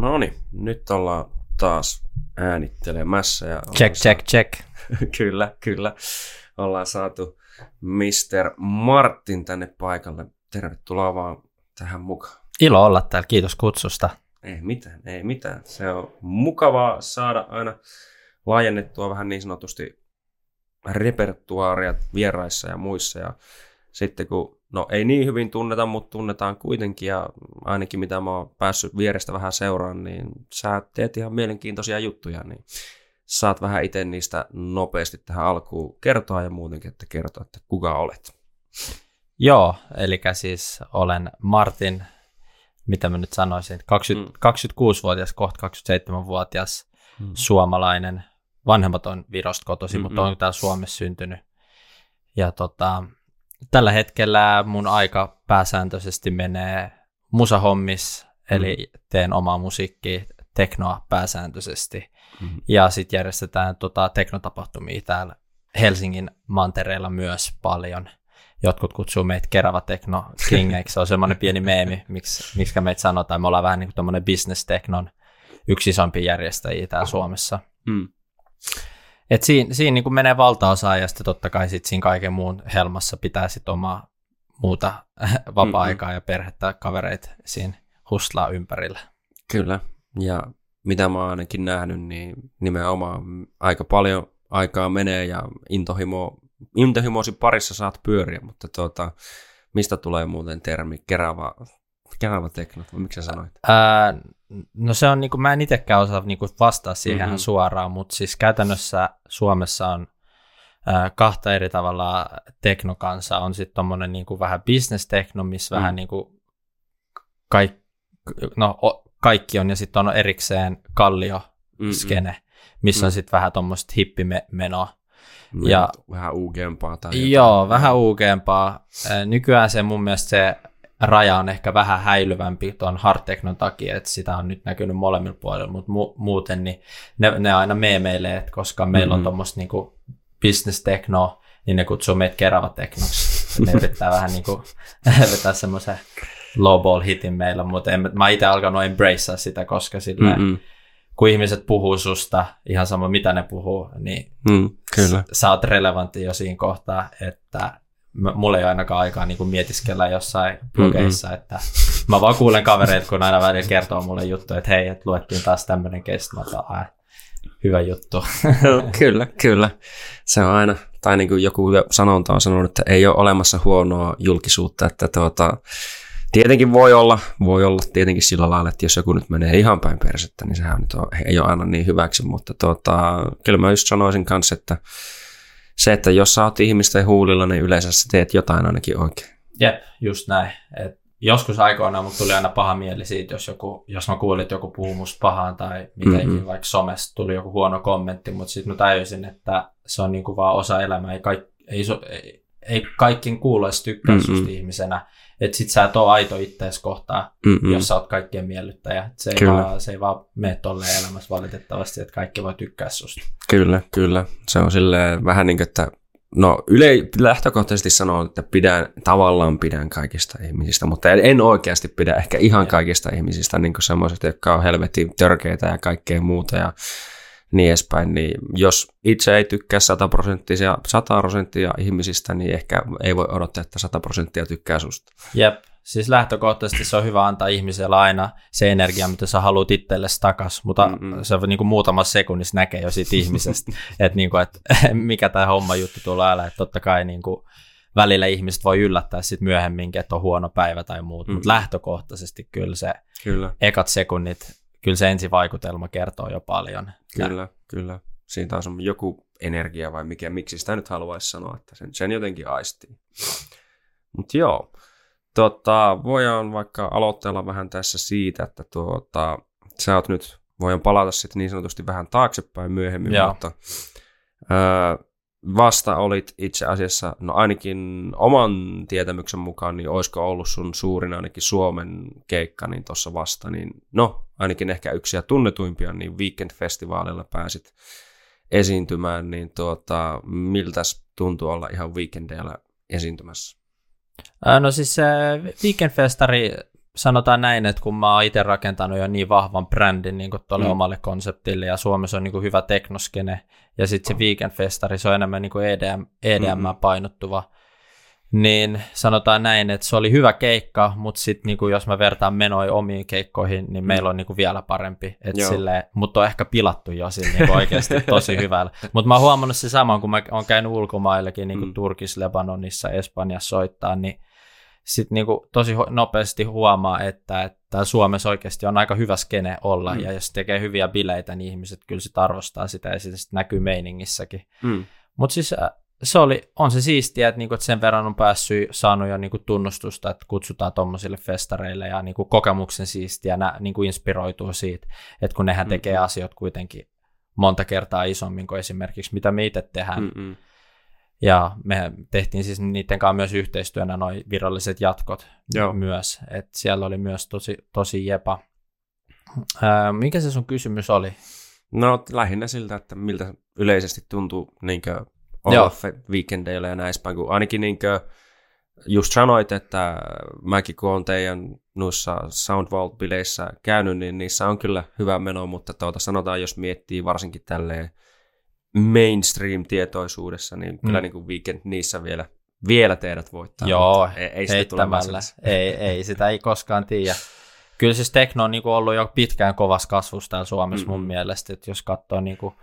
No niin, nyt ollaan taas äänittelemässä. Ja check, check, check. kyllä, kyllä. Ollaan saatu Mr. Martin tänne paikalle. Tervetuloa vaan tähän mukaan. Ilo olla täällä, kiitos kutsusta. Ei mitään, ei mitään. Se on mukavaa saada aina laajennettua vähän niin sanotusti repertuaaria vieraissa ja muissa. Ja sitten kun, no ei niin hyvin tunneta, mutta tunnetaan kuitenkin ja ainakin mitä mä oon päässyt vierestä vähän seuraan, niin sä teet ihan mielenkiintoisia juttuja, niin saat vähän itse niistä nopeasti tähän alkuun kertoa ja muutenkin, että kertoa, että kuka olet. Joo, eli siis olen Martin, mitä mä nyt sanoisin, 20, mm. 26-vuotias, kohta 27-vuotias mm. suomalainen, vanhemmat on Virosta kotosi, mm-hmm. mutta on täällä Suomessa syntynyt. Ja tota, tällä hetkellä mun aika pääsääntöisesti menee musahommis, mm. eli teen omaa musiikkia, teknoa pääsääntöisesti. Mm. Ja sitten järjestetään tota, teknotapahtumia täällä Helsingin mantereella myös paljon. Jotkut kutsuu meitä Kerava Tekno Kingeiksi. Se on semmoinen pieni meemi, miksi, miksi meitä sanotaan. Me ollaan vähän niin kuin business teknon yksi isompi järjestäjiä täällä Suomessa. Mm. Et siinä, siinä niin menee valtaosa ja sitten totta kai sit siinä kaiken muun helmassa pitää sitten omaa muuta vapaa-aikaa mm-hmm. ja perhettä, kavereita siinä huslaa ympärillä. Kyllä, ja mitä mä oon ainakin nähnyt, niin nimenomaan aika paljon aikaa menee ja intohimo, intohimoisi parissa saat pyöriä, mutta tuota, mistä tulee muuten termi kerava, kerava tekno, miksi sä sanoit? Ää, No se on, niin kuin, mä en itsekään osaa niin kuin vastaa siihen mm-hmm. suoraan, mutta siis käytännössä Suomessa on äh, kahta eri tavalla teknokansa. On sitten tommonen niin kuin vähän business-tekno, missä mm. vähän niin kuin kaik, no, o, kaikki on, ja sitten on erikseen kallio-skene, missä mm. on sitten vähän tuommoista hippimenoa. Ja, vähän uugempaa tai jotain. Joo, vähän uugempaa. Nykyään se mun mielestä se raja on ehkä vähän häilyvämpi tuon hard technon takia, että sitä on nyt näkynyt molemmilla puolilla, mutta mu- muuten niin ne, ne aina meemeilee, että koska meillä mm-hmm. on tuommoista niinku business techno, niin ne kutsuu meitä kerava teknoksi. Ne yrittää vähän niin kuin vetää semmoisen low ball hitin meillä, mutta en, mä itse alkanut embracea sitä, koska sillä mm-hmm. kun ihmiset puhuu susta, ihan sama mitä ne puhuu, niin mm, kyllä. sä oot relevantti jo siinä kohtaa, että mulla ei ainakaan aikaa niin kuin mietiskellä jossain blogeissa, mm-hmm. että mä vaan kuulen kavereita, kun aina välillä kertoo mulle juttuja, että hei, että luettiin taas tämmöinen kestä, mä otan, hyvä juttu. kyllä, kyllä. Se on aina, tai niin kuin joku sanonta on sanonut, että ei ole olemassa huonoa julkisuutta, että tuota, tietenkin voi olla, voi olla tietenkin sillä lailla, että jos joku nyt menee ihan päin persettä, niin sehän nyt on, ei ole aina niin hyväksi, mutta tuota, kyllä mä just sanoisin kanssa, että se, että jos sä oot ihmisten huulilla, niin yleensä sä teet jotain ainakin oikein. Jep, just näin. Et joskus aikoinaan mut tuli aina paha mieli siitä, jos, joku, jos mä kuulin, että joku puhuu musta pahaan tai mitenkin, mm-hmm. vaikka somessa tuli joku huono kommentti, mutta sitten mä tajusin, että se on niinku vaan osa elämää, ei, kaik, ei, ei, ei kaikkien kuuloisi tykkää mm-hmm. ihmisenä, että sit sä et ole aito ittees kohtaa, Mm-mm. jos sä oot kaikkien miellyttäjä. Se ei, vaan, se ei vaan mene tolleen elämässä valitettavasti, että kaikki voi tykkää susta. Kyllä, kyllä. Se on silleen vähän niin kuin, että No yle, lähtökohtaisesti sanoo, että pidän, tavallaan pidän kaikista ihmisistä, mutta en oikeasti pidä ehkä ihan kaikista ihmisistä, niin kuin semmoiset, jotka on helvetin törkeitä ja kaikkea muuta. Ja niin edespäin, niin jos itse ei tykkää 100 prosenttia, 100 prosenttia ihmisistä, niin ehkä ei voi odottaa, että 100 prosenttia tykkää susta. Jep, siis lähtökohtaisesti se on hyvä antaa ihmiselle aina se energia, mitä sä haluat itsellesi takas, mutta Mm-mm. se niin kuin muutamassa sekunnissa näkee jo siitä ihmisestä, että, niin kuin, että mikä tämä homma juttu tulee älä, että totta kai niin kuin, välillä ihmiset voi yllättää sitten myöhemminkin, että on huono päivä tai muut, mm. mutta lähtökohtaisesti kyllä se kyllä. ekat sekunnit kyllä se ensivaikutelma kertoo jo paljon. Kyllä, kyllä. Siitä on joku energia vai mikä, miksi sitä nyt haluaisi sanoa, että sen, sen jotenkin aistii. Mutta joo, tota, voidaan vaikka aloitella vähän tässä siitä, että tuota, sä oot nyt, voidaan palata sitten niin sanotusti vähän taaksepäin myöhemmin, Joo. mutta öö, vasta olit itse asiassa, no ainakin oman tietämyksen mukaan, niin olisiko ollut sun suurin ainakin Suomen keikka niin tuossa vasta, niin no ainakin ehkä yksi ja tunnetuimpia, niin Weekend-festivaalilla pääsit esiintymään, niin tuota, miltä tuntuu olla ihan Weekendeillä esiintymässä? No siis Weekend-festari, sanotaan näin, että kun mä oon itse rakentanut jo niin vahvan brändin niin tuolle mm. omalle konseptille ja Suomessa on niin kuin hyvä teknoskene ja sitten se Weekend Festari, se on enemmän niin kuin EDM, EDM mm-hmm. painottuva, niin sanotaan näin, että se oli hyvä keikka, mutta sitten niin jos mä vertaan menoi omiin keikkoihin, niin mm. meillä on niin kuin vielä parempi. mutta on ehkä pilattu jo sille niin oikeasti tosi hyvällä. Mutta mä oon huomannut se saman, kun mä oon käynyt ulkomaillekin, niin kuin mm. Turkissa, Lebanonissa, Espanjassa soittaa, niin sitten niinku tosi nopeasti huomaa, että, että Suomessa oikeasti on aika hyvä skene olla, mm. ja jos tekee hyviä bileitä, niin ihmiset kyllä sit arvostaa sitä, ja sitten sit näkyy meiningissäkin. Mm. Mutta siis äh, se oli, on se siistiä, että, niinku, että sen verran on päässyt, saanut jo niinku tunnustusta, että kutsutaan tuommoisille festareille, ja niinku kokemuksen siistiä, nä, niinku inspiroituu siitä, että kun nehän mm. tekee asiat kuitenkin monta kertaa isommin kuin esimerkiksi mitä me itse tehdään. Mm-mm. Ja me tehtiin siis niiden kanssa myös yhteistyönä noin viralliset jatkot Joo. myös. Et siellä oli myös tosi, tosi jepa. Ää, mikä se sun kysymys oli? No lähinnä siltä, että miltä yleisesti tuntuu niin olla weekendeillä ja näispäin, kun ainakin niin kuin, just sanoit, että mäkin kun olen teidän noissa Soundvault-bileissä käynyt, niin niissä on kyllä hyvä meno, mutta tuota, sanotaan, jos miettii varsinkin tälleen mainstream-tietoisuudessa, niin mm. kyllä niin kuin Weekend niissä vielä, vielä teidät voittaa. Joo, ei, ei heittämällä. Ei, ei, sitä ei koskaan tiedä. Kyllä siis tekno on niin kuin ollut jo pitkään kovassa kasvussa täällä Suomessa mm-hmm. mun mielestä, että jos katsoo niin kuin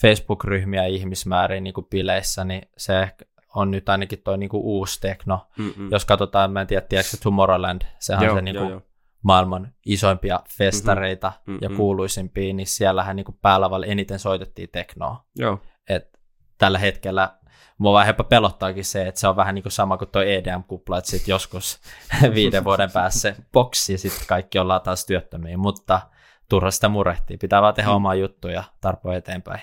Facebook-ryhmiä ihmismääriä niin kuin bileissä, niin se on nyt ainakin tuo niin uusi tekno. Mm-hmm. Jos katsotaan, mä en tiedä, tiedätkö Tomorrowland, sehän joo, on se niin kuin joo, joo maailman isoimpia festareita mm-hmm. ja mm-hmm. kuuluisimpia, niin siellähän niin päälavalla eniten soitettiin teknoa. Joo. Et tällä hetkellä mua vähän jopa pelottaakin se, että se on vähän niin kuin sama kuin tuo EDM-kupla, että sitten joskus viiden vuoden päässä se boksi ja sitten kaikki ollaan taas työttömiä, mutta turha sitä murehtii. Pitää vaan tehdä mm. omaa juttuja ja tarpoa eteenpäin.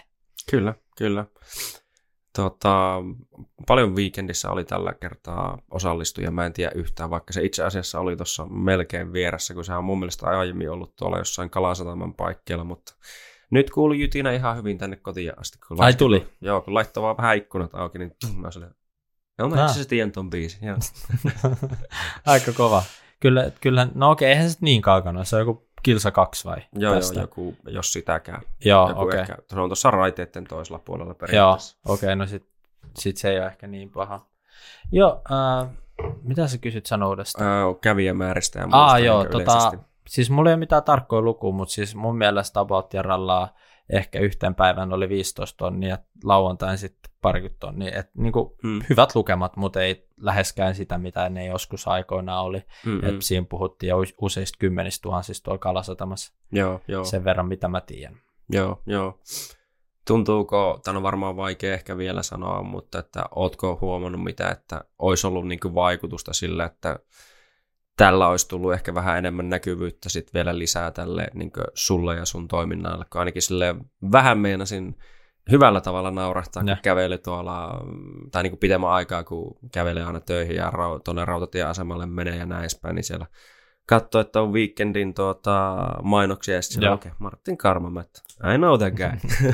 Kyllä, kyllä. Tota, paljon Weekendissä oli tällä kertaa osallistujia, mä en tiedä yhtään, vaikka se itse asiassa oli tuossa melkein vieressä, kun se on mun mielestä aiemmin ollut tuolla jossain Kalasataman paikkeilla, mutta nyt kuului jytinä ihan hyvin tänne kotiin asti. Kun Ai tuli? Joo, kun laittoi vaan vähän ikkunat auki, niin mä olin Joo, mä itse tiedän ton biisin. Aika kova. Kyllä, kyllä, no okei, eihän se niin kaukana, se on joku kilsa kaksi vai? Joo, tästä? joo joku, jos sitäkään. Joo, okei. Okay. se on tuossa raiteiden toisella puolella periaatteessa. Joo, okei, okay, no sit, sit se ei ole ehkä niin paha. Joo, äh, mitä sä kysyt sanoudesta? Äh, kävijämääristä ja muusta. Ah, joo, tota, siis mulla ei ole mitään tarkkoja lukua, mutta siis mun mielestä About rallaa ehkä yhteen päivän oli 15 tonnia, lauantain sitten parikymmentä tonnia. Et, niin kuin, mm. Hyvät lukemat, mutta ei läheskään sitä, mitä ne joskus aikoinaan oli. Mm-hmm. Et siinä puhuttiin jo useista kymmenistä tuhansista tuolla Kalasatamassa. Joo, joo. Sen verran, mitä mä tiedän. Joo, joo. Tuntuuko, tämä on varmaan vaikea ehkä vielä sanoa, mutta että ootko huomannut mitä, että olisi ollut niin vaikutusta sillä, että tällä olisi tullut ehkä vähän enemmän näkyvyyttä sitten vielä lisää tälle niin sulle ja sun toiminnalle, kun ainakin sille vähän meinasin hyvällä tavalla naurahtaa, kun käveli tuolla, tai niin kuin pitemmän aikaa, kun kävelee aina töihin ja rau, tuonne rautatieasemalle menee ja näin päin, niin siellä katsoo, että on weekendin tuota, mainoksia, ja sitten okei, okay, Martin Karmamet, I know that guy.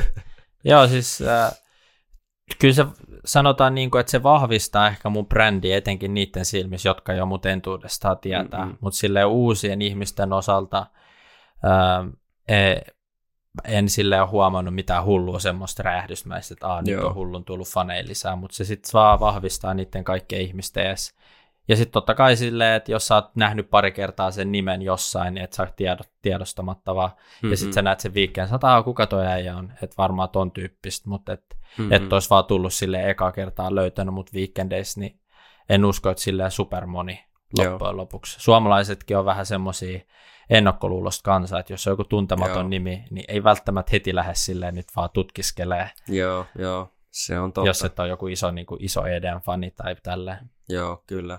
Joo, siis äh, kyllä se sanotaan niin kuin, että se vahvistaa ehkä mun brändi etenkin niiden silmissä, jotka jo mut entuudestaan tietää, mm-hmm. mutta sille uusien ihmisten osalta ää, e, en sille ole huomannut mitään hullua semmoista räjähdysmäistä, että Aa, nyt on hullun tullut faneja lisää, mutta se sitten vaan vahvistaa niiden kaikkien ihmisten edes. Ja sitten totta kai silleen, että jos sä oot nähnyt pari kertaa sen nimen jossain, niin et sä tiedot, tiedostamatta vaan. Mm-hmm. Ja sitten sä näet sen viikkeen, sä kuka toi äijä on, että varmaan ton tyyppistä, mutta et, mm-hmm. et olisi vaan tullut sille eka kertaa löytänyt mut weekendeissä, niin en usko, että silleen supermoni loppujen Joo. lopuksi. Suomalaisetkin on vähän semmoisia ennakkoluulosta kansaa, että jos on joku tuntematon joo. nimi, niin ei välttämättä heti lähde silleen nyt vaan tutkiskelee. Joo, joo, se on totta. Jos et ole joku iso, niin kuin iso EDM-fani tai tälleen. Joo, kyllä.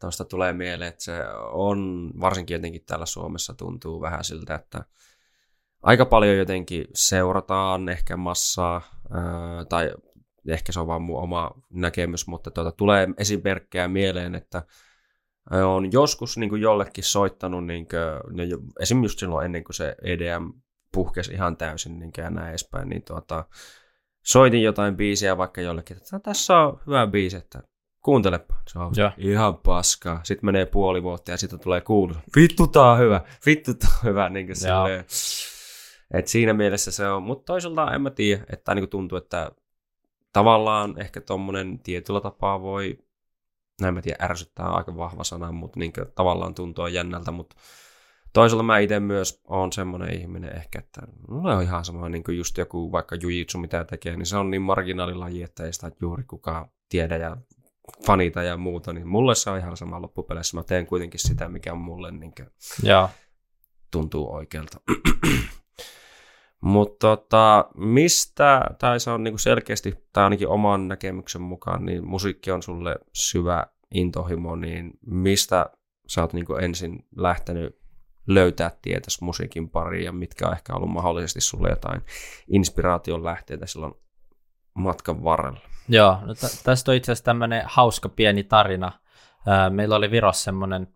Tuosta tulee mieleen, että se on, varsinkin jotenkin täällä Suomessa tuntuu vähän siltä, että aika paljon jotenkin seurataan ehkä massaa, tai ehkä se on vaan mun oma näkemys, mutta tuota, tulee esimerkkejä mieleen, että on joskus niin kuin jollekin soittanut, niin kuin, no, esimerkiksi just silloin ennen kuin se EDM puhkesi ihan täysin niin kuin, ja näin edespäin, niin tuota, soitin jotain biisiä vaikka jollekin, että tässä on hyvä biisi, että kuuntelepa, se on Joo. ihan paskaa. Sitten menee puoli vuotta ja sitten tulee kuulus, vittu tää on hyvä, vittu tää on hyvä. Niin kuin Joo. silleen. Et siinä mielessä se on, mutta toisaalta en mä tiedä, että niin tuntuu, että tavallaan ehkä tommonen tietyllä tapaa voi, näin mä tiedä, ärsyttää aika vahva sana, mutta niin tavallaan tuntuu jännältä, mutta toisaalta mä itse myös on semmoinen ihminen ehkä, että mulla on ihan sama niin kuin just joku vaikka jujitsu mitä tekee, niin se on niin marginaalilaji, että ei sitä juuri kukaan tiedä ja fanita ja muuta, niin mulle se on ihan sama loppupeleissä. Mä teen kuitenkin sitä, mikä on mulle niin kuin Joo. tuntuu oikealta. Mutta tota, mistä, tai se on niinku selkeästi, tai ainakin oman näkemyksen mukaan, niin musiikki on sulle syvä intohimo, niin mistä sä oot niinku ensin lähtenyt löytää tietäs musiikin pariin ja mitkä on ehkä ollut mahdollisesti sulle jotain inspiraation lähteitä silloin matkan varrella? Joo, no tä- tästä on itse asiassa tämmöinen hauska pieni tarina. Meillä oli Virossa semmoinen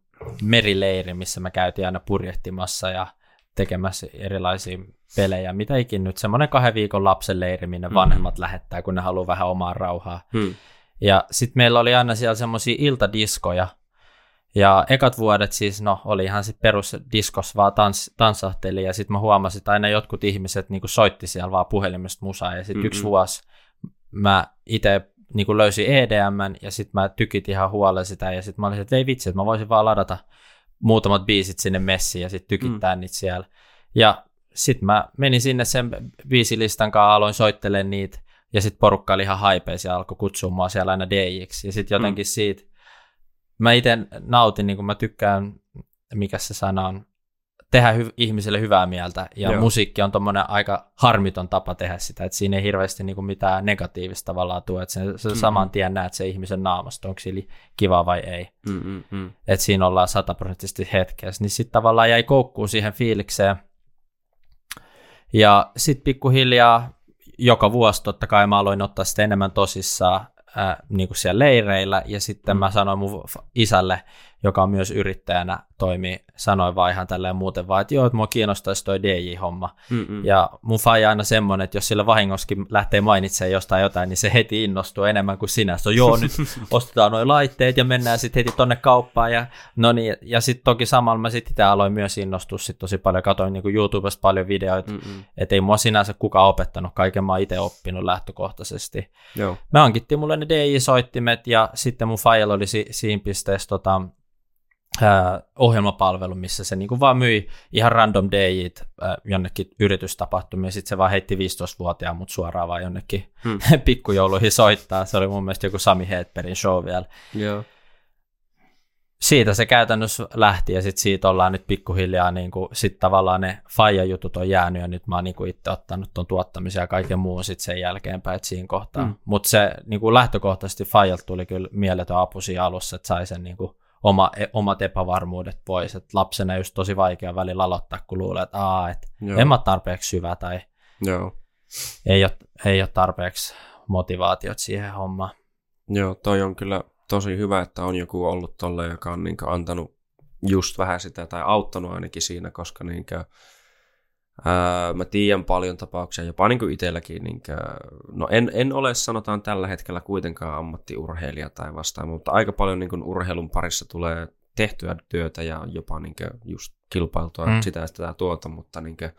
merileiri, missä me käytiin aina purjehtimassa ja tekemässä erilaisia pelejä. Mitä ikin nyt, semmoinen kahden viikon lapsen leiri, minne Mhm. vanhemmat lähettää, kun ne haluaa vähän omaa rauhaa. Hmm. Ja sitten meillä oli aina siellä semmoisia iltadiskoja. Ja ekat vuodet siis, no oli ihan sit perus diskos vaan tans, tansahteli ja sitten mä huomasin, että aina jotkut ihmiset niinku soitti siellä vaan puhelimesta musaa ja sitten Mm-mm. yksi vuosi mä itse niinku löysin EDM ja sitten mä tykit ihan huolella sitä ja sitten mä olisin, että ei vitsi, että mä voisin vaan ladata muutamat biisit sinne messiin ja sitten tykittää mm. niitä siellä. Ja sitten mä menin sinne sen biisilistan kanssa, aloin soittelemaan niitä ja sitten porukka oli ihan haipeissa ja alkoi kutsua mua siellä aina DJiksi. Ja sitten jotenkin mm. siitä, mä itse nautin, niin kuin mä tykkään, mikä se sana on, tehdä hy- ihmiselle hyvää mieltä. Ja Joo. Musiikki on tommonen aika harmiton tapa tehdä sitä, että siinä ei hirveästi niin kuin mitään negatiivista tavallaan tule. Että se, se Mhm. saman tien näet se ihmisen naamasta, onko sillä kiva vai ei. Mm, mm, mm. Että siinä ollaan sataprosenttisesti hetkessä. Niin sitten tavallaan jäi koukkuun siihen fiilikseen. Ja sitten pikkuhiljaa joka vuosi totta kai mä aloin ottaa sitä enemmän tosissaan ää, niin kuin siellä leireillä. Ja sitten mä sanoin mun isälle, joka on myös yrittäjänä, toimii, sanoin vaan ihan tälleen muuten vaan, että joo, että mua kiinnostaisi toi DJ-homma. Mm, mm. Ja mun faija aina semmoinen, että jos sillä vahingoskin lähtee mainitsemaan jostain jotain, niin se heti innostuu enemmän kuin sinä. Se on, joo, nyt ostetaan nuo laitteet ja mennään sitten heti tonne kauppaan. Ja, no niin, ja sitten toki samalla mä sitten itse aloin myös innostua sit tosi paljon. Katoin niin YouTubesta paljon videoita, että ei mua sinänsä kukaan opettanut, kaiken mä oon itse oppinut lähtökohtaisesti. Joo. Me hankittiin mulle ne DJ-soittimet ja sitten mun faijalla oli si- siinä pisteessä tota, ää, ohjelmapalvelu, missä se niinku vaan myi ihan random DJt ää, jonnekin yritystapahtumiin. Sitten se vaan heitti 15-vuotiaan mut suoraan vaan jonnekin Hmm. pikkujouluihin soittaa. Se oli mun mielestä joku Sami Hedbergin show vielä. Joo. Siitä se käytännössä lähti ja sitten siitä ollaan nyt pikkuhiljaa, niin kuin, sit tavallaan ne faija-jutut on jäänyt ja nyt mä oon niin itse ottanut ton tuottamisen ja kaiken muun sitten sen jälkeenpäin, että siinä kohtaa. Mm. Mutta se niin kuin lähtökohtaisesti faijalta tuli kyllä mieletön apu siinä alussa, että sai sen niin kuin, oma, e, omat epävarmuudet pois. Et lapsena just tosi vaikea välillä aloittaa, kun luulee, että, Aa, et Joo. en mä tarpeeksi syvä tai Joo. ei ole, ei ole tarpeeksi motivaatiot siihen hommaan. Joo, toi on kyllä tosi hyvä, että on joku ollut tolle, joka on niinkö antanut just vähän sitä tai auttanut ainakin siinä, koska niinkö, ää, mä tiedän paljon tapauksia, jopa niin kuin itselläkin, niinkö, no en, en ole sanotaan tällä hetkellä kuitenkaan ammattiurheilija tai vastaan, mutta aika paljon niin kuin urheilun parissa tulee tehtyä työtä ja jopa niinkö just kilpailtua mm. Sitä ja sitä tuota, mutta niinkö,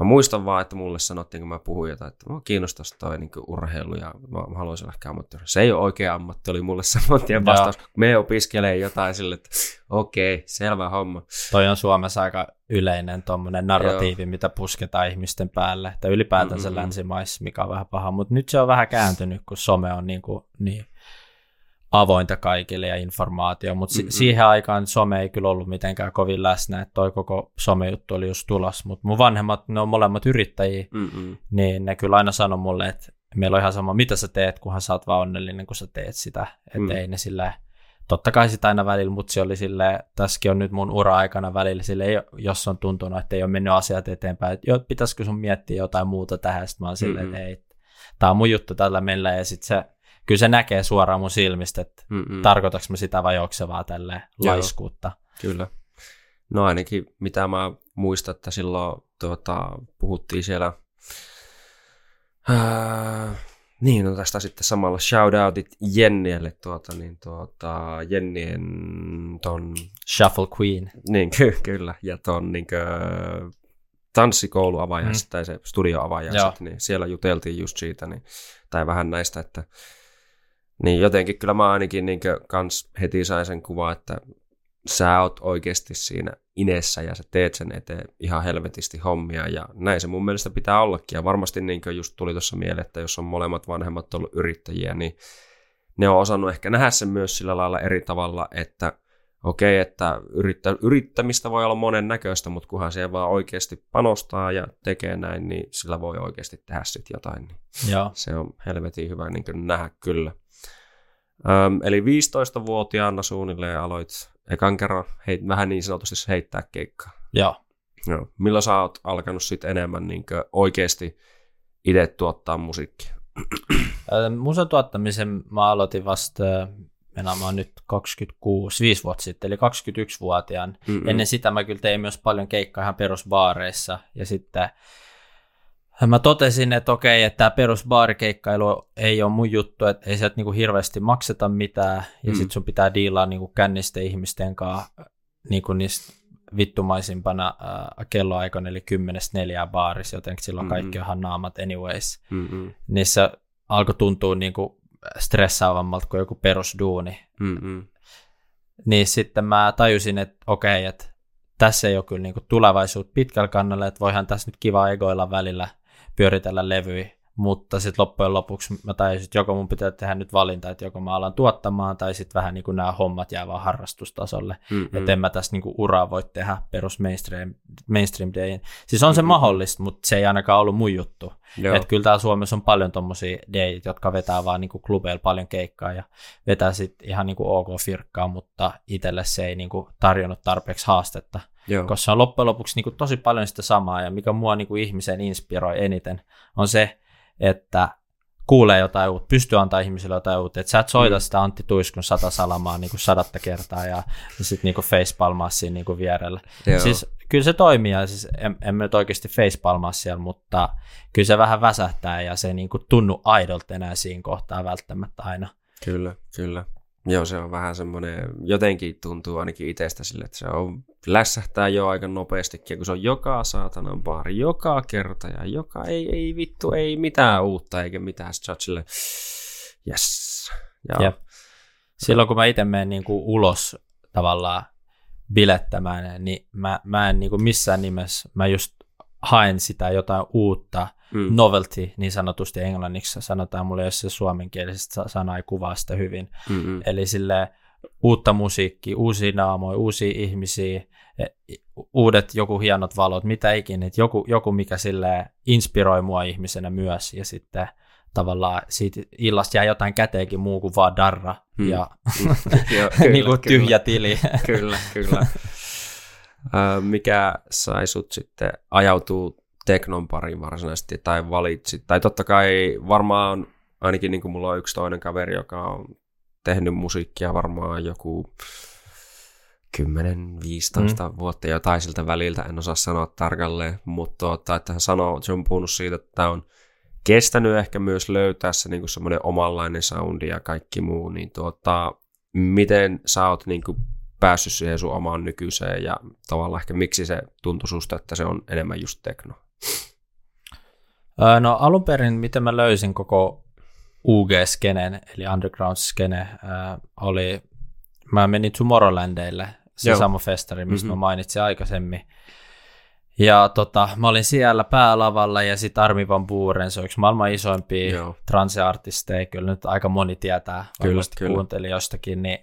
Mä muistan vaan, että mulle sanottiin, kun mä puhuin jotain, että mä kiinnostaisi toi niin urheilu ja mä, mä haluaisin ehkä ammattiurheilu. Se ei ole oikea ammatti, oli mulle saman tien vastaus. Me opiskelee jotain sille, että okei, selvä homma. Toi on Suomessa aika yleinen tuommoinen narratiivi, Joo. mitä pusketaan ihmisten päälle, tai ylipäätänsä länsimaissa, mikä on vähän paha, mutta nyt se on vähän kääntynyt, kun some on niin, kuin, niin avointa kaikille ja informaatio, mutta si- Mm-mm. siihen aikaan some ei kyllä ollut mitenkään kovin läsnä, että toi koko somejuttu oli just tulos, mutta mun vanhemmat, ne on molemmat yrittäjiä, Mm-mm. niin ne kyllä aina sanoi mulle, että meillä on ihan sama, mitä sä teet, kunhan sä oot vaan onnellinen, kun sä teet sitä. Että Mm. ei ne sille totta kai sitä aina välillä, mutta se oli sille tässäkin on nyt mun ura-aikana välillä sille, jos on tuntunut, että ei ole mennyt asiat eteenpäin, että joo, pitäisikö sun miettiä jotain muuta tähän, sitten mä oon silleen, Mm-mm. että ei, tää on mun juttu tällä mennä, ja sitten se, kyllä se näkee suoraan mun silmistä, että Mm-mm. tarkoitaks mä sitä vai onko se vaan tälleen Joo. laiskuutta. Kyllä. No ainakin mitä mä muistan, että silloin tuota, puhuttiin siellä ää, Niin, no tästä sitten samalla shoutoutit Jennielle, tuota, niin tuota, Jennien ton... Shuffle Queen. Niin, ky- kyllä, ja ton niin tanssikouluavajaiset mm. tai se studioavajaiset, niin siellä juteltiin just siitä, niin, tai vähän näistä, että niin jotenkin kyllä mä ainakin niin kans heti sain sen kuva, että sä oot oikeasti siinä inessä ja sä teet sen eteen ihan helvetisti hommia ja näin se mun mielestä pitää ollakin. Ja varmasti niin kuin just tuli tuossa mieleen, että jos on molemmat vanhemmat ollut yrittäjiä, niin ne on osannut ehkä nähdä sen myös sillä lailla eri tavalla, että okei, okay, että yrittä, yrittämistä voi olla monen näköistä, mutta kunhan siihen vaan oikeasti panostaa ja tekee näin, niin sillä voi oikeasti tehdä sitten jotain. Niin Joo. Se on helvetin hyvä niin nähdä kyllä. Öm, eli 15-vuotiaana suunnilleen aloit ekan kerran heit, vähän niin sanotusti heittää keikkaa. Joo. Joo. Milloin sä oot alkanut sitten enemmän niin oikeasti itse tuottaa musiikkia? Musan tuottamisen mä aloitin vasta, minä mä oon nyt 26, 5 vuotta sitten, eli 21-vuotiaan. Mm-mm. Ennen sitä mä kyllä tein myös paljon keikkaa ihan perusbaareissa, ja sitten mä totesin, että okei, että tämä perusbaarikeikkailu ei ole mun juttu, että ei sieltä niinku hirveästi makseta mitään, ja mm. sitten sun pitää diilaa niinku kännisten ihmisten kanssa niinku niistä vittumaisimpana äh, kelloaikoina, eli kymmenestä neljää baarissa, joten silloin mm-hmm. kaikki onhan naamat anyways. Mm-hmm. Niissä alkoi tuntua niinku stressaavammalta kuin joku perusduuni. Mm-hmm. Niin sitten mä tajusin, että okei, että tässä ei ole kyllä niinku tulevaisuutta pitkällä kannalla, että voihan tässä nyt kiva egoilla välillä – pyöritellä levyjä, mutta sitten loppujen lopuksi mä tajusin, että joko mun pitää tehdä nyt valinta, että joko mä alan tuottamaan, tai sitten vähän niin kuin nämä hommat jää vaan harrastustasolle, mm-hmm. että en mä tässä niin kuin uraa voi tehdä perus mainstream, mainstream dayin. Siis on se mm-hmm. mahdollista, mutta se ei ainakaan ollut mun juttu. Että kyllä täällä Suomessa on paljon tommosia dayit, jotka vetää vaan niin kuin klubeilla paljon keikkaa ja vetää sitten ihan niin kuin ok firkkaa, mutta itselle se ei niin kuin tarjonnut tarpeeksi haastetta. Joo. koska on loppujen lopuksi niin kuin tosi paljon sitä samaa, ja mikä mua niin kuin ihmisen inspiroi eniten, on se, että kuulee jotain uutta, pystyy antaa ihmisille jotain uutta, että sä et soita mm. sitä Antti Tuiskun sata salamaa niin kuin sadatta kertaa ja, ja sitten niin facepalmaa siinä niin kuin vierellä. Joo. Siis kyllä se toimii, ja siis en, en nyt oikeasti facepalmaa siellä, mutta kyllä se vähän väsähtää ja se niin kuin tunnu aidolta enää siinä kohtaa välttämättä aina. Kyllä, kyllä. Joo, se on vähän semmoinen, jotenkin tuntuu ainakin itsestä sille, että se on, lässähtää jo aika nopeastikin, kun se on joka saatanan baari, joka kerta ja joka, ei, ei vittu, ei mitään uutta eikä mitään sille, yes. Ja. Jep. Silloin kun mä itse menen niin kuin ulos tavallaan bilettämään, niin mä, mä en niin kuin missään nimessä, mä just haen sitä jotain uutta, mm. novelty niin sanotusti englanniksi sanotaan, mulle jos se suomenkielisestä sana ei kuvaa sitä hyvin. Mm-hmm. Eli sille uutta musiikkia, uusia naamoja, uusia ihmisiä, e, uudet joku hienot valot, mitä ikinä, että joku, joku mikä sille inspiroi mua ihmisenä myös ja sitten tavallaan siitä illasta jää jotain käteenkin muu kuin vaan darra hmm. ja Joo, kyllä, niin kuin tyhjä kyllä. tili. kyllä, kyllä. mikä sai sut sitten ajautuu teknon pariin varsinaisesti tai valitsit. Tai totta kai varmaan ainakin niin kuin mulla on yksi toinen kaveri, joka on tehnyt musiikkia varmaan joku 10-15 mm. vuotta jotain siltä väliltä, en osaa sanoa tarkalleen, mutta tuota, että hän sanoo, se on puhunut siitä, että tämä on kestänyt ehkä myös löytää se niin semmoinen omanlainen soundi ja kaikki muu, niin tuota, miten sä oot niin kuin päässyt siihen sun omaan nykyiseen ja tavallaan ehkä miksi se tuntui susta, että se on enemmän just tekno? No alun perin, miten mä löysin koko UG-skenen, eli underground-skene, oli, mä menin Tomorrowlandille, se Joo. sama festari, mistä mm-hmm. mä mainitsin aikaisemmin. Ja tota, mä olin siellä päälavalla ja sitten Armi Van Buuren, se on yksi maailman isoimpia transeartisteja, kyllä nyt aika moni tietää, kyllä, kyllä. kuunteli jostakin, niin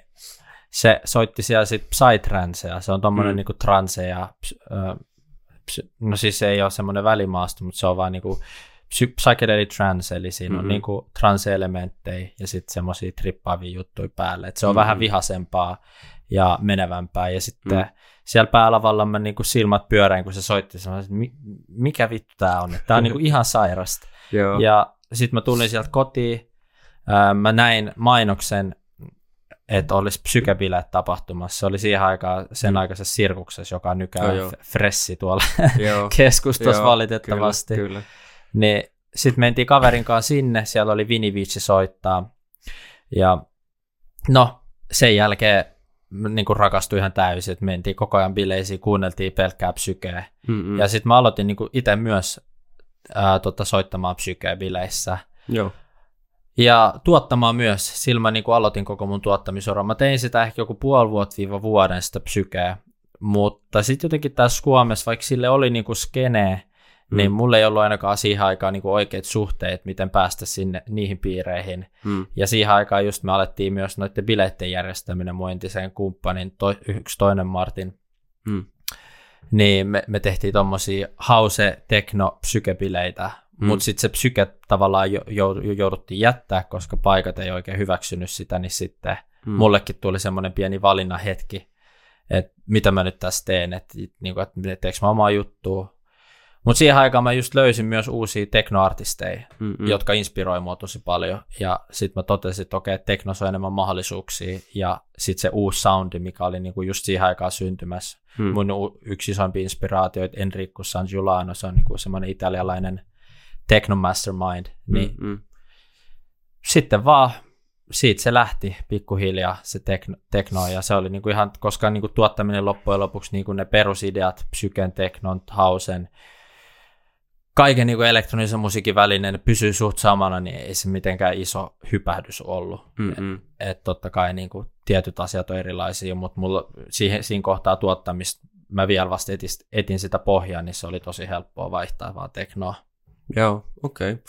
se soitti siellä sitten Psytrancea, se on tommonen mm. niinku transe ja no siis se ei ole semmoinen välimaasto, mutta se on vaan niinku psychedelic trance, eli siinä mm-hmm. on niinku trance-elementtejä ja sitten semmoisia trippaavia juttuja päälle. Et se on mm-hmm. vähän vihasempaa ja menevämpää. Ja sitten mm. siellä päälavalla mä niinku silmät pyöräin, kun se soitti, sanoin, että mikä vittu tää on, tämä on niinku ihan sairasta. ja sitten mä tulin sieltä kotiin, mä näin mainoksen että olisi psykebileet tapahtumassa. Se oli siihen aikaan sen mm. aikaisessa sirkuksessa, joka nykyään on fressi tuolla keskustassa valitettavasti. Kyllä, kyllä. Niin sitten mentiin kaverin kanssa sinne, siellä oli Vinivici soittaa. Ja no, sen jälkeen niin kuin rakastui ihan täysin, että mentiin koko ajan bileisiin, kuunneltiin pelkkää psykeä. Mm-hmm. Ja sitten mä aloitin niin itse myös ää, tota, soittamaan psykeä bileissä. Joo. Ja tuottamaan myös, sillä mä niin kuin aloitin koko mun tuottamisoran. Mä tein sitä ehkä joku puoli vuotta viiva vuoden sitä psykeä. Mutta sitten jotenkin tässä Suomessa, vaikka sille oli niin kuin skene, mm. niin mulla ei ollut ainakaan siihen aikaan niin oikeat suhteet, miten päästä sinne niihin piireihin. Mm. Ja siihen aikaan just me alettiin myös noiden bileiden järjestäminen mun entisen kumppanin, to, yksi toinen Martin. Mm. Niin me, me tehtiin tommosia hause, tekno, psykebileitä, mm. mutta sitten se psyke tavallaan jouduttiin jättää, koska paikat ei oikein hyväksynyt sitä, niin sitten mm. mullekin tuli semmoinen pieni valinnan hetki, että mitä mä nyt tässä teen, että, niin kuin, että teekö mä omaa juttua. Mutta siihen aikaan mä just löysin myös uusia teknoartisteja, Mm-mm. jotka inspiroi mua tosi paljon. Ja sitten mä totesin, että okei, teknos on enemmän mahdollisuuksia. Ja sitten se uusi soundi, mikä oli niinku just siihen aikaan syntymässä. Mm. Mun yksi isompi inspiraatio, että Enrico San Giuliano, se on niinku semmoinen italialainen techno mastermind. Niin Mm-mm. sitten vaan siitä se lähti pikkuhiljaa se tekno, tekno ja se oli niinku ihan, koska niinku tuottaminen loppujen lopuksi niinku ne perusideat, psyken, teknon, hausen, kaiken niinku elektronisen musiikin välinen pysyy suht samana, niin ei se mitenkään iso hypähdys ollut. Mm-hmm. Et, et totta kai niinku tietyt asiat on erilaisia, mutta mulla siihen, siinä kohtaa tuottamista mä vielä vasta etin, etin sitä pohjaa, niin se oli tosi helppoa vaihtaa vaan teknoa. Joo, okei. Okay.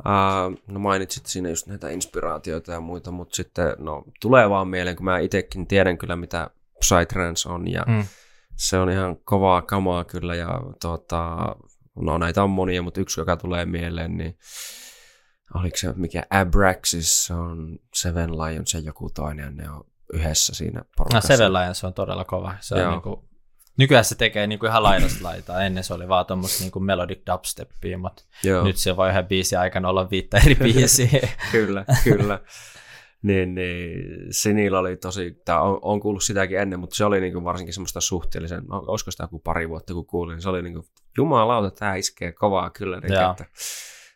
Uh, no mainitsit siinä just näitä inspiraatioita ja muita, mutta sitten no, tulee vaan mieleen, kun mä itsekin tiedän kyllä, mitä Psytrance on, ja mm. se on ihan kovaa kamaa kyllä, ja tuota, no näitä on monia, mutta yksi, joka tulee mieleen, niin oliko se mikä Abraxis, se on Seven Lions ja joku toinen, ja ne on yhdessä siinä porukassa. No Seven Lions on todella kova, se on niin kuin Nykyään se tekee niinku ihan laidasta laitaa. Ennen se oli vaan tuommoista niinku melodic dubsteppia, mutta Joo. nyt se voi ihan biisi aikana olla viittä eri biisiä. kyllä, kyllä. Niin, niin Sinillä oli tosi, tää on, on kuullut sitäkin ennen, mutta se oli niinku varsinkin semmoista suhteellisen, olisiko sitä joku pari vuotta kun kuulin, niin se oli niinku, jumalauta, tämä iskee kovaa kyllä. Niin, että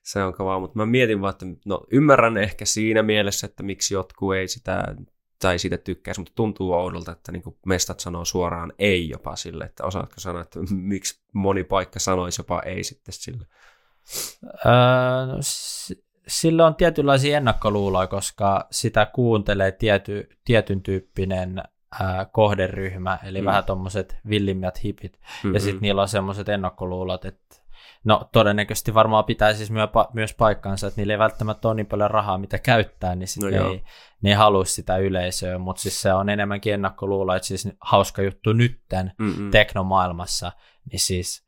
se on kovaa, mutta mä mietin vaan, että no ymmärrän ehkä siinä mielessä, että miksi jotkut ei sitä tai siitä tykkäisi, mutta tuntuu oudolta, että niin kuin mestat sanoo suoraan ei jopa sille, että osaatko sanoa, että miksi moni paikka sanoisi jopa ei sitten sille? Öö, no, sillä on tietynlaisia ennakkoluuloja, koska sitä kuuntelee tiety, tietyn tyyppinen ää, kohderyhmä, eli mm. vähän tuommoiset villimmät hipit, mm-hmm. ja sitten niillä on semmoiset ennakkoluulot, että No todennäköisesti varmaan pitää siis myös paikkansa, että niillä ei välttämättä ole niin paljon rahaa, mitä käyttää, niin sitten no ei, ne ei halua sitä yleisöä, mutta siis se on enemmänkin ennakkoluulo, että siis hauska juttu nytten Mm-mm. teknomaailmassa, niin siis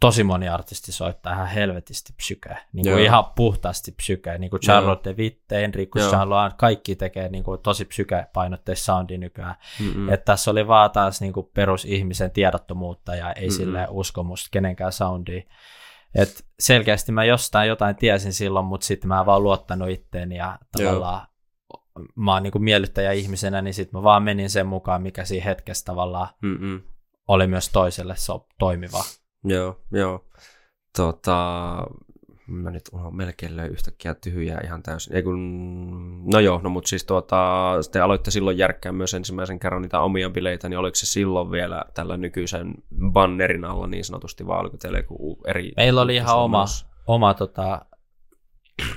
tosi moni artisti soittaa ihan helvetisti psykeä, niin kuin ihan puhtaasti psykeä, niin kuin Charlotte Witte, Enrico Jean kaikki tekee niin kuin tosi psykepainotteista soundi nykyään. Että tässä oli vaan taas niin kuin perusihmisen tiedottomuutta ja ei sille uskomusta kenenkään soundiin. Et selkeästi mä jostain jotain tiesin silloin, mutta sitten mä en vaan luottanut itteeni ja tavallaan Joo. mä oon niin miellyttäjä ihmisenä, niin sitten mä vaan menin sen mukaan, mikä siinä hetkessä tavallaan Mm-mm. oli myös toiselle so- toimiva. Joo, joo. Tota, mä nyt on melkein löy yhtäkkiä tyhjää ihan täysin. Ei kun, no joo, no mutta siis tuota, te aloitte silloin järkkää myös ensimmäisen kerran niitä omia bileitä, niin oliko se silloin vielä tällä nykyisen bannerin alla niin sanotusti, vai oliko teillä joku eri... Meillä oli ihan oma, oma tota,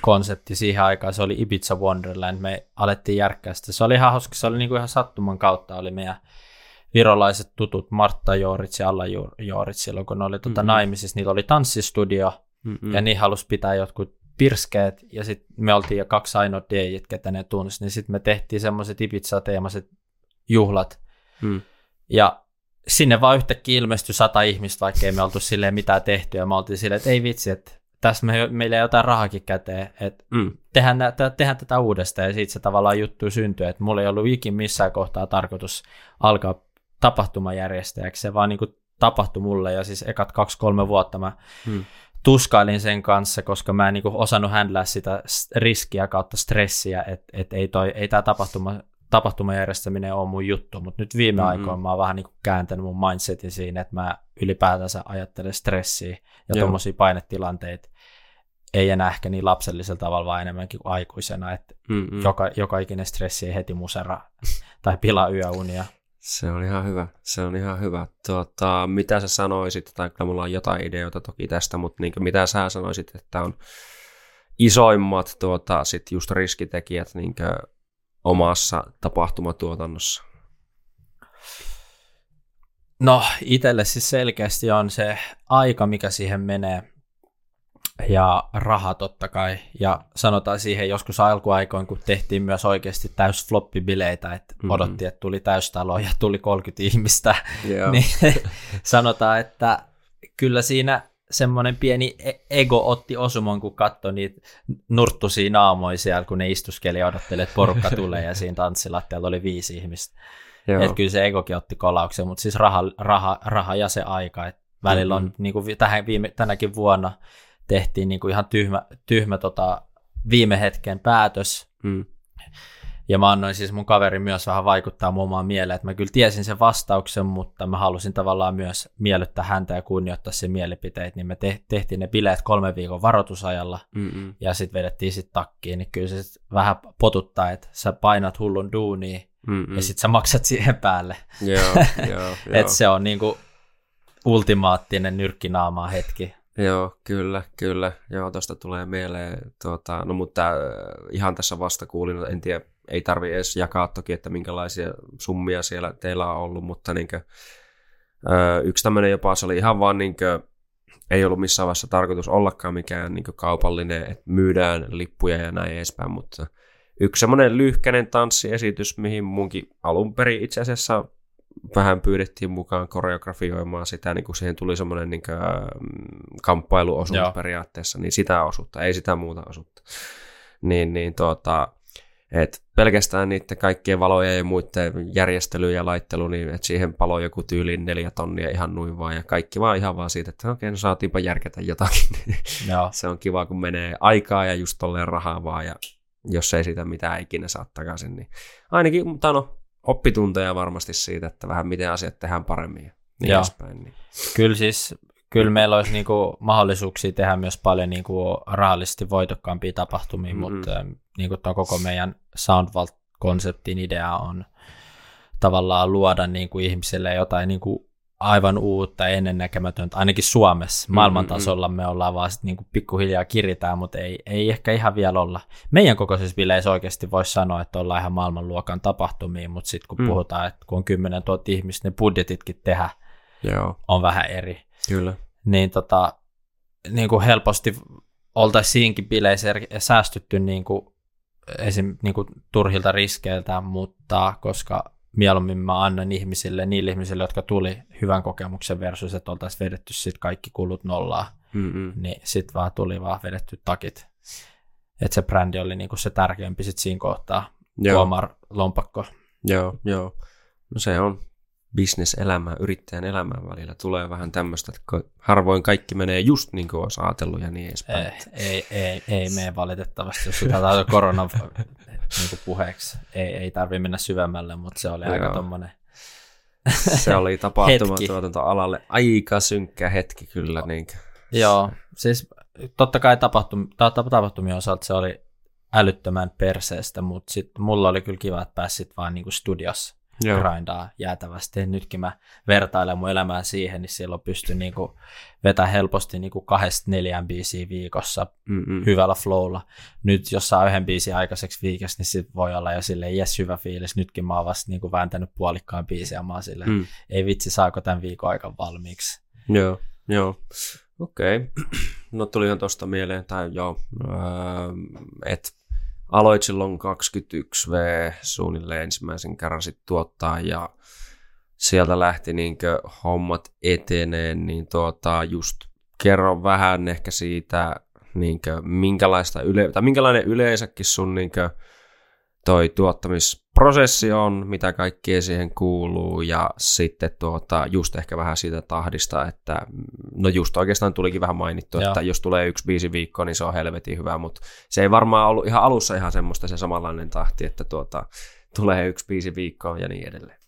konsepti siihen aikaan, se oli Ibiza Wonderland, me alettiin järkkää sitä. Se oli ihan hauska, se oli niinku ihan sattuman kautta, oli meidän virolaiset tutut Martta Joorits ja Alla Joorits silloin, kun ne oli tuota mm-hmm. naimisissa, niillä oli tanssistudio, Mm-mm. ja niin halusi pitää jotkut pirskeet, ja sitten me oltiin jo kaksi ainoa DJit, ketä ne tunsi, niin sitten me tehtiin semmoiset Ibiza-teemaiset juhlat, mm. ja sinne vaan yhtäkkiä ilmestyi sata ihmistä, vaikka ei me oltu silleen mitään tehty, ja me oltiin silleen, että ei vitsi, että tässä me, meillä ei jotain rahakin käteen, että mm. tehdään, tehdään tätä uudestaan, ja siitä se tavallaan juttu syntyi, että mulla ei ollut ikin missään kohtaa tarkoitus alkaa tapahtumajärjestäjäksi, se vaan niin kuin tapahtui mulle, ja siis ekat kaksi-kolme vuotta mä mm tuskailin sen kanssa, koska mä en niin kuin, osannut handlaa sitä riskiä kautta stressiä, että et ei, toi, ei tämä tapahtuma, tapahtumajärjestäminen ole mun juttu, mutta nyt viime mm-hmm. aikoina mä oon vähän niin kuin kääntänyt mun mindsetin siinä, että mä ylipäätänsä ajattelen stressiä ja tuommoisia painetilanteita ei enää ehkä niin lapsellisella tavalla, vaan enemmänkin kuin aikuisena, että mm joka, joka ikinen stressi ei heti musera tai pilaa yöunia. Se on ihan hyvä, se on ihan hyvä. Tuota, mitä sä sanoisit, tai kyllä mulla on jotain ideoita toki tästä, mutta niin mitä sä sanoisit, että on isoimmat tuota, sit just riskitekijät niin omassa tapahtumatuotannossa? No itselle siis selkeästi on se aika, mikä siihen menee ja raha totta kai. Ja sanotaan siihen joskus alkuaikoin, kun tehtiin myös oikeasti täys floppibileitä, että mm-hmm. odotti, että tuli täystalo ja tuli 30 ihmistä, yeah. niin sanotaan, että kyllä siinä semmoinen pieni e- ego otti osumon, kun katsoi niitä nurttusia naamoja siellä, kun ne istuskeli ja odotteli, että porukka tulee ja siinä tanssilattialla oli viisi ihmistä. Että kyllä se egokin otti kolauksen, mutta siis raha, raha, raha ja se aika. Et välillä on, mm-hmm. niin kuin tähän viime, tänäkin vuonna tehtiin niin kuin ihan tyhmä, tyhmä tota, viime hetken päätös. Mm. Ja mä annoin siis mun kaveri myös vähän vaikuttaa mun omaan mieleen, että mä kyllä tiesin sen vastauksen, mutta mä halusin tavallaan myös miellyttää häntä ja kunnioittaa sen mielipiteet, niin me tehtiin ne bileet kolme viikon varoitusajalla Mm-mm. ja sitten vedettiin sitten takkiin, niin kyllä se sit vähän potuttaa, että sä painat hullun duunia Mm-mm. ja sitten sä maksat siihen päälle. Joo, joo, Et se on niinku ultimaattinen nyrkkinaamaa hetki. Joo, kyllä, kyllä. Joo, tuosta tulee mieleen, tuota, no mutta äh, ihan tässä vasta kuulin, en tiedä, ei tarvi edes jakaa toki, että minkälaisia summia siellä teillä on ollut, mutta niin kuin, äh, yksi tämmöinen jopa se oli ihan vaan niin kuin, ei ollut missään vaiheessa tarkoitus ollakaan mikään niin kaupallinen, että myydään lippuja ja näin edespäin, mutta yksi semmoinen lyhkäinen tanssiesitys, mihin munkin alun perin itse asiassa vähän pyydettiin mukaan koreografioimaan sitä, niin kuin siihen tuli semmoinen niin kuin, mm, kamppailuosuus Joo. periaatteessa, niin sitä osuutta, ei sitä muuta osuutta. Niin, niin tuota, et pelkästään niiden kaikkien valojen ja muiden järjestely ja laittelu, niin että siihen palo joku tyyliin neljä tonnia ihan noin vaan, ja kaikki vaan ihan vaan siitä, että okei, no saatiinpa järkätä jotakin. Joo. se on kiva, kun menee aikaa ja just tolleen rahaa vaan, ja jos ei sitä mitään ikinä saa takaisin, niin ainakin, mutta no, oppitunteja varmasti siitä, että vähän miten asiat tehdään paremmin ja niin Joo. edespäin. Niin. Kyllä siis, kyllä meillä olisi niinku mahdollisuuksia tehdä myös paljon niinku rahallisesti voitokkaampia tapahtumia, mm-hmm. mutta niinku koko meidän Soundvault-konseptin idea on tavallaan luoda niinku ihmisille jotain niinku aivan uutta, ennennäkemätöntä, ainakin Suomessa. Mm, Maailman tasolla me ollaan vaan sitten niinku pikkuhiljaa kiritään, mutta ei, ei ehkä ihan vielä olla. Meidän kokoisessa bileissä oikeasti voisi sanoa, että ollaan ihan maailmanluokan tapahtumia, mutta sitten kun mm. puhutaan, että kun on 10 000 ihmistä, ne budjetitkin tehdä Joo. on vähän eri. Kyllä. Niin tota, niin kuin helposti oltaisiin siinkin bileissä säästytty niin kuin, esim, niin kuin turhilta riskeiltä, mutta koska mieluummin mä annan ihmisille, niille ihmisille, jotka tuli hyvän kokemuksen versus, että oltaisiin vedetty sit kaikki kulut nollaa, Mm-mm. niin sitten vaan tuli vaan vedetty takit. Että se brändi oli niinku se tärkeämpi sit siinä kohtaa, joo. lompakko. Joo, joo. No se on bisneselämä, yrittäjän elämän välillä tulee vähän tämmöistä, että harvoin kaikki menee just niin kuin olisi ajatellut ja niin edespäin. Ei, ei, ei, ei mene valitettavasti, jos sitä korona niin kuin puheeksi. Ei, ei tarvi mennä syvemmälle, mutta se oli Joo. aika tommonen Se oli tapahtumatuotantoalalle aika synkkä hetki kyllä. Niin. Joo, siis totta kai tapahtum, tapahtumien osalta se oli älyttömän perseestä, mutta sitten mulla oli kyllä kiva, että pääsit vaan niinku studiossa Joo. grindaa jäätävästi. Nytkin mä vertailen mun elämää siihen, niin silloin pystyn niinku vetää helposti niinku kahdesta neljään biisiä viikossa Mm-mm. hyvällä flowlla. Nyt jos saa yhden biisin aikaiseksi viikossa, niin sit voi olla jo sille jes hyvä fiilis. Nytkin mä oon vasta niinku vääntänyt puolikkaan biisiä, mä oon sille, mm. ei vitsi saako tämän viikon aikan valmiiksi. Joo, joo. Okei. Okay. No tulihan tuosta mieleen, tai joo, öö, että aloit silloin 21V suunnilleen ensimmäisen kerran sit tuottaa ja sieltä lähti niin hommat eteneen, niin tuota, just kerro vähän ehkä siitä, niin minkälaista yle, tai minkälainen yleensäkin sun niin toi tuottamisprosessi on, mitä kaikkea siihen kuuluu ja sitten tuota, just ehkä vähän siitä tahdista, että no just oikeastaan tulikin vähän mainittu, Joo. että jos tulee yksi biisi viikko, niin se on helvetin hyvä, mutta se ei varmaan ollut ihan alussa ihan semmoista se samanlainen tahti, että tuota, tulee yksi biisi viikkoon ja niin edelleen.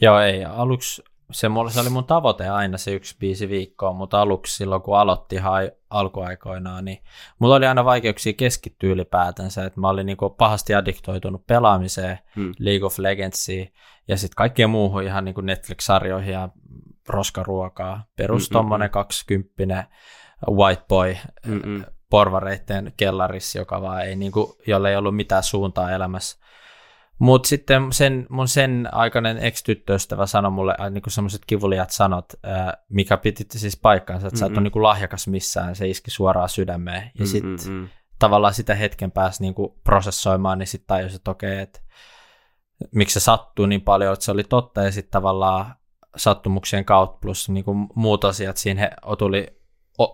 Joo, ei. Aluksi, se, mulla, se oli mun tavoite aina se yksi biisi viikkoa, mutta aluksi silloin kun aloitti ihan alkuaikoinaan, niin mulla oli aina vaikeuksia keskittyä ylipäätänsä, että mä olin niinku pahasti addiktoitunut pelaamiseen, hmm. League of Legendsiin ja sitten kaikkeen muuhun ihan niinku Netflix-sarjoihin ja roskaruokaa. Perus mm, tommonen 20 white boy Mm-mm. porvareitten kellarissa, joka vaan ei, niinku, jolle ei ollut mitään suuntaa elämässä. Mutta sitten sen, mun sen aikainen ex-tyttöystävä sanoi mulle äh, niinku semmoiset kivuliat sanot, äh, mikä piti siis paikkaansa, että mm-hmm. sä et ole niinku lahjakas missään, se iski suoraan sydämeen. Ja sitten mm-hmm. tavallaan sitä hetken pääsi niinku prosessoimaan, niin sitten tajusi, että okei, okay, että miksi se sattuu niin paljon, että se oli totta, ja sitten tavallaan sattumuksien kautta plus niinku muut asiat siinä he, tuli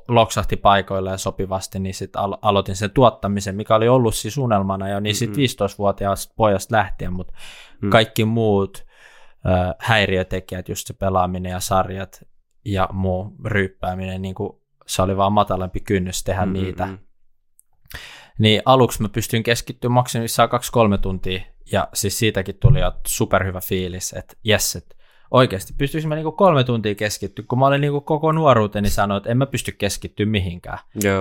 loksahti paikoille ja sopivasti, niin sitten alo- aloitin sen tuottamisen, mikä oli ollut siis unelmana jo niin sitten 15-vuotiaasta pojasta lähtien, mutta mm. kaikki muut äh, häiriötekijät, just se pelaaminen ja sarjat ja muu ryyppääminen, niin kuin se oli vaan matalampi kynnys tehdä mm-hmm. niitä. Niin aluksi mä pystyin keskittymään maksimissaan 2-3 tuntia, ja siis siitäkin tuli jo superhyvä fiilis, että jes, että oikeasti pystyisin mä niinku kolme tuntia keskittyä, kun mä olin niinku koko nuoruuteni sanoa, että en mä pysty keskittyä mihinkään.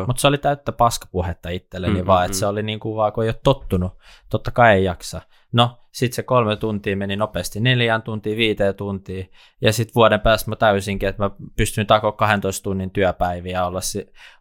Mutta se oli täyttä paskapuhetta itselleni mm-hmm. vaan, että se oli niinku vaan, kun ei ole tottunut, totta kai ei jaksa. No, sitten se kolme tuntia meni nopeasti neljään tuntiin, viiteen tuntiin, ja sitten vuoden päästä mä täysinkin, että mä pystyn takoa 12 tunnin työpäiviä olla,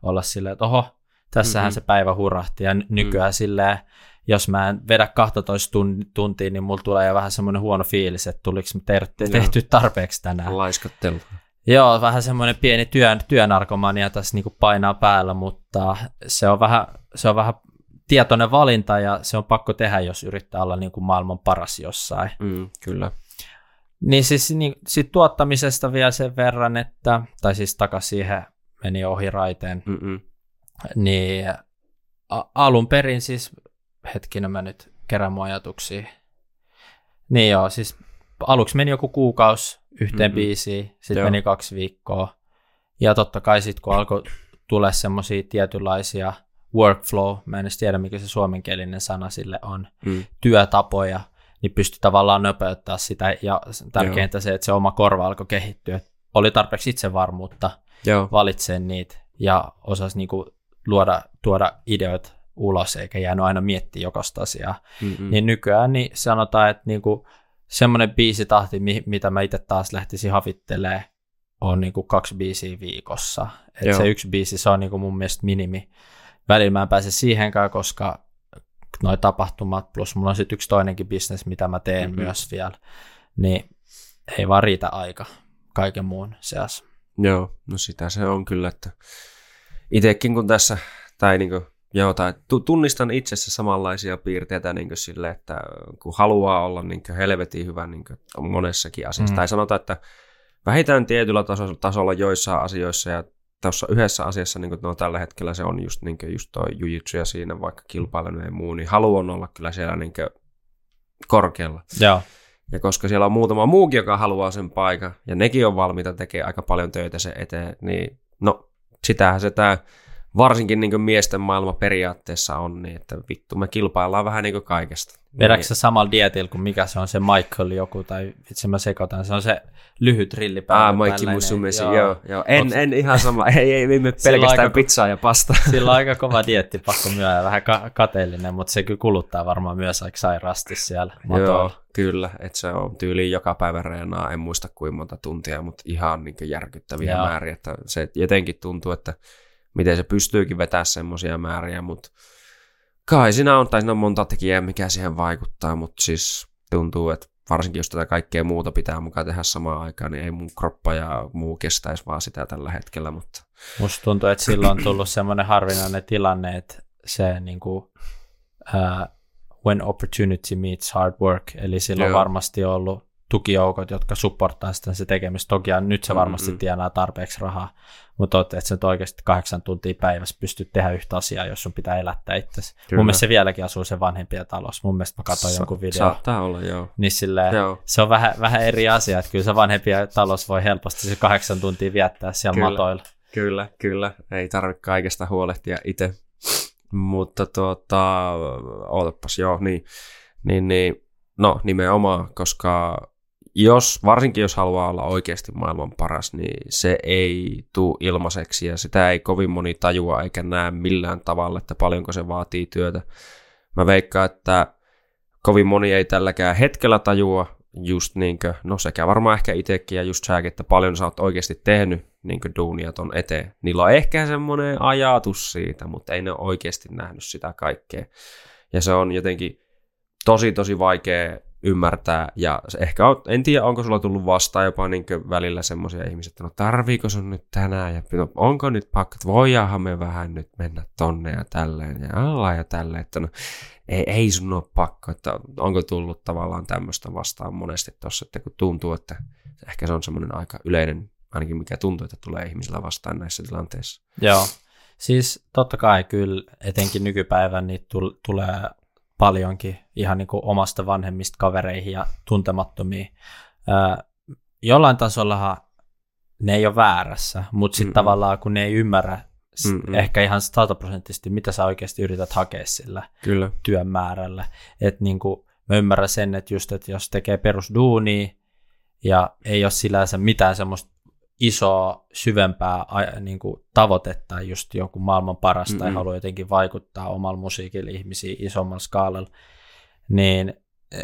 olla silleen, että oho, tässähän mm-hmm. se päivä hurahti, ja nykyään mm-hmm. silleen, jos mä en vedä 12 tuntia, niin mulla tulee jo vähän semmoinen huono fiilis, että tuliko te- tehty tarpeeksi tänään. Laiskattelu. Joo, vähän semmoinen pieni työn, työnarkomania tässä niin painaa päällä, mutta se on, vähän, se on vähän tietoinen valinta ja se on pakko tehdä, jos yrittää olla niin kuin maailman paras jossain. Mm, kyllä. Niin siis niin, sit tuottamisesta vielä sen verran, että, tai siis takaisin siihen meni ohi raiteen, Mm-mm. niin a- alun perin siis hetkinen mä nyt kerään mun ajatuksia. Niin joo, siis aluksi meni joku kuukausi yhteen mm-hmm. biisiin, sitten meni kaksi viikkoa. Ja totta kai sitten kun alkoi tulla semmoisia tietynlaisia workflow, mä en edes tiedä mikä se suomenkielinen sana sille on, mm. työtapoja, niin pystyi tavallaan nopeuttaa sitä ja tärkeintä Joo. se, että se oma korva alkoi kehittyä. Oli tarpeeksi itsevarmuutta Joo. valitse niitä ja osasi niinku luoda, tuoda ideoita ulos eikä jäänyt aina miettiä jokaista asiaa. Mm-mm. Niin nykyään niin sanotaan, että niinku semmoinen biisitahti, mitä mä itse taas lähtisin havittelemaan, on niinku kaksi biisiä viikossa. Et se yksi biisi, se on niinku mun mielestä minimi. Välillä mä en pääse siihenkään, koska noi tapahtumat, plus mulla on sitten yksi toinenkin bisnes, mitä mä teen mm-hmm. myös vielä, niin ei vaan riitä aika kaiken muun seassa. Joo, no sitä se on kyllä, että itsekin kun tässä, tai niin kuin Joo, tai tunnistan itsessä samanlaisia piirteitä niin kuin sille, että kun haluaa olla niin kuin helvetin hyvä niin kuin monessakin asiassa, mm. tai sanotaan, että vähintään tietyllä tasolla, tasolla joissain asioissa ja tuossa yhdessä asiassa, niin kuin no, tällä hetkellä se on just, niin kuin, just toi jujitsu ja siinä vaikka kilpaileminen ja muu, niin haluan olla kyllä siellä niin kuin korkealla. Joo. Ja koska siellä on muutama muukin, joka haluaa sen paikan, ja nekin on valmiita tekemään aika paljon töitä sen eteen, niin no, sitähän se tämä varsinkin niin miesten maailma periaatteessa on niin, että vittu, me kilpaillaan vähän niin kaikesta. Vedätkö niin. samalla dietillä kuin mikä se on se Michael joku, tai itse mä sekoitan, se on se lyhyt rillipäivä. Ah, Mikey Musumesi, joo. joo, joo. En, en ihan sama, ei, ei viime pelkästään aika, pizzaa ja pasta. Sillä on aika kova dietti, pakko myöä, vähän ka- kateellinen, mutta se kyllä kuluttaa varmaan myös aika sairaasti siellä matoilla. Joo, kyllä, että se on tyyliin joka päivä reenaa, en muista kuinka monta tuntia, mutta ihan niin järkyttäviä joo. määriä, että se jotenkin tuntuu, että miten se pystyykin vetämään semmoisia määriä, mutta kai siinä on, tai siinä on monta tekijää, mikä siihen vaikuttaa, mutta siis tuntuu, että varsinkin jos tätä kaikkea muuta pitää mukaan tehdä samaan aikaan, niin ei mun kroppa ja muu kestäisi vaan sitä tällä hetkellä. Mutta... Musta tuntuu, että silloin on tullut semmoinen harvinainen tilanne, että se niin kuin, uh, when opportunity meets hard work, eli silloin Joo. varmasti on ollut tukijoukot, jotka supporttaa sitä se tekemistä. Toki nyt se varmasti mm-hmm. tienaa tarpeeksi rahaa, mutta että sä nyt oikeasti kahdeksan tuntia päivässä pystyt tehdä yhtä asiaa, jos sun pitää elättää itsesi. Mun mielestä se vieläkin asuu sen vanhempien talossa. Mun mielestä mä katsoin Sa- jonkun video. Saattaa olla, joo. Niin silleen, joo. se on vähän, vähän eri asia, että kyllä se vanhempien talossa voi helposti se kahdeksan tuntia viettää siellä kyllä, matoilla. Kyllä, kyllä. Ei tarvitse kaikesta huolehtia itse. Mutta tuota, ootapas, joo, niin, niin, niin, no nimenomaan, koska jos, varsinkin jos haluaa olla oikeasti maailman paras, niin se ei tule ilmaiseksi ja sitä ei kovin moni tajua eikä näe millään tavalla, että paljonko se vaatii työtä. Mä veikkaan, että kovin moni ei tälläkään hetkellä tajua, just niin kuin, no sekä varmaan ehkä itsekin ja just säkin, että paljon sä oot oikeasti tehnyt niin duunia ton eteen. Niillä on ehkä semmoinen ajatus siitä, mutta ei ne oikeasti nähnyt sitä kaikkea. Ja se on jotenkin tosi tosi vaikea ymmärtää, ja ehkä on, en tiedä, onko sulla tullut vastaan jopa niin välillä semmoisia ihmisiä, että no tarviiko sun nyt tänään, ja no, onko nyt pakko, että voidaanhan me vähän nyt mennä tonne ja tälleen, ja alla ja tälleen, että no ei, ei sun ole pakko, että onko tullut tavallaan tämmöistä vastaan monesti tuossa, että kun tuntuu, että ehkä se on semmoinen aika yleinen, ainakin mikä tuntuu, että tulee ihmisillä vastaan näissä tilanteissa. Joo, siis totta kai kyllä etenkin nykypäivän niin tulee paljonkin ihan niin kuin omasta vanhemmista kavereihin ja tuntemattomiin. Jollain tasollahan ne ei ole väärässä, mutta sitten tavallaan kun ne ei ymmärrä Mm-mm. ehkä ihan sataprosenttisesti, mitä sä oikeasti yrität hakea sillä Kyllä. työn määrällä. Että niin kuin, mä ymmärrän sen, että just, että jos tekee perusduunia ja ei ole sillä mitään semmoista isoa, syvempää niin kuin, tavoitetta, just joku maailman paras mm-hmm. tai haluaa jotenkin vaikuttaa omalla musiikilla ihmisiin isommalla skaalalla, niin e,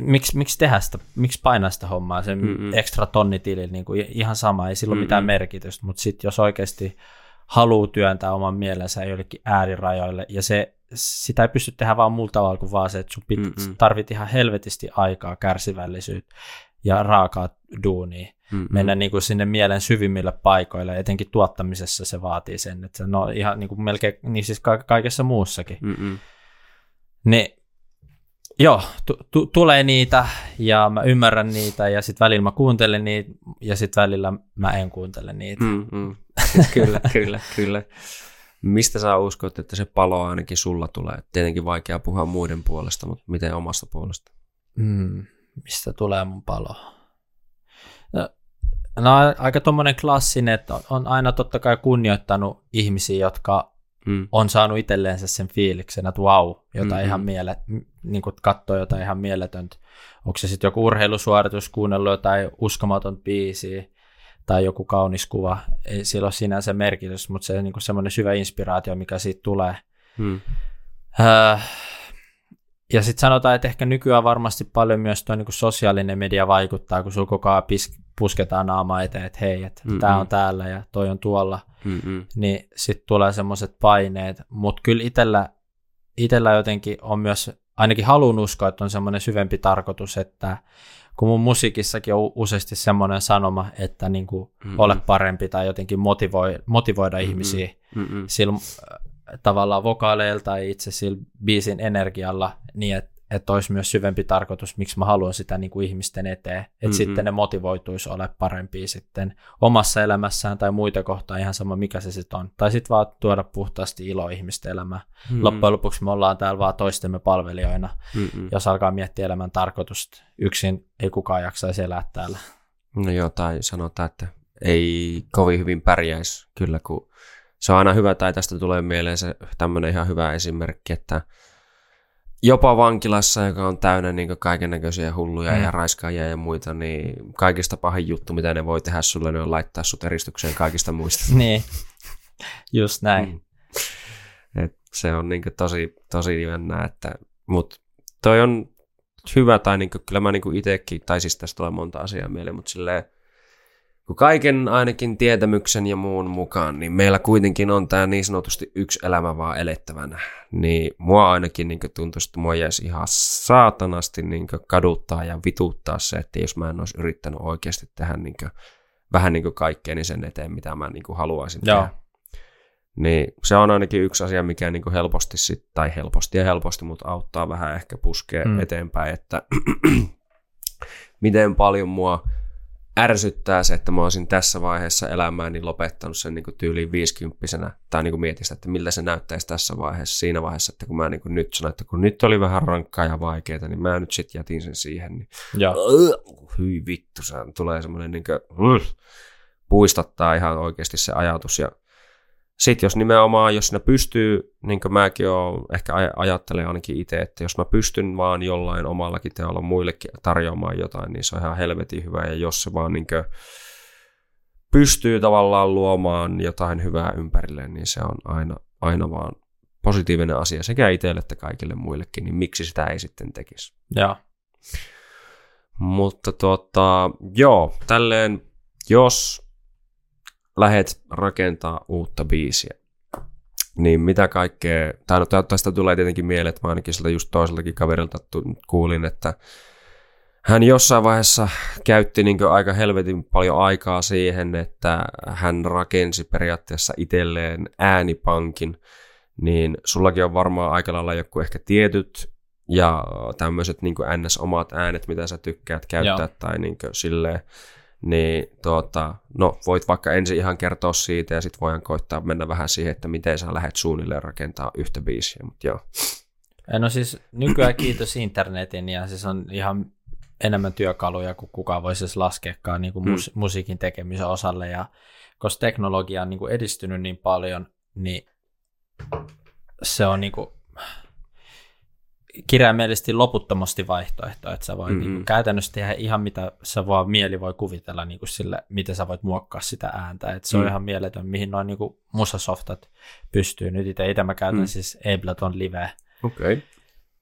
miksi, miksi tehdä sitä, miksi painaa sitä hommaa, sen mm-hmm. ekstra tonnitilillä, niin kuin ihan sama, ei sillä mm-hmm. mitään merkitystä, mutta sitten jos oikeasti haluaa työntää oman mielensä jollekin äärirajoille, ja se, sitä ei pysty tehdä vaan muulla tavalla kuin vaan se, että sun pit, tarvit ihan helvetisti aikaa, kärsivällisyyttä ja raakaa duunia, mm-hmm. mennä niin kuin sinne mielen syvimmille paikoille, etenkin tuottamisessa se vaatii sen, että no ihan niin kuin melkein, niin siis ka- kaikessa muussakin. Mm-hmm. Niin joo, t- t- tulee niitä ja mä ymmärrän niitä ja sitten välillä mä kuuntelen niitä ja sitten välillä mä en kuuntele niitä. Mm-hmm. kyllä, kyllä, kyllä. Mistä sä uskot, että se palo ainakin sulla tulee? Tietenkin vaikea puhua muiden puolesta, mutta miten omasta puolesta? Mm, mistä tulee mun palo? No, no aika tuommoinen klassinen, että on aina totta kai kunnioittanut ihmisiä, jotka mm. on saanut itselleensä sen fiiliksen, että wow, jotain mm-hmm. ihan miele, niin kuin katsoo jotain ihan mieletöntä. Onko se sitten joku urheilusuoritus, kuunnellut jotain uskomaton biisiä, tai joku kaunis kuva. Ei sillä ole sinänsä merkitys, mutta se on niin semmoinen syvä inspiraatio, mikä siitä tulee. Hmm. Öö, ja sitten sanotaan, että ehkä nykyään varmasti paljon myös tuo niin sosiaalinen media vaikuttaa, kun sulla koko ajan pis- pusketaan naama eteen, että hei, että tämä on täällä ja toi on tuolla. Mm-mm. Niin sitten tulee semmoiset paineet. Mutta kyllä itsellä, itsellä jotenkin on myös, ainakin haluan uskoa, että on semmoinen syvempi tarkoitus, että kun mun musiikissakin on useasti semmoinen sanoma, että niin kuin mm-hmm. ole parempi tai jotenkin motivoi, motivoida mm-hmm. ihmisiä mm-hmm. sillä tavallaan vokaaleilla tai itse sillä biisin energialla niin, että että olisi myös syvempi tarkoitus, miksi mä haluan sitä niin kuin ihmisten eteen, että mm-hmm. sitten ne motivoituisi ole parempia sitten omassa elämässään tai muita kohtaa, ihan sama mikä se sitten on. Tai sitten vaan tuoda puhtaasti ilo ihmisten elämään. Mm-hmm. Loppujen lopuksi me ollaan täällä vaan toistemme palvelijoina, mm-hmm. jos alkaa miettiä elämän tarkoitusta. Yksin ei kukaan jaksaisi elää täällä. No joo, tai sanotaan, että ei kovin hyvin pärjäisi kyllä, kun se on aina hyvä, tai tästä tulee mieleen se tämmöinen ihan hyvä esimerkki, että jopa vankilassa, joka on täynnä niin kaiken näköisiä hulluja mm. ja raiskaajia ja muita, niin kaikista pahin juttu, mitä ne voi tehdä sulle, niin on laittaa sut eristykseen kaikista muista. niin, just näin. Mm. Et se on niin tosi, tosi jännä, että, mutta toi on hyvä, tai niin kyllä mä niin itsekin, tai siis tästä tulee monta asiaa mieleen, mutta silleen, kun kaiken ainakin tietämyksen ja muun mukaan, niin meillä kuitenkin on tämä niin sanotusti yksi elämä vaan elettävänä. Niin mua ainakin niin tuntuu, että mua jäisi ihan saatanasti niin kaduttaa ja vituttaa se, että jos mä en olisi yrittänyt oikeasti tehdä niin kuin, vähän niin kaikkea niin sen eteen, mitä mä niin haluaisin Joo. tehdä. Niin se on ainakin yksi asia, mikä niin helposti, sit, tai helposti ja helposti, mutta auttaa vähän ehkä puskea mm. eteenpäin, että miten paljon mua ärsyttää se, että mä olisin tässä vaiheessa elämääni niin lopettanut sen niin tyyliin viisikymppisenä, tai niin mietin sitä, että miltä se näyttäisi tässä vaiheessa, siinä vaiheessa, että kun mä niin nyt sanoin, että kun nyt oli vähän rankkaa ja vaikeaa, niin mä nyt sitten jätin sen siihen, niin ja. hyi vittu, se tulee semmoinen niin kuin, puistattaa ihan oikeasti se ajatus, ja sitten jos nimenomaan, jos ne pystyy, niin kuin mäkin olen, ehkä ajattelen ainakin itse, että jos mä pystyn vaan jollain omallakin teolla muillekin tarjoamaan jotain, niin se on ihan helvetin hyvä. Ja jos se vaan niin kuin pystyy tavallaan luomaan jotain hyvää ympärilleen, niin se on aina, aina vaan positiivinen asia sekä itselle että kaikille muillekin, niin miksi sitä ei sitten tekisi. Joo. Mutta tota, joo, tälleen, jos lähet rakentaa uutta biisiä, niin mitä kaikkea, tai no tästä tulee tietenkin mieleen, että mä ainakin siltä just toiseltakin kaverilta kuulin, että hän jossain vaiheessa käytti niin aika helvetin paljon aikaa siihen, että hän rakensi periaatteessa itselleen äänipankin, niin sullakin on varmaan aika lailla joku ehkä tietyt ja tämmöiset niin ns-omat äänet, mitä sä tykkäät käyttää Joo. tai niin silleen, niin tuota, no, voit vaikka ensin ihan kertoa siitä ja sitten voidaan koittaa mennä vähän siihen, että miten sä lähdet suunnilleen rakentaa yhtä biisiä, mutta joo. No siis nykyään kiitos internetin ja siis on ihan enemmän työkaluja kuin kukaan voisi edes laskeakaan niin kuin mm. mus- musiikin tekemisen osalle ja koska teknologia on niin kuin edistynyt niin paljon, niin se on niin kuin kirjaimellisesti loputtomasti vaihtoehto, että sä voit mm-hmm. niin käytännössä tehdä ihan mitä sä vaan mieli voi kuvitella niin kuin sille, miten sä voit muokkaa sitä ääntä. että se mm. on ihan mieletön, mihin noin niin kuin musasoftat pystyy. Nyt itse, itse mä käytän mm. siis Ableton Live. Okay.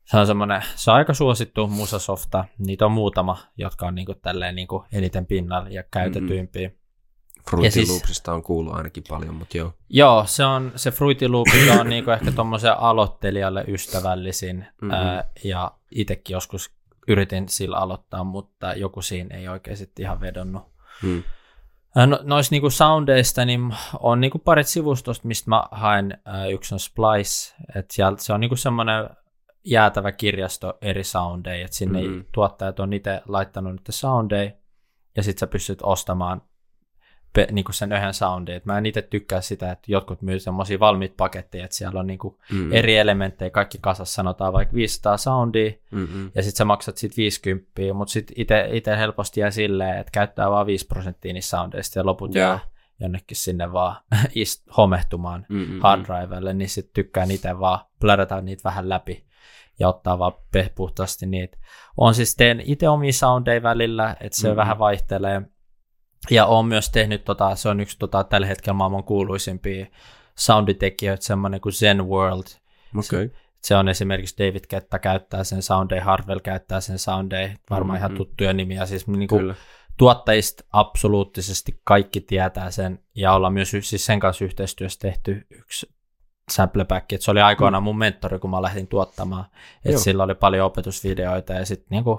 Se on semmoinen, se on aika suosittu musasofta. Niitä on muutama, jotka on niin kuin tälleen niin kuin eniten pinnalla ja käytetyimpiä. Mm-hmm. Fruity siis, Loopsista on kuullut ainakin paljon, mutta joo. Joo, se, on, se Fruity Loop on niinku ehkä tuommoisen aloittelijalle ystävällisin, mm-hmm. ää, ja itsekin joskus yritin sillä aloittaa, mutta joku siinä ei oikein sitten ihan vedonnut. Mm. No, noista niinku soundeista niin on niinku parit sivustosta, mistä mä haen. Ää, yksi on Splice, että se on niinku semmoinen jäätävä kirjasto eri soundeja, että sinne mm-hmm. tuottajat on itse laittanut niitä soundeja, ja sitten sä pystyt ostamaan pe, niin kuin sen yhden soundin. Et mä en itse tykkää sitä, että jotkut myy semmoisia valmiita paketteja, että siellä on niin kuin mm-hmm. eri elementtejä, kaikki kasassa sanotaan vaikka 500 soundia, mm-hmm. ja sitten sä maksat sit 50, mutta sitten itse helposti jää silleen, että käyttää vain 5 prosenttia niistä soundeista, ja loput yeah. jää jonnekin sinne vaan homehtumaan mm-hmm. hard niin sitten tykkään itse vaan plärätä niitä vähän läpi ja ottaa vaan puhtaasti niitä. On siis teen itse omia soundeja välillä, että se mm-hmm. vähän vaihtelee, ja on myös tehnyt, tota, se on yksi tota, tällä hetkellä maailman kuuluisimpia sounditekijöitä, semmoinen kuin Zen World. Okay. Se, se on esimerkiksi David Ketta käyttää sen soundei, Harvel käyttää sen soundei, varmaan mm-hmm. ihan tuttuja nimiä. Siis niin kuin, tuottajista absoluuttisesti kaikki tietää sen, ja ollaan myös siis sen kanssa yhteistyössä tehty yksi sampleback, se oli aikoinaan mun mentori, kun mä lähdin tuottamaan, että sillä oli paljon opetusvideoita, ja sitten niin kuin,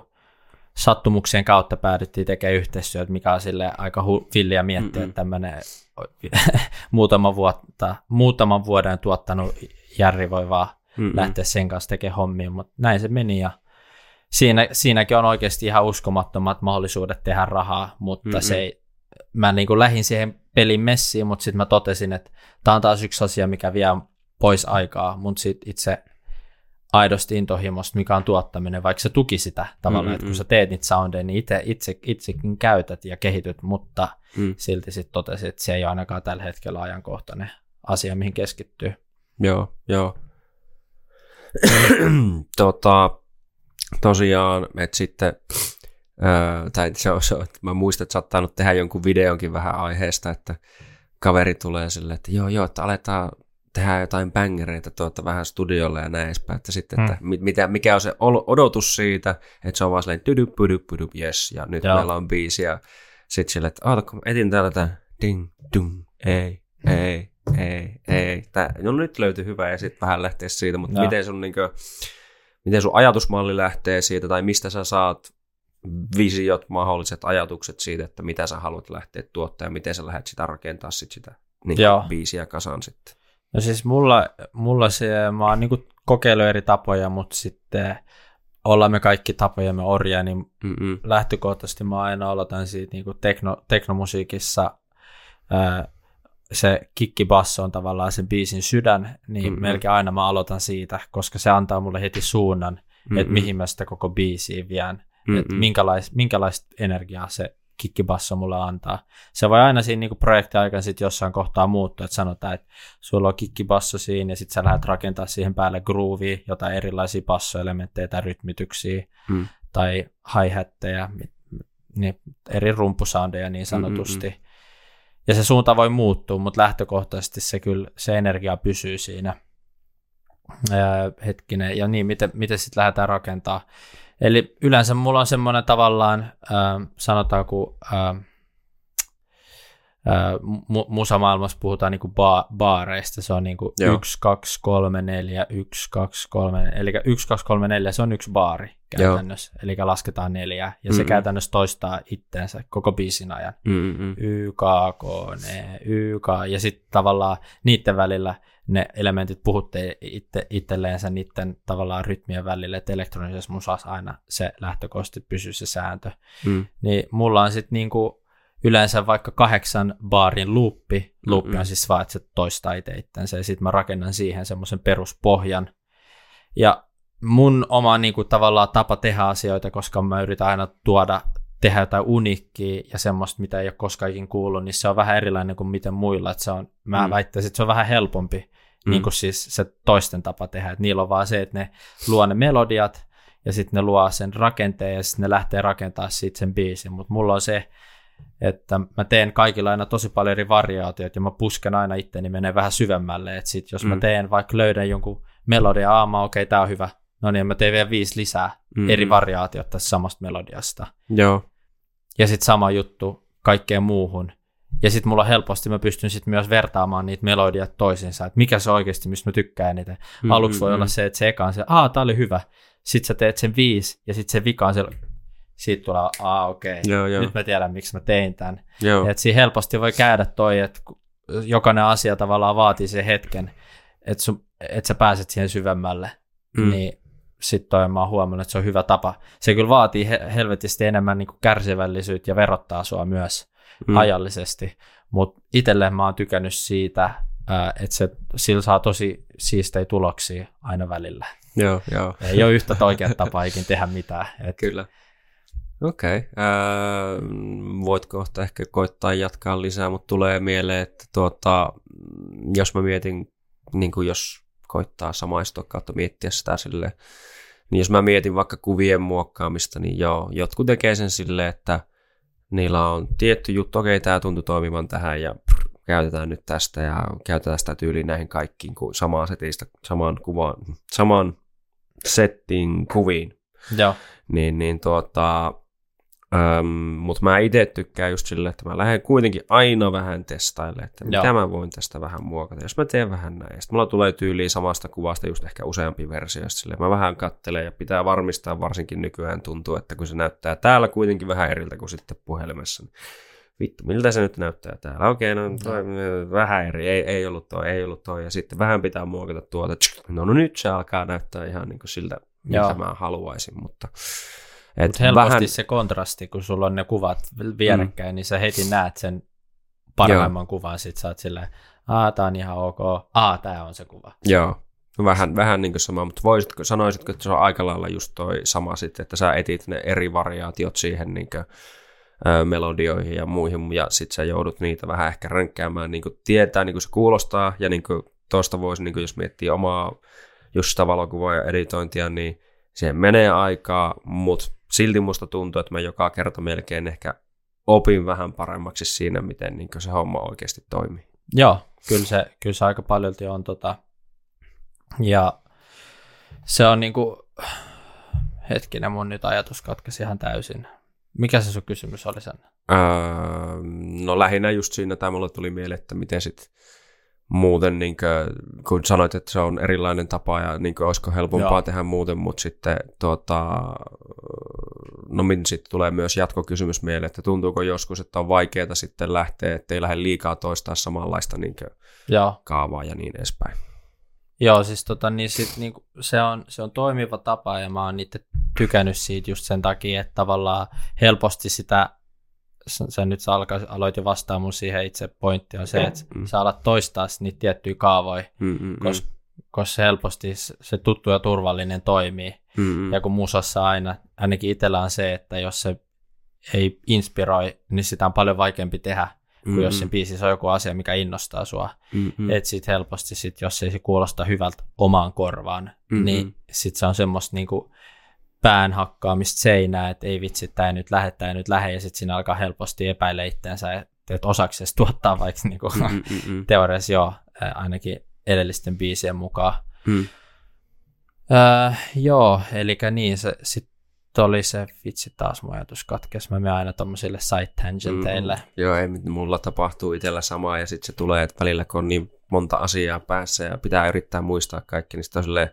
sattumuksien kautta päädyttiin tekemään yhteistyötä, mikä on sille aika hu- villiä miettiä, että tämmöinen muutaman, vuotta, muutaman vuoden tuottanut Järri voi vaan Mm-mm. lähteä sen kanssa tekemään hommia, mutta näin se meni ja siinä, siinäkin on oikeasti ihan uskomattomat mahdollisuudet tehdä rahaa, mutta Mm-mm. se ei, mä niin kuin lähdin siihen pelin messiin, mutta sitten mä totesin, että tämä on taas yksi asia, mikä vie pois aikaa, mutta sitten itse aidosti intohimosta, mikä on tuottaminen, vaikka se tuki sitä tavallaan, mm-hmm. että kun sä teet niitä soundeja, niin itse, itse, itsekin käytät ja kehityt, mutta mm. silti sitten totesit, että se ei ole ainakaan tällä hetkellä ajankohtainen asia, mihin keskittyy. Joo, joo. tota, tosiaan, että sitten, ää, tai se on, se on, mä muistan, että sä oot tehdä jonkun videonkin vähän aiheesta, että kaveri tulee silleen, että joo, joo, että aletaan tehdään jotain bängereitä tuota vähän studiolle ja näin edespäin, että sitten, että mm. mitä, mikä on se odotus siitä, että se on vaan silleen tydyp, pydyp, pydyp, yes, ja nyt Joo. meillä on biisi, ja sitten silleen, että kun etin täällä tämän ding, dung, ei, ei, ei, ei, tää, no nyt löytyy hyvä, ja sitten vähän lähtee siitä, mutta miten sun, niin kuin, miten sun ajatusmalli lähtee siitä, tai mistä sä saat visiot, mahdolliset ajatukset siitä, että mitä sä haluat lähteä tuottaa, ja miten sä lähdet sitä rakentaa sit sitä niin biisiä kasaan sitten. No siis mulla, mulla se, mä oon niin kokeillut eri tapoja, mutta sitten ollaan me kaikki tapojamme orjia, niin Mm-mm. lähtökohtaisesti mä aina aloitan siitä niin tekno, teknomusiikissa ää, se kikkibasso on tavallaan sen biisin sydän, niin Mm-mm. melkein aina mä aloitan siitä, koska se antaa mulle heti suunnan, Mm-mm. että mihin mä sitä koko biisiä vien, että minkälais, minkälaista energiaa se kikkibasso mulle antaa. Se voi aina siinä niin projektin aikana sitten jossain kohtaa muuttua, että sanotaan, että sulla on kikkibasso siinä ja sitten sä lähdet rakentaa siihen päälle groovia, jotain erilaisia bassoelementtejä tai rytmityksiä hmm. tai hi-hatteja, niin eri rumpusoundeja niin sanotusti. Mm-hmm. Ja se suunta voi muuttua, mutta lähtökohtaisesti se kyllä, se energia pysyy siinä. Ää, hetkinen, ja niin, miten, miten sitten lähdetään rakentaa. Eli yleensä mulla on semmoinen tavallaan, ää, sanotaanko, ää, mu- musamaailmassa puhutaan niinku ba- baareista, se on niinku 1, 2, 3, 4, 1, 2, 3, eli 1, 2, 3, 4, se on yksi baari käytännössä, Joo. eli lasketaan neljää, ja mm-hmm. se käytännössä toistaa itteensä koko biisin ajan. Mm-hmm. Y, K, K, N, Y, K, ja sitten tavallaan niiden välillä ne elementit puhutte itse, itselleensä niiden tavallaan rytmien välillä, että elektronisessa musassa aina se lähtökohtaisesti pysyy se sääntö. Mm. Niin mulla on sitten niinku yleensä vaikka kahdeksan baarin luuppi, luuppi mm-hmm. on siis vaan, että se toistaa itse itsensä, ja sitten mä rakennan siihen semmoisen peruspohjan. Ja mun oma niin kuin, tavallaan tapa tehdä asioita, koska mä yritän aina tuoda, tehdä jotain unikkiä ja semmoista, mitä ei ole koskaan kuullut, niin se on vähän erilainen kuin miten muilla. Että se on, mä mm. väittäisin, että se on vähän helpompi mm. niin kuin siis se toisten tapa tehdä. Että niillä on vaan se, että ne luo ne melodiat ja sitten ne luo sen rakenteen ja sitten ne lähtee rakentamaan siitä sen biisin. Mutta mulla on se, että mä teen kaikilla aina tosi paljon eri variaatioita ja mä pusken aina itteni menee vähän syvemmälle, että sit jos mm. mä teen vaikka löydän jonkun melodia, aama, okei, okay, tää on hyvä, no niin, mä teen vielä viisi lisää mm. eri variaatioita tästä samasta melodiasta. Joo. Ja sitten sama juttu kaikkeen muuhun. Ja sitten mulla helposti mä pystyn sitten myös vertaamaan niitä melodiat toisiinsa, että mikä se oikeasti, mistä mä tykkään eniten. Mm, Aluksi voi mm, olla mm. se, että se eka on se, aa, tää oli hyvä. Sitten sä teet sen viisi, ja sitten se vika on se, siitä tulee, aa okei, okay. nyt mä tiedän miksi mä tein tämän. Että siinä helposti voi käydä toi, että jokainen asia tavallaan vaatii sen hetken, että, sun, että sä pääset siihen syvemmälle, mm. niin sitten toi mä oon huomannut, että se on hyvä tapa. Se kyllä vaatii he, helvetisti enemmän niin kärsivällisyyttä ja verottaa sua myös mm. ajallisesti, mutta itselleen mä oon tykännyt siitä, että se, sillä saa tosi siistejä tuloksia aina välillä. Joo, joo. Ei ole yhtä oikea tapa ikin tehdä mitään. Et, Kyllä. Okei. Okay. Äh, voit kohta ehkä koittaa jatkaa lisää, mutta tulee mieleen, että tuota, jos mä mietin, niin kuin jos koittaa samaistua kautta miettiä sitä silleen, niin jos mä mietin vaikka kuvien muokkaamista, niin joo, jotkut tekee sen silleen, että niillä on tietty juttu, okei, okay, tämä tuntuu toimivan tähän ja prr, käytetään nyt tästä ja käytetään sitä tyyliin näihin kaikkiin kuin samaan setistä, samaan kuvaan, samaan settiin kuviin. Joo. Niin, niin tuota, Öm, mutta mä itse tykkään just silleen, että mä lähden kuitenkin aina vähän testaille, että Joo. mitä mä voin tästä vähän muokata. Jos mä teen vähän näin, sitten mulla tulee tyyliin samasta kuvasta just ehkä useampi versio, silleen mä vähän kattelen ja pitää varmistaa, varsinkin nykyään tuntuu, että kun se näyttää täällä kuitenkin vähän eriltä kuin sitten puhelimessa, niin vittu, miltä se nyt näyttää täällä? Okei, no toi, vähän eri, ei, ei ollut toi, ei ollut toi, ja sitten vähän pitää muokata tuota, no, no nyt se alkaa näyttää ihan niin kuin siltä, mitä Joo. mä haluaisin, mutta et helposti vähän... se kontrasti, kun sulla on ne kuvat vierekkäin, mm. niin sä heti näet sen parhaimman Joo. kuvan, sit sä oot silleen, aa, tää on ihan ok, aa, tää on se kuva. Joo, vähän, vähän niin kuin sama, mutta voisitko, sanoisitko, että se on aika lailla just toi sama sitten, että sä etit ne eri variaatiot siihen niin kuin, ö, melodioihin ja muihin, ja sit sä joudut niitä vähän ehkä ränkkäämään, niin kuin tietää, niin kuin se kuulostaa, ja niin kuin tuosta voisi, niin kuin jos miettii omaa just sitä valokuva ja editointia, niin siihen menee aikaa, mutta silti musta tuntuu, että mä joka kerta melkein ehkä opin vähän paremmaksi siinä, miten niin se homma oikeasti toimii. Joo, kyllä se, kyllä se aika paljon on tota, ja se on niinku, hetkinen mun nyt ajatus katkesi ihan täysin. Mikä se sun kysymys oli sen? Öö, no lähinnä just siinä tämä mulle tuli mieleen, että miten sitten muuten, niin kuin, kun sanoit, että se on erilainen tapa ja niin kuin, olisiko helpompaa Joo. tehdä muuten, mutta sitten tuota, no min sitten tulee myös jatkokysymys mieleen, että tuntuuko joskus, että on vaikeaa sitten lähteä, ettei lähde liikaa toistaa samanlaista niin Joo. kaavaa ja niin edespäin. Joo, siis tota, niin sit, niin, se, on, se on toimiva tapa ja mä oon itse tykännyt siitä just sen takia, että tavallaan helposti sitä sä nyt sä alkaa, aloit jo vastaa mun siihen itse pointti on se, että mm. sä alat toistaa niitä tiettyjä kaavoja, mm, mm, koska koska helposti se tuttu ja turvallinen toimii. Mm-hmm. Ja kun musassa aina, ainakin itsellä on se, että jos se ei inspiroi, niin sitä on paljon vaikeampi tehdä, kuin Mm-mm. jos sen biisissä on joku asia, mikä innostaa sua. Mm-mm. Et sit helposti, sit, jos ei se kuulosta hyvältä omaan korvaan, Mm-mm. niin sit se on semmoista niinku pään hakkaamista seinää, että ei vitsi, tämä ei nyt lähde, tämä nyt lähde, ja sitten siinä alkaa helposti epäillä itseänsä, että et se tuottaa vaikka niinku, Mm, mm, mm, teoriassa joo, ainakin edellisten biisien mukaan. mm. Öö, joo, eli niin, se sitten oli se, vitsi taas mun ajatus katkes, mä menen aina tommosille side tangenteille. Mm. Joo, ei, mulla tapahtuu itsellä samaa ja sitten se tulee, että välillä kun on niin monta asiaa päässä ja pitää yrittää muistaa kaikki, niin sitten on silleen,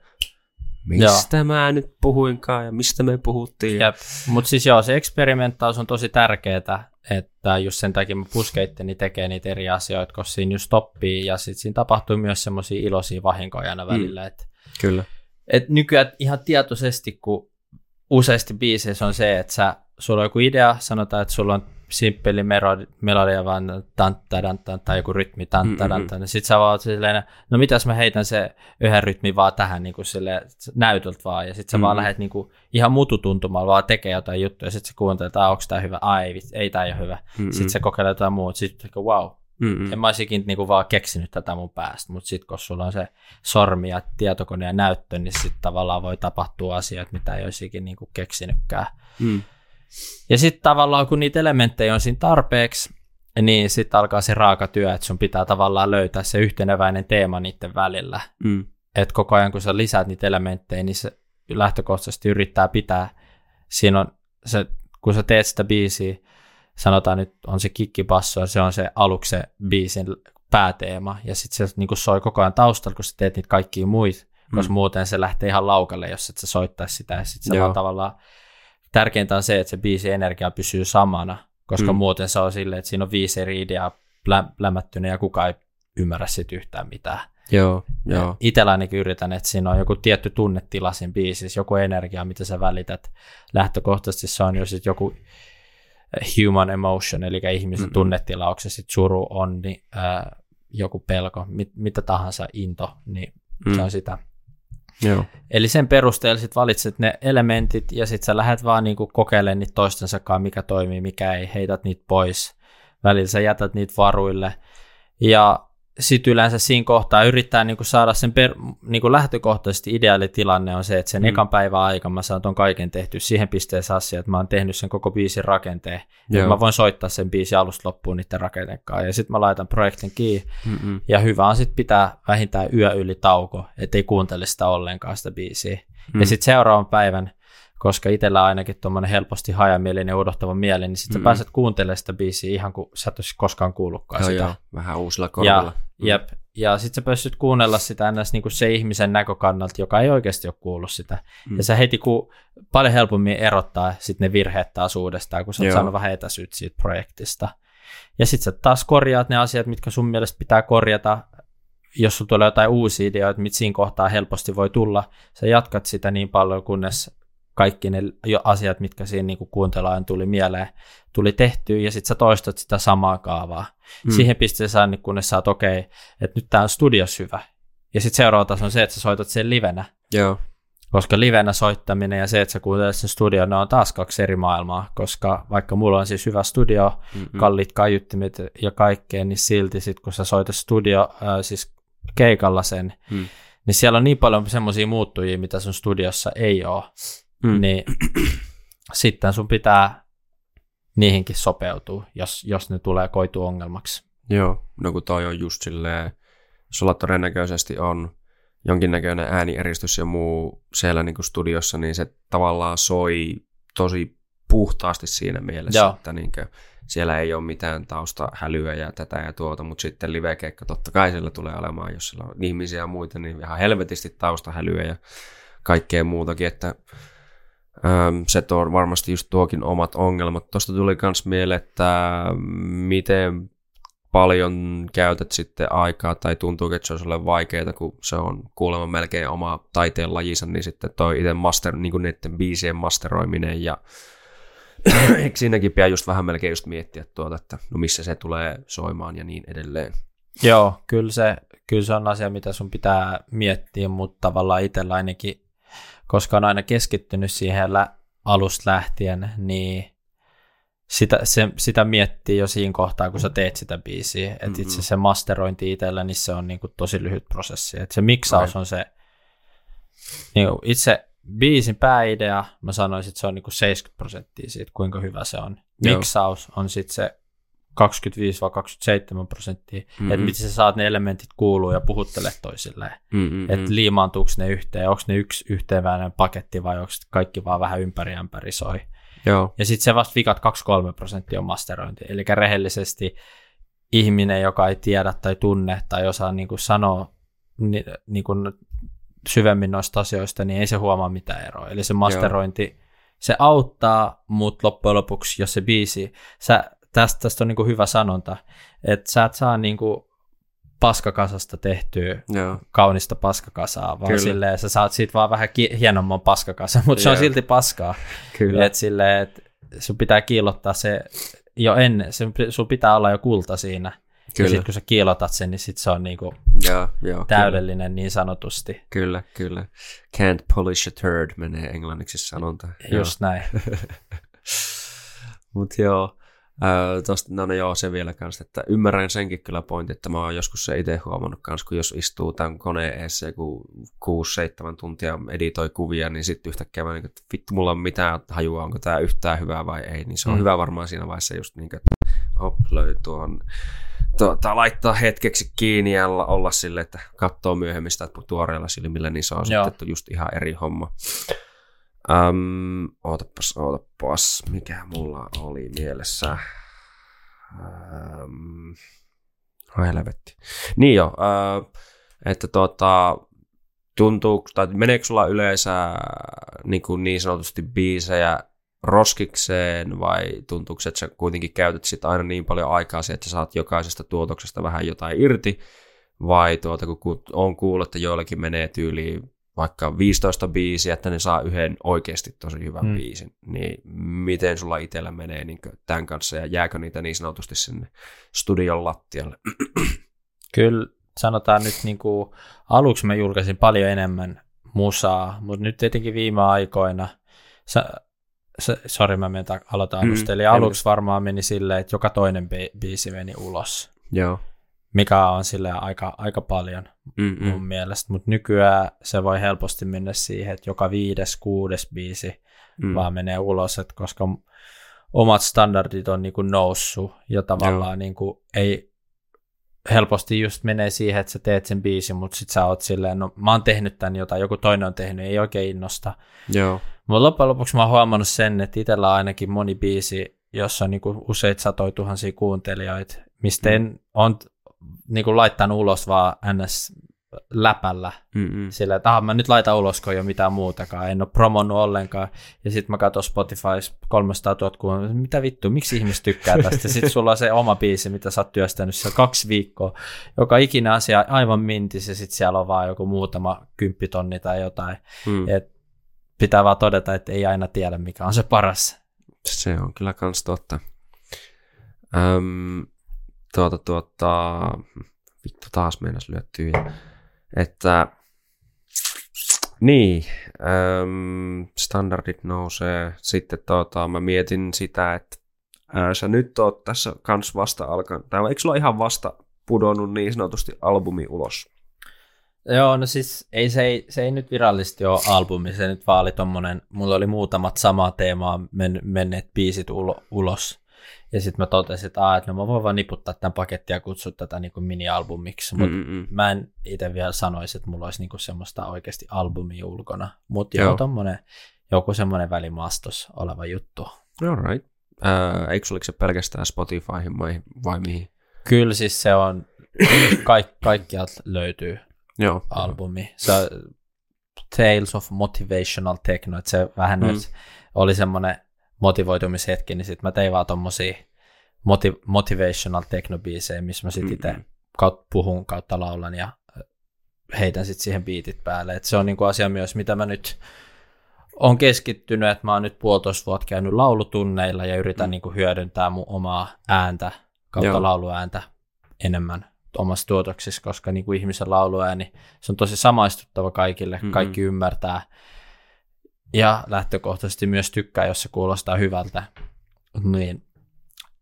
mistä mä nyt puhuinkaan ja mistä me puhuttiin. Jep. Mutta siis joo, se eksperimenttaus on tosi tärkeää, että just sen takia mä puskeitteni tekee niitä eri asioita, koska siinä just oppii ja sitten siinä tapahtuu myös semmoisia iloisia vahinkoja aina välillä. Mm. Että Kyllä. et nykyään ihan tietoisesti, kun useasti biiseissä on se, että sä, sulla on joku idea, sanotaan, että sulla on simppeli melodi- melodia, vaan tanttadantan tai joku rytmi tanttadantan, niin sit sä vaan silleen, no mitäs mä heitän se yhden rytmin vaan tähän niin kuin sille näytöltä vaan, ja sit sä mm-hmm. vaan lähdet niin kuin ihan mututuntumalla vaan tekee jotain juttuja, ja sit sä kuuntelet, että onko tää hyvä, ai ei tää ei ole hyvä. Mm-mm. Sitten sä kokeilet jotain muuta, sit wow, Mm-mm. en mä olisi ikinä niinku vaan keksinyt tätä mun päästä, mutta sitten kun sulla on se sormi ja tietokone ja näyttö, niin sitten tavallaan voi tapahtua asioita, mitä ei olisi ikinä niinku keksinytkään. Mm. Ja sitten tavallaan kun niitä elementtejä on siinä tarpeeksi, niin sitten alkaa se raaka työ, että sun pitää tavallaan löytää se yhteneväinen teema niiden välillä. Mm. Että koko ajan kun sä lisäät niitä elementtejä, niin se lähtökohtaisesti yrittää pitää, siinä on se, kun sä teet sitä biisiä, sanotaan nyt on se kikkipasso ja se on se aluksi se biisin pääteema ja sitten se niin soi koko ajan taustalla, kun sä teet niitä kaikkia muita, koska Mm. muuten se lähtee ihan laukalle, jos et sä soittaisi sitä ja sitten se vaan tavallaan tärkeintä on se, että se biisin energia pysyy samana, koska Mm. muuten se on silleen, että siinä on viisi eri ideaa plä- lämättynä ja kukaan ei ymmärrä siitä yhtään mitään. Joo, joo. Itellä ainakin yritän, että siinä on joku tietty tunnetila siinä biisissä, joku energia, mitä sä välität. Lähtökohtaisesti se on jo sit joku human emotion, eli ihmisen Mm-mm. tunnetila, onko se sitten suru, onni, ää, joku pelko, mit, mitä tahansa, into, niin Mm. se on sitä. Joo. Eli sen perusteella sit valitset ne elementit ja sitten sä lähdet vaan niinku kokeilemaan niitä toistensa kanssa, mikä toimii, mikä ei, heität niitä pois. Välillä sä jätät niitä varuille. Ja sitten yleensä siinä kohtaa yrittää niinku saada sen per, niinku lähtökohtaisesti ideaalitilanne on se, että sen Mm. ekan päivän aikana mä saan ton kaiken tehty siihen pisteeseen asti, että mä oon tehnyt sen koko biisin rakenteen. Ja Joo. mä voin soittaa sen biisin alusta loppuun niiden rakenteen kanssa. Ja sitten mä laitan projektin kiinni Mm-mm. ja hyvä on sitten pitää vähintään yö yli tauko, ettei kuuntele sitä ollenkaan sitä biisiä. Mm. Ja sitten seuraavan päivän, koska itsellä on ainakin tuommoinen helposti hajamielinen ja odottava mieli, niin sitten Mm. pääset kuuntelemaan sitä biisiä ihan kuin sä et olisi koskaan kuullutkaan Joo, sitä. joo. Vähän uusilla korvilla. Ja, jep, ja sitten sä pystyt kuunnella sitä ns. Niinku se ihmisen näkökannalta, joka ei oikeasti ole kuullut sitä. Mm. Mm. Ja sä heti ku, paljon helpommin erottaa sit ne virheet taas uudestaan, kun sä oot Joo. saanut vähän etäisyyttä siitä projektista. Ja sitten sä taas korjaat ne asiat, mitkä sun mielestä pitää korjata. Jos sulla tulee jotain uusia ideoita, mitä siinä kohtaa helposti voi tulla, sä jatkat sitä niin paljon, kunnes kaikki ne asiat, mitkä siinä niin kuuntelaan tuli mieleen, tuli tehtyä, ja sitten sä toistat sitä samaa kaavaa. Mm. Siihen pisteeseen, niin kunnes sä oot okei, okay, että nyt tää on studios hyvä. Ja sitten seuraava taso on se, että sä soitat sen livenä, Joo. koska livenä soittaminen ja se, että sä kuuntelet sen studio, ne on taas kaksi eri maailmaa, koska vaikka mulla on siis hyvä studio, Mm-mm. kalliit kaiuttimet ja kaikkea, niin silti sit kun sä soitat studio, ää, siis keikalla sen, Mm. niin siellä on niin paljon semmoisia muuttujia, mitä sun studiossa ei ole, Mm. niin sitten sun pitää niihinkin sopeutua, jos, jos ne tulee koitu ongelmaksi. Joo, no kun toi on just silleen, sulla todennäköisesti on jonkinnäköinen äänieristys ja muu siellä niin kuin studiossa, niin se tavallaan soi tosi puhtaasti siinä mielessä, Joo. että niin kuin, siellä ei ole mitään taustahälyä ja tätä ja tuota, mutta sitten livekeikka totta kai siellä tulee olemaan, jos siellä on ihmisiä ja muita, niin ihan helvetisti taustahälyä ja kaikkea muutakin, että se tuo varmasti just tuokin omat ongelmat. Tuosta tuli myös mieleen, että miten paljon käytät sitten aikaa tai tuntuu, että se on sulle vaikeaa, kun se on kuulemma melkein oma taiteen lajinsa, niin sitten toi itse master, niin kuin niiden biisien masteroiminen ja eikö siinäkin pidä just vähän melkein just miettiä tuota, että no missä se tulee soimaan ja niin edelleen. Joo, kyllä se, kyllä se on asia, mitä sun pitää miettiä, mutta tavallaan itsellä ainakin, koska on aina keskittynyt siihen lä- alusta lähtien, niin sitä, se, sitä miettii jo siinä kohtaa, kun sä teet sitä biisiä. Että mm-hmm. itse se masterointi itsellä, niin se on niin kuin tosi lyhyt prosessi. Että se miksaus on se, niin kuin itse biisin pääidea, mä sanoisin, että se on niin kuin 70 prosenttia siitä, kuinka hyvä se on. Joo. Miksaus on sitten se 25-27 prosenttia, mm-hmm. että miten sä saat ne elementit kuuluu ja puhuttele toisilleen. Mm-hmm. Että liimaantuuko ne yhteen, onko ne yksi yhteenväinen paketti vai onko kaikki vaan vähän ympäri ämpäri soi. Joo. Ja sitten se vasta vikat 2-3 prosenttia on masterointi. Eli rehellisesti ihminen, joka ei tiedä tai tunne tai osaa niin kuin sanoa ni, niin kuin syvemmin noista asioista, niin ei se huomaa mitään eroa. Eli se masterointi, Joo. se auttaa, mutta loppujen lopuksi, jos se biisi, sä, tästä, tästä on niin kuin hyvä sanonta, että sä et saa niin kuin paskakasasta tehtyä Joo. kaunista paskakasaa, vaan Kyllä. silleen, sä saat siitä vaan vähän ki- hienomman paskakasan, mutta se on silti paskaa. Kyllä. Et silleen, et sun pitää kiillottaa se jo ennen, sun pitää olla jo kulta siinä. Kyllä. Ja sitten kun sä kiilotat sen, niin sit se on niinku joo, joo, täydellinen kyllä. niin sanotusti. Kyllä, kyllä. Can't polish a turd menee englanniksi sanonta. Just joo. näin. Mutta joo, Öö, tosta, no, no joo, se vielä kanssa, että ymmärrän senkin kyllä pointti, että mä oon joskus se itse huomannut kanssa, kun jos istuu tämän koneen eessä joku 6-7 tuntia editoi kuvia, niin sitten yhtäkkiä mä niin, että vittu, mulla on mitään hajua, onko tämä yhtään hyvää vai ei, niin se on mm. hyvä varmaan siinä vaiheessa just niin, että hop, tuohon tuota, laittaa hetkeksi kiinni ja olla sille, että katsoo myöhemmin sitä tuoreella silmillä, niin se on Joo. sitten just ihan eri homma. Um, ootapas, ootapas, mikä mulla oli mielessä. Um, helvetti. Niin jo, uh, että tota, tuntuu, tai meneekö sulla yleensä niin, kuin niin sanotusti biisejä roskikseen vai tuntuuko, että sä kuitenkin käytät sitä aina niin paljon aikaa siihen, että sä saat jokaisesta tuotoksesta vähän jotain irti, vai tuota, kun on kuullut, että joillakin menee tyyliin vaikka 15 biisiä, että ne saa yhden oikeasti tosi hyvän hmm. biisin, niin miten sulla itsellä menee niin tämän kanssa ja jääkö niitä niin sanotusti sinne studion lattialle? Kyllä sanotaan nyt niin kuin, aluksi mä julkaisin paljon enemmän musaa, mutta nyt tietenkin viime aikoina, sä, sori mä menen aloitan hmm. alusta, eli aluksi varmaan meni silleen, että joka toinen biisi meni ulos. Joo mikä on sille aika, aika paljon Mm-mm. mun mielestä, mutta nykyään se voi helposti mennä siihen, että joka viides, kuudes biisi mm. vaan menee ulos, että koska omat standardit on niin kuin noussut ja tavallaan Joo. niin kuin ei helposti just menee siihen, että sä teet sen biisin, mutta sit sä oot silleen, no mä oon tehnyt tän jotain, joku toinen on tehnyt, ei oikein innosta. Joo. Mutta loppujen lopuksi mä oon huomannut sen, että itsellä on ainakin moni biisi, jossa on niin kuin useita satoja tuhansia kuuntelijoita, mistä mm. en, on niin kuin laittanut ulos vaan ns läpällä Mm-mm. sillä, että mä nyt laitan ulos, kun ei ole mitään muutakaan, en ole promonnut ollenkaan, ja sitten mä katson Spotify 300 000 kuunnelmaa, mitä vittu, miksi ihmiset tykkää tästä, sitten sulla on se oma biisi, mitä sä oot työstänyt siellä kaksi viikkoa, joka ikinä asia aivan mintis, ja sitten siellä on vaan joku muutama kymppitonni tai jotain, mm. Et pitää vaan todeta, että ei aina tiedä, mikä on se paras. Se on kyllä kans totta. Öm, tuota, tuota, vittu taas meinas lyöttyä. Että niin, äm, standardit nousee. Sitten tuota, mä mietin sitä, että ää, sä nyt oot tässä kans vasta alkanut, tai eikö sulla ihan vasta pudonnut niin sanotusti albumi ulos? Joo, no siis ei, se, ei, se ei nyt virallisesti ole albumi, se nyt vaan oli tommonen, mulla oli muutamat samaa teemaa men, menneet biisit ulo, ulos. Ja sitten mä totesin, että, Aa, että no mä voin vaan niputtaa tämän pakettia ja kutsua tätä niin kuin mini-albumiksi. Mutta mä en itse vielä sanoisi, että mulla olisi niin kuin semmoista oikeasti albumia ulkona. Mutta joo, tommonen, joku semmoinen välimastos oleva juttu. All right. Äh, eikö oliko se pelkästään Spotifyhin vai, vai mihin? Kyllä siis se on, kaik, kaikkialta löytyy Joo. albumi. Se Tales of Motivational Techno, että se vähän mm. oli semmoinen motivoitumishetki, niin sitten mä tein vaan tommosia motiv- motivational techno-biisejä, missä mä sitten itse mm-hmm. kaut- puhun kautta laulan ja heitän sitten siihen biitit päälle. Et se on niinku asia myös, mitä mä nyt on keskittynyt, että mä oon nyt puolitoista vuotta käynyt laulutunneilla ja yritän mm. niinku hyödyntää mun omaa ääntä kautta Joo. lauluääntä enemmän omassa tuotoksissa, koska niinku ihmisen lauluääni, se on tosi samaistuttava kaikille, mm-hmm. kaikki ymmärtää ja lähtökohtaisesti myös tykkää, jos se kuulostaa hyvältä. Niin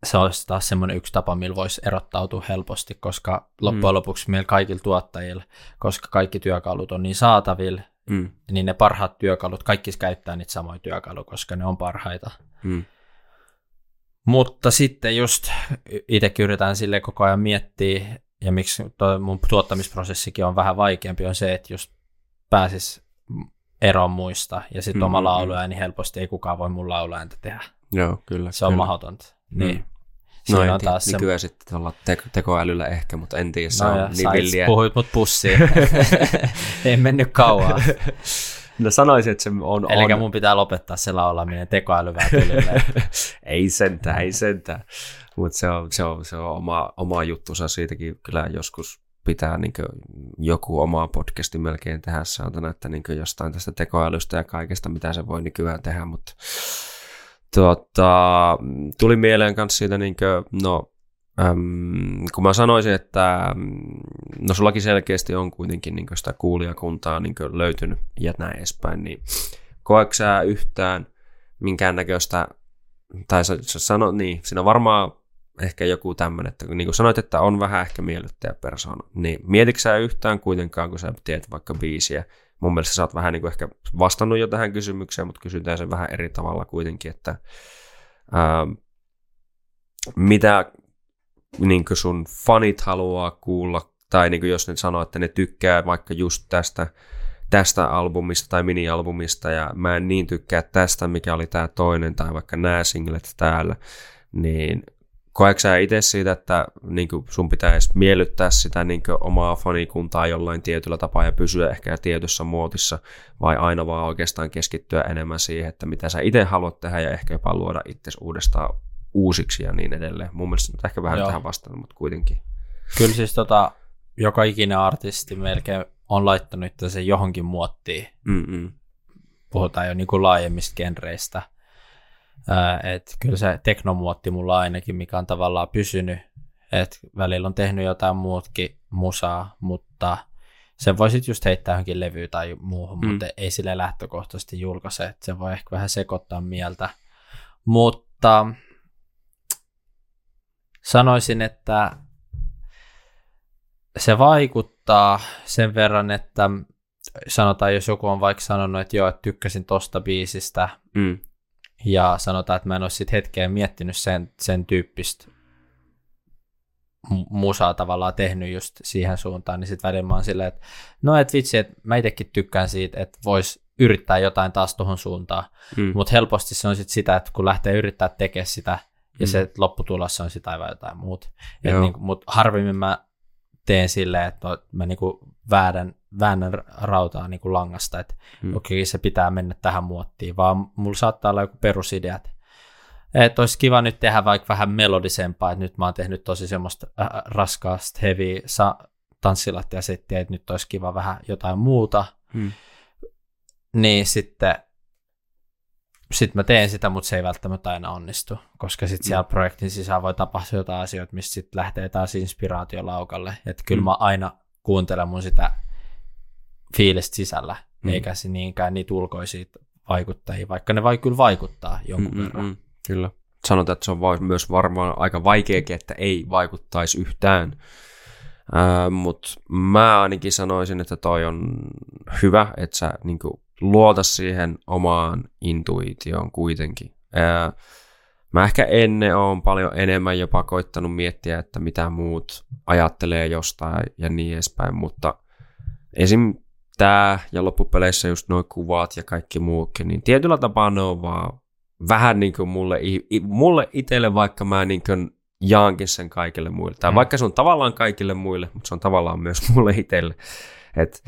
se olisi taas semmoinen yksi tapa, millä voisi erottautua helposti, koska loppujen mm. lopuksi meillä kaikilla tuottajilla, koska kaikki työkalut on niin saatavilla, mm. niin ne parhaat työkalut, kaikki käyttää niitä samoja työkaluja, koska ne on parhaita. Mm. Mutta sitten just itsekin yritän sille koko ajan miettiä, ja miksi mun tuottamisprosessikin on vähän vaikeampi, on se, että just pääsis eroon muista, ja sitten mm, oma lauluääni helposti ei kukaan voi mun lauluääntä tehdä. Joo, kyllä. Se on kyllä. mahdotonta. Niin. Mm. Siinä no on taas nykyään se... sitten tuolla te- tekoälyllä ehkä, mutta en tiedä, se no on niin villiä. puhuit mut pussiin. ei mennyt kauan. No sanoisin, että se on... Eli on... mun pitää lopettaa se laulaminen tekoälyvää ei sentään, ei sentään. Mutta se on, se on, se on oma, oma juttusa siitäkin kyllä joskus pitää niin joku oma podcasti melkein tehdä saatana, että niin jostain tästä tekoälystä ja kaikesta, mitä se voi nykyään tehdä, mutta tuota, tuli mieleen myös siitä, niin kuin, no, äm, kun mä sanoisin, että no sullakin selkeästi on kuitenkin niin sitä kuulijakuntaa niin löytynyt ja näin edespäin, niin koetko sä yhtään minkäännäköistä, tai sä, sä sano, niin, siinä varmaan ehkä joku tämmöinen, että niin kuin sanoit, että on vähän ehkä miellyttäjä persoona, niin mietitkö yhtään kuitenkaan, kun sä teet vaikka biisiä, mun mielestä sä oot vähän niin kuin ehkä vastannut jo tähän kysymykseen, mutta kysytään sen vähän eri tavalla kuitenkin, että ää, mitä niin kuin sun fanit haluaa kuulla, tai niin kuin jos ne sanoo, että ne tykkää vaikka just tästä, tästä albumista tai mini-albumista, ja mä en niin tykkää tästä, mikä oli tämä toinen, tai vaikka nämä singlet täällä, niin koetko sä itse siitä, että niin sun pitäisi miellyttää sitä niin omaa fanikuntaa jollain tietyllä tapaa ja pysyä ehkä tietyssä muotissa, vai aina vaan oikeastaan keskittyä enemmän siihen, että mitä sä itse haluat tehdä ja ehkä jopa luoda itse uudestaan uusiksi ja niin edelleen. Mun mielestä nyt ehkä vähän Joo. tähän vastaan, mutta kuitenkin. Kyllä siis tota, joka ikinen artisti melkein on laittanut sen johonkin muottiin. Mm-mm. Puhutaan jo niin kuin laajemmista genreistä. Et kyllä se teknomuotti mulla ainakin, mikä on tavallaan pysynyt. Et välillä on tehnyt jotain muutkin musaa, mutta sen voi sitten just heittää johonkin levyyn tai muuhun, mm. mutta ei sille lähtökohtaisesti julkaise. Et se voi ehkä vähän sekoittaa mieltä. Mutta sanoisin, että se vaikuttaa sen verran, että sanotaan, jos joku on vaikka sanonut, että joo, että tykkäsin tosta biisistä, mm ja sanotaan, että mä en ole sitten hetkeen miettinyt sen, sen tyyppistä musaa tavallaan tehnyt just siihen suuntaan, niin sitten välillä mä oon silleen, että no et vitsi, että mä itsekin tykkään siitä, että vois yrittää jotain taas tuohon suuntaan, mm. mutta helposti se on sitten sitä, että kun lähtee yrittää tekemään sitä, ja mm. se lopputulos on sitä aivan jotain muuta. Niin, mutta harvemmin mä teen silleen, että no, mä niinku väännän, väännän rautaa niinku langasta, että hmm. okei, okay, se pitää mennä tähän muottiin, vaan mulla saattaa olla joku perusidea, että että olisi kiva nyt tehdä vaikka vähän melodisempaa, että nyt mä oon tehnyt tosi semmoista äh, raskaasta heavy sa- tanssilattia-settiä, että nyt olisi kiva vähän jotain muuta. Hmm. Niin sitten sitten mä teen sitä, mutta se ei välttämättä aina onnistu, koska sitten siellä mm. projektin sisään voi tapahtua jotain asioita, mistä sitten lähtee taas inspiraatiolaukalle. Että kyllä mm. mä aina kuuntelen mun sitä fiilistä sisällä, mm. eikä se niinkään niitä ulkoisia vaikuttajia, vaikka ne vai kyllä vaikuttaa jonkun mm, verran. Mm, kyllä. Sanotaan, että se on myös varmaan aika vaikeakin, että ei vaikuttaisi yhtään. Äh, Mutta mä ainakin sanoisin, että toi on hyvä, että sä niin luota siihen omaan intuitioon kuitenkin. Ää, mä ehkä ennen on paljon enemmän jopa koittanut miettiä, että mitä muut ajattelee jostain ja niin edespäin, mutta esim. Tämä ja loppupeleissä just nuo kuvat ja kaikki muukin, niin tietyllä tapaa ne on vaan vähän niin kuin mulle, mulle itselle, vaikka mä niin kuin jaankin sen kaikille muille. Tai mm. vaikka se on tavallaan kaikille muille, mutta se on tavallaan myös mulle itselle. Että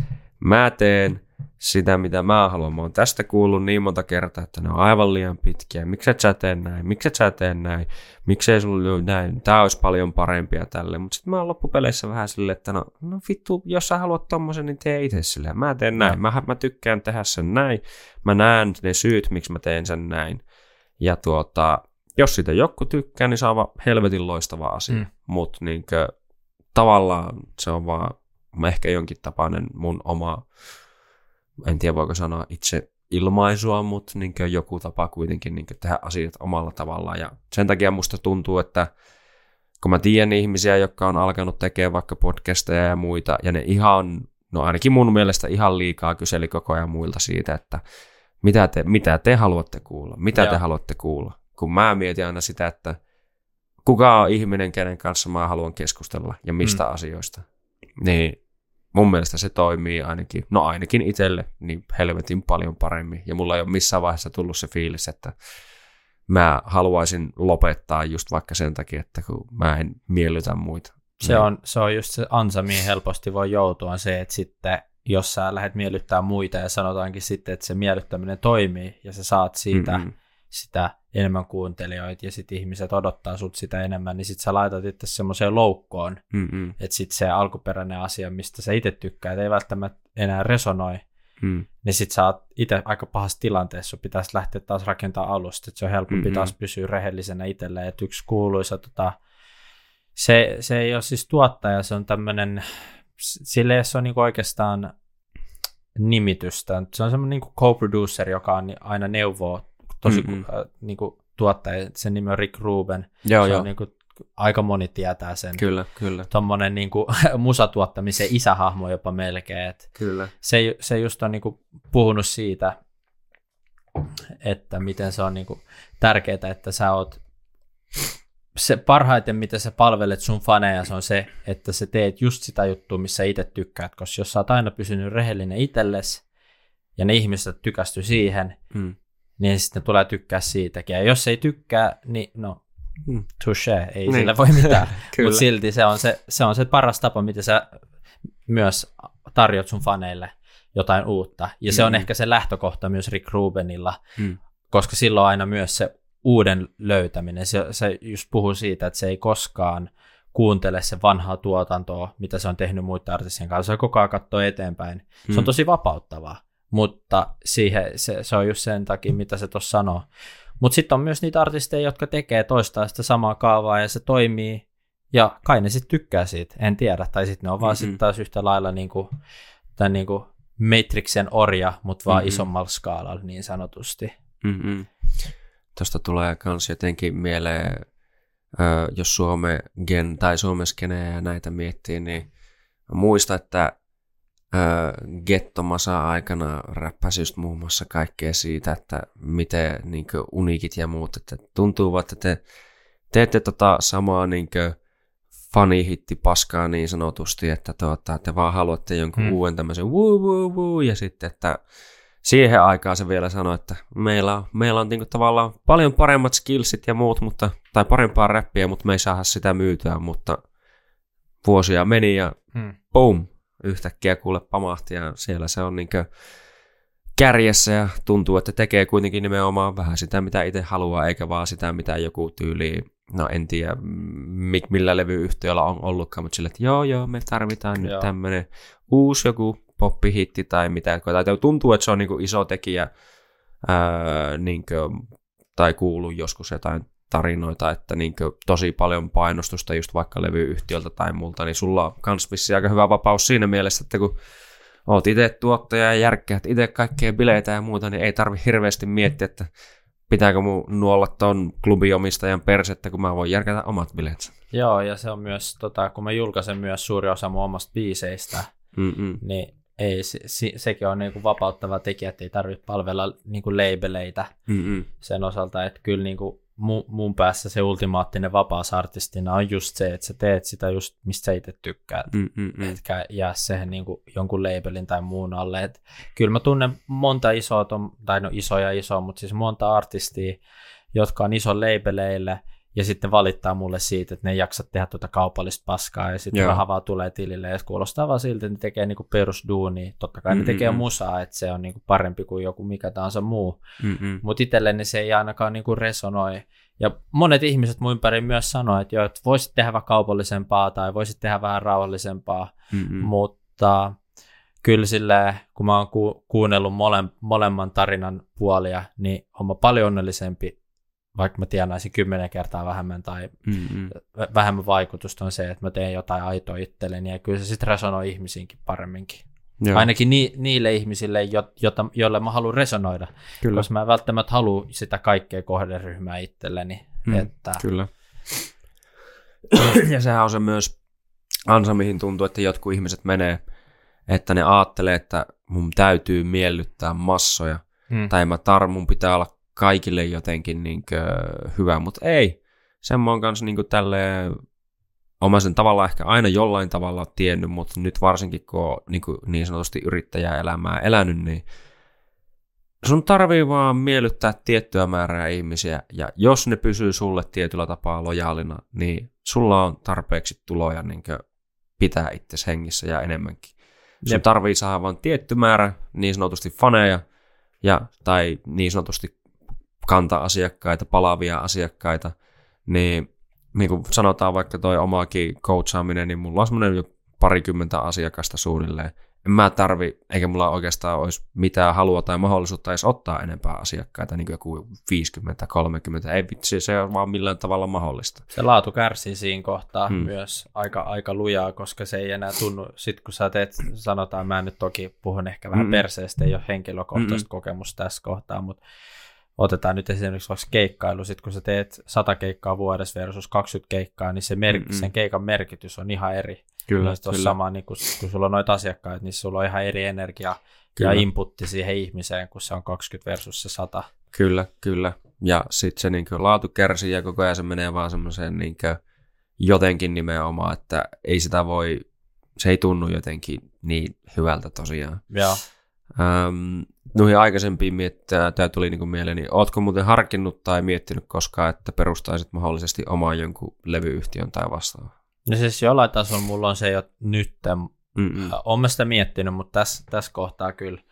mä teen sitä, mitä mä haluan. Mä oon tästä kuullut niin monta kertaa, että ne on aivan liian pitkiä. Miksi et sä tee näin? Miksi et sä tee näin? Miksi ei sulla ole näin? Tää olisi paljon parempia tälle. Mutta sitten mä oon loppupeleissä vähän silleen, että no, no vittu, jos sä haluat tommosen, niin tee itse silleen. Mä teen näin. Mä, mä tykkään tehdä sen näin. Mä näen ne syyt, miksi mä teen sen näin. Ja tuota, jos sitä joku tykkää, niin se on helvetin loistava asia. Mm. Mutta niin tavallaan se on vaan ehkä jonkin tapainen mun oma en tiedä voiko sanoa itse ilmaisua, mutta niin joku tapa kuitenkin niin tehdä asiat omalla tavallaan. Ja sen takia musta tuntuu, että kun mä tiedän ihmisiä, jotka on alkanut tekemään vaikka podcasteja ja muita, ja ne ihan, no ainakin mun mielestä ihan liikaa kyseli koko ajan muilta siitä, että mitä te, mitä te haluatte kuulla, mitä Joo. te haluatte kuulla. Kun mä mietin aina sitä, että kuka on ihminen, kenen kanssa mä haluan keskustella ja mistä mm. asioista. Niin mun mielestä se toimii ainakin, no ainakin itselle, niin helvetin paljon paremmin. Ja mulla ei ole missään vaiheessa tullut se fiilis, että mä haluaisin lopettaa just vaikka sen takia, että kun mä en miellytä muita. Se niin. on, se on just se ansa, mihin helposti voi joutua, se, että sitten jos sä lähdet miellyttää muita ja sanotaankin sitten, että se miellyttäminen toimii ja sä saat siitä mm-hmm. sitä enemmän kuuntelijoita ja sitten ihmiset odottaa sut sitä enemmän, niin sitten sä laitat itse semmoiseen loukkoon, mm-hmm. että sitten se alkuperäinen asia, mistä sä itse tykkäät, ei välttämättä enää resonoi, mm. niin sitten sä oot itse aika pahassa tilanteessa, sun pitäisi lähteä taas rakentaa alusta, että se on helpompi mm-hmm. taas pysyä rehellisenä itselleen, että yksi kuuluisa, tota, se, se ei ole siis tuottaja, se on tämmöinen, sille se on niinku oikeastaan nimitystä, se on semmoinen niinku co-producer, joka on aina neuvoo tosi mm-hmm. äh, niin kuin tuottaja, sen nimi on Rick Ruben. Joo, se joo. On, niin kuin, aika moni tietää sen. Kyllä, kyllä. Tuommoinen niin kuin, musatuottamisen isähahmo jopa melkein. Et kyllä. Se, se just on niin kuin, puhunut siitä, että miten se on niin kuin, tärkeää, että sä oot se parhaiten, mitä sä palvelet sun faneja, se on se, että sä teet just sitä juttua, missä itse tykkäät, koska jos sä oot aina pysynyt rehellinen itsellesi, ja ne ihmiset tykästy siihen, mm niin sitten tulee tykkää siitäkin. Ja jos ei tykkää, niin no, mm. touche, ei niin. sillä voi mitään. Mutta silti se on se, se on se paras tapa, miten sä myös tarjot sun faneille jotain uutta. Ja mm. se on mm. ehkä se lähtökohta myös Rick Rubenilla, mm. koska silloin aina myös se uuden löytäminen. Se, se just puhuu siitä, että se ei koskaan kuuntele se vanhaa tuotantoa, mitä se on tehnyt muiden artistien kanssa. Se koko ajan katsoo eteenpäin. Se on mm. tosi vapauttavaa mutta siihen, se, se on just sen takia, mitä se tuossa sanoo. Mutta sitten on myös niitä artisteja, jotka tekee toistaa sitä samaa kaavaa ja se toimii, ja kai ne sitten tykkää siitä, en tiedä. Tai sitten ne on mm-hmm. vaan sitten taas yhtä lailla niinku, tämän niinku Matrixen orja, mutta vaan mm-hmm. isommalla skaalalla niin sanotusti. Mm-hmm. Tuosta tulee myös jotenkin mieleen, jos Suome gen tai Suomeskenejä ja näitä miettii, niin muista, että Gettomasa aikana räppäsi just muun muassa kaikkea siitä, että miten niin unikit ja muut, että tuntuu, että te teette tota samaa niin fanihitti paskaa niin sanotusti, että tuota, te vaan haluatte jonkun hmm. uuden tämmöisen wuu, wuu, wuu, ja sitten, että siihen aikaan se vielä sanoi, että meillä on, meillä on niin tavallaan paljon paremmat skillsit ja muut, mutta, tai parempaa räppiä, mutta me ei saada sitä myytyä, mutta vuosia meni ja hmm. boom, yhtäkkiä kuule pamahti ja siellä se on niin kärjessä ja tuntuu, että tekee kuitenkin nimenomaan vähän sitä, mitä itse haluaa, eikä vaan sitä, mitä joku tyyli, no en tiedä millä levyyhtiöllä on ollutkaan, mutta sille, että joo joo, me tarvitaan nyt tämmöinen uusi joku poppihitti tai mitä, tai tuntuu, että se on niin iso tekijä ää, niin kuin, tai kuuluu joskus jotain tarinoita, että niin tosi paljon painostusta just vaikka levyyhtiöltä tai multa, niin sulla on kans vissi aika hyvä vapaus siinä mielessä, että kun oot itse tuottaja ja järkkäät itse kaikkea bileitä ja muuta, niin ei tarvi hirveästi miettiä, että pitääkö mun nuolla ton klubiomistajan persettä, kun mä voin järkätä omat bileet. Joo, ja se on myös, tota, kun mä julkaisen myös suuri osa mun omasta biiseistä, Mm-mm. niin ei, se, se, sekin on niinku vapauttava tekijä, että ei tarvitse palvella niinku labeleitä Mm-mm. sen osalta, että kyllä niinku mun, mun päässä se ultimaattinen vapaasartistina on just se, että sä teet sitä just, mistä sä itse tykkäät, mm, mm, mm. etkä jää siihen niin kuin jonkun labelin tai muun alle. Et kyllä mä tunnen monta isoa, tai no isoja isoa, mutta siis monta artistia, jotka on iso labeleille – ja sitten valittaa mulle siitä, että ne ei jaksa tehdä tuota kaupallista paskaa, ja sitten raha vaan tulee tilille, ja kuulostaa vaan siltä, että ne tekee niinku perusduuni. Totta kai Mm-mm. ne tekee musaa, että se on niinku parempi kuin joku mikä tahansa muu. Mutta itselleni se ei ainakaan niinku resonoi. Ja monet ihmiset mun ympäri myös sanoo, että, joo, että voisit tehdä vähän kaupallisempaa, tai voisit tehdä vähän rauhallisempaa, Mm-mm. mutta kyllä sille, kun mä oon ku- kuunnellut mole, molemman tarinan puolia, niin on paljon onnellisempi vaikka mä tienaisin kymmenen kertaa vähemmän tai mm-hmm. vähemmän vaikutusta on se, että mä teen jotain aitoa itselleni ja kyllä se sitten resonoi ihmisiinkin paremminkin. Joo. Ainakin ni, niille ihmisille, jo, jota, joille mä haluan resonoida. Kyllä. Koska mä en välttämättä halua sitä kaikkea kohderyhmää itselleni. Mm, että... Kyllä. ja sehän on se myös ansa, mihin tuntuu, että jotkut ihmiset menee, että ne ajattelee, että mun täytyy miellyttää massoja, mm. tai mä tar, mun pitää olla kaikille jotenkin niin hyvä, mutta ei. Sen mä oon kanssa niin tälleen sen tavallaan ehkä aina jollain tavalla tiennyt, mutta nyt varsinkin kun on niin, kuin niin sanotusti yrittäjäelämää elänyt, niin sun tarvii vaan miellyttää tiettyä määrää ihmisiä, ja jos ne pysyy sulle tietyllä tapaa lojaalina, niin sulla on tarpeeksi tuloja niin pitää itse hengissä ja enemmänkin. Sun Jep. tarvii saada vain tietty määrä niin sanotusti faneja, ja, tai niin sanotusti kanta-asiakkaita, palavia asiakkaita, niin niin kuin sanotaan vaikka toi omaakin coachaaminen, niin mulla on semmoinen jo parikymmentä asiakasta suunnilleen. En mä tarvi, eikä mulla oikeastaan olisi mitään halua tai mahdollisuutta edes ottaa enempää asiakkaita, niin kuin joku 50, 30. Ei vitsi, se on vaan millään tavalla mahdollista. Se laatu kärsii siinä kohtaa hmm. myös aika, aika lujaa, koska se ei enää tunnu, sit kun sä teet, sanotaan, mä nyt toki puhun ehkä vähän hmm. perseestä, ei ole henkilökohtaista hmm. kokemusta tässä kohtaa, mutta otetaan nyt esimerkiksi vaikka keikkailu, sit kun sä teet 100 keikkaa vuodessa versus 20 keikkaa, niin se mer- sen keikan merkitys on ihan eri. Kyllä, kyllä. Sama, niin kun, kun sulla on noita asiakkaita, niin sulla on ihan eri energia kyllä. ja inputti siihen ihmiseen, kun se on 20 versus se 100. Kyllä, kyllä. Ja sitten se niin laatu kärsii ja koko ajan se menee vaan semmoiseen niin jotenkin nimenomaan, että ei sitä voi, se ei tunnu jotenkin niin hyvältä tosiaan. Joo. Ähm, noihin aikaisempiin miettiä, tämä tuli niin mieleen, niin ootko muuten harkinnut tai miettinyt koskaan, että perustaisit mahdollisesti omaan jonkun levyyhtiön tai vastaavaa? No siis jollain tasolla mulla on se jo nyt. Olen mä sitä miettinyt, mutta tässä, tässä kohtaa kyllä,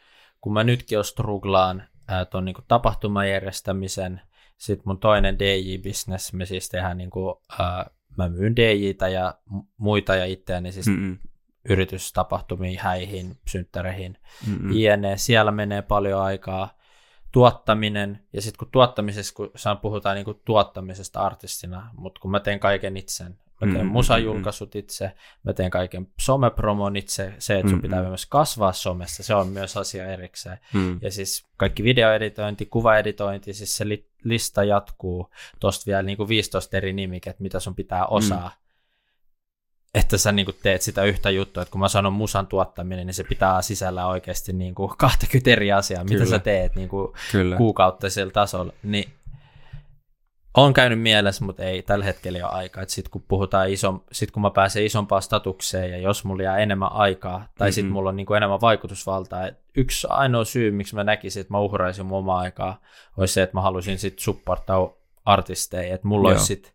kun mä nytkin jo struglaan tuon niin tapahtuman järjestämisen, sitten mun toinen DJ-business, me siis tehdään, niin kuin, ää, mä myyn DJitä ja muita ja itseäni siis Mm-mm yritystapahtumiin, häihin, synttäreihin, mm-hmm. jne. Siellä menee paljon aikaa. Tuottaminen, ja sitten kun tuottamisessa, kun puhutaan niin kuin tuottamisesta artistina, mutta kun mä teen kaiken itse, mä teen mm-hmm. musajulkaisut itse, mä teen kaiken somepromon itse, se, että sun mm-hmm. pitää myös kasvaa somessa, se on myös asia erikseen. Mm-hmm. Ja siis kaikki videoeditointi, kuvaeditointi, siis se li- lista jatkuu, tosta vielä niin kuin 15 eri nimiket, mitä sun pitää osaa. Mm että sä niin teet sitä yhtä juttua, että kun mä sanon musan tuottaminen, niin se pitää sisällä oikeasti niin kuin 20 eri asiaa, mitä Kyllä. sä teet niin kuin Kyllä. kuukauttaisella tasolla, niin on käynyt mielessä, mutta ei tällä hetkellä ole aikaa. Sitten kun puhutaan iso, sit kun mä pääsen isompaan statukseen ja jos mulla jää enemmän aikaa tai mm-hmm. sitten mulla on niin kuin enemmän vaikutusvaltaa. Et yksi ainoa syy, miksi mä näkisin, että mä uhraisin mun omaa aikaa, olisi se, että mä haluaisin sitten supportaa artisteja. Että mulla Joo. olisi sitten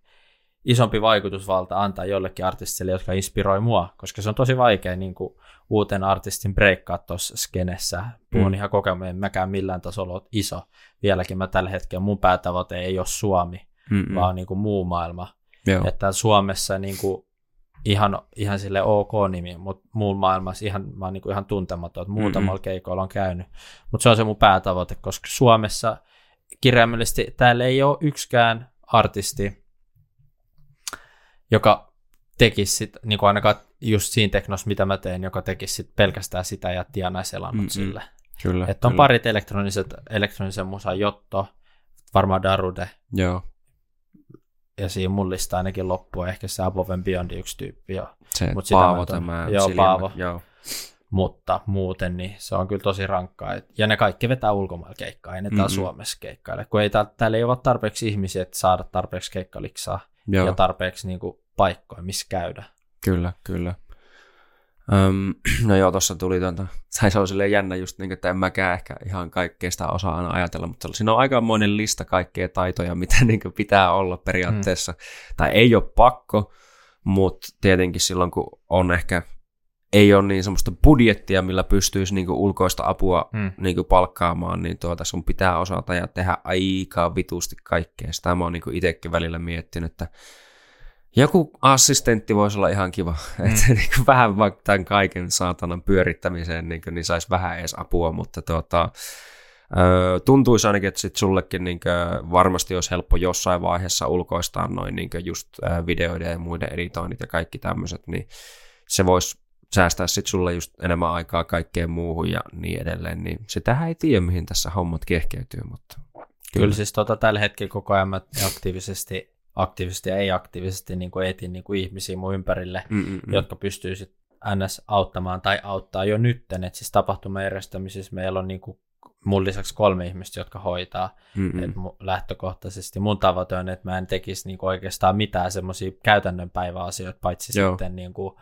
isompi vaikutusvalta antaa jollekin artistille, jotka inspiroi mua, koska se on tosi vaikea niin kuin uuten artistin breikkaa tuossa skenessä. Puhun mm. ihan kokemaan, en mäkään millään tasolla ole iso. Vieläkin mä tällä hetkellä, mun päätavoite ei ole Suomi, Mm-mm. vaan niin kuin muu maailma. Joo. Että Suomessa niin kuin ihan, ihan sille ok nimi, mutta muun maailmassa ihan, mä oon niin kuin ihan tuntematon, että muutamalla keikoilla on käynyt. Mutta se on se mun päätavoite, koska Suomessa kirjaimellisesti täällä ei ole yksikään artisti, joka tekisi sit, niin kuin ainakaan just siinä teknossa, mitä mä teen, joka tekisi sit pelkästään sitä ja tienaisi elannut mm sille. Kyllä, Että on kyllä. parit elektroniset, elektronisen musan Jotto, varmaan Darude. Joo. Ja siinä mun lista ainakin loppuu, ehkä se Above Beyond yksi tyyppi. Jo. Se Mut Paavo sitä tämä. Joo, silmä. Paavo. Joo. Mutta muuten niin se on kyllä tosi rankkaa. Ja ne kaikki vetää ulkomailla keikkaa, ei ne mm-hmm. Suomessa keikkaile. Kun ei täällä, täällä ei ole tarpeeksi ihmisiä, että saada tarpeeksi keikkaliksaa Joo. ja tarpeeksi niin kuin, paikkoja, missä käydä. Kyllä, kyllä. Öm, no joo, tuossa tuli tuota, tai se on silleen jännä just niin, että en mäkään ehkä ihan kaikkea sitä osaa aina ajatella, mutta siinä on aikamoinen lista kaikkea taitoja, mitä niin pitää olla periaatteessa. Hmm. Tai ei ole pakko, mutta tietenkin silloin, kun on ehkä ei ole niin semmoista budjettia, millä pystyisi niinku ulkoista apua hmm. niinku palkkaamaan, niin tuota sun pitää osata ja tehdä aika vitusti kaikkea. Sitä mä oon niinku itsekin välillä miettinyt, että joku assistentti voisi olla ihan kiva, mm. että niin kuin vähän vaikka tämän kaiken saatanan pyörittämiseen niin, kuin, niin saisi vähän edes apua, mutta tuota, tuntuisi ainakin, että sit sullekin niin kuin, varmasti olisi helppo jossain vaiheessa ulkoistaa noin niin kuin just videoiden ja muiden editoinnit ja kaikki tämmöiset, niin se voisi säästää sitten sulle just enemmän aikaa kaikkeen muuhun ja niin edelleen, niin sitähän ei tiedä, mihin tässä hommat kehkeytyy, mutta kyllä, kyllä siis tota, tällä hetkellä koko ajan mä aktiivisesti, aktiivisesti ja ei aktiivisesti niin kuin etin niin kuin ihmisiä mun ympärille, Mm-mm. jotka pystyy sitten NS auttamaan tai auttaa jo nytten, että siis tapahtumajärjestämisessä meillä on niin kuin mun lisäksi kolme ihmistä, jotka hoitaa. Mm-hmm. Et lähtökohtaisesti mun tavoite on, että mä en tekisi niinku oikeastaan mitään semmoisia käytännön päiväasioita, paitsi Joo. sitten niinku,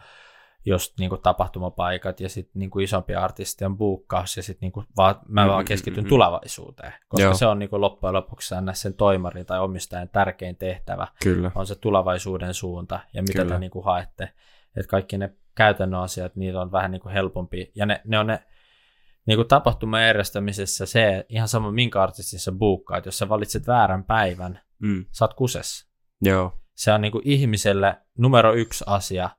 just niinku tapahtumapaikat ja sitten niinku isompia artistien buukkaus ja sitten vaan, mä mm-hmm. vaan keskityn mm-hmm. tulevaisuuteen, koska Joo. se on niinku loppujen lopuksi aina sen toimarin tai omistajan tärkein tehtävä, Kyllä. on se tulevaisuuden suunta ja mitä Kyllä. te niinku haette. Että kaikki ne käytännön asiat, niitä on vähän niinku helpompi ja ne, ne on ne niin kuin tapahtuman järjestämisessä se, ihan sama minkä artistissa buukkaat, jos sä valitset väärän päivän, mm. sä oot kusessa. Joo. Se on niin kuin ihmiselle numero yksi asia,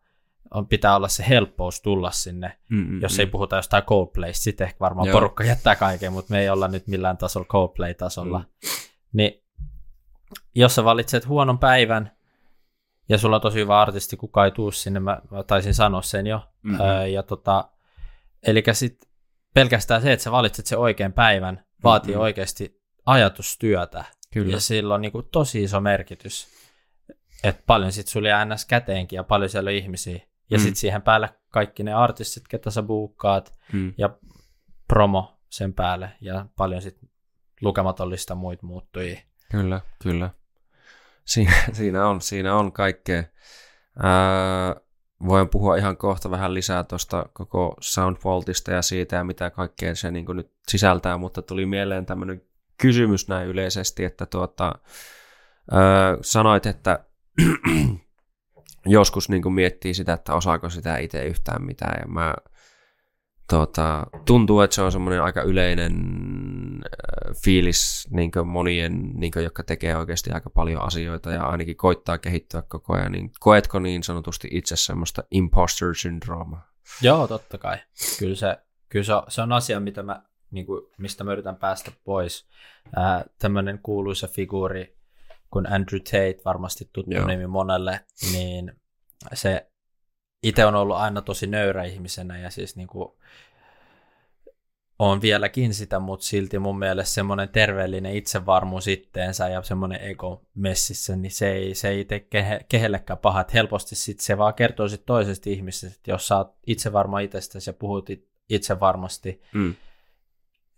on, pitää olla se helppous tulla sinne, Mm-mm, jos ei mm. puhuta jostain Coldplaysta, sitten ehkä varmaan Joo. porukka jättää kaiken, mutta me ei olla nyt millään tasolla Coldplay-tasolla. Mm. Niin jos sä valitset huonon päivän, ja sulla on tosi hyvä artisti, kuka ei tuu sinne, mä, mä taisin sanoa sen jo, mm-hmm. öö, ja tota, eli sitten pelkästään se, että sä valitset sen oikean päivän, vaatii mm-hmm. oikeasti ajatustyötä. Kyllä. Ja sillä on niin kuin tosi iso merkitys, että paljon sitten sulla jää ns. käteenkin ja paljon siellä on ihmisiä. Ja mm. sitten siihen päälle kaikki ne artistit, ketä sä buukkaat mm. ja promo sen päälle ja paljon sitten lukematollista muita muuttujia. Kyllä, kyllä. Siinä, siinä on, siinä on kaikkea. Ää, voin puhua ihan kohta vähän lisää tuosta koko Soundvaultista ja siitä ja mitä kaikkea se niin nyt sisältää, mutta tuli mieleen tämmöinen kysymys näin yleisesti, että tuota, öö, sanoit, että joskus niin miettii sitä, että osaako sitä itse yhtään mitään ja mä tuota, tuntuu, että se on semmoinen aika yleinen äh, fiilis niin monien, niin kuin, jotka tekee oikeasti aika paljon asioita ja ainakin koittaa kehittyä koko ajan. Niin koetko niin sanotusti itse semmoista imposter syndroomaa? Joo, totta kai. Kyllä se, kyllä se, on, se on asia, mitä mä, niin kuin, mistä mä yritän päästä pois. Äh, tämmöinen kuuluisa figuuri kuin Andrew Tate, varmasti tuttu Joo. nimi monelle, niin se itse on ollut aina tosi nöyrä ihmisenä ja siis niin kuin, on vieläkin sitä, mutta silti mun mielestä semmoinen terveellinen itsevarmuus itteensä ja semmoinen ego messissä, niin se ei, se ei tee kehe, kehellekään paha. Että helposti sit se vaan kertoo sit toisesta ihmisestä, että jos sä oot itsevarma itsestäsi ja puhut itsevarmasti, mm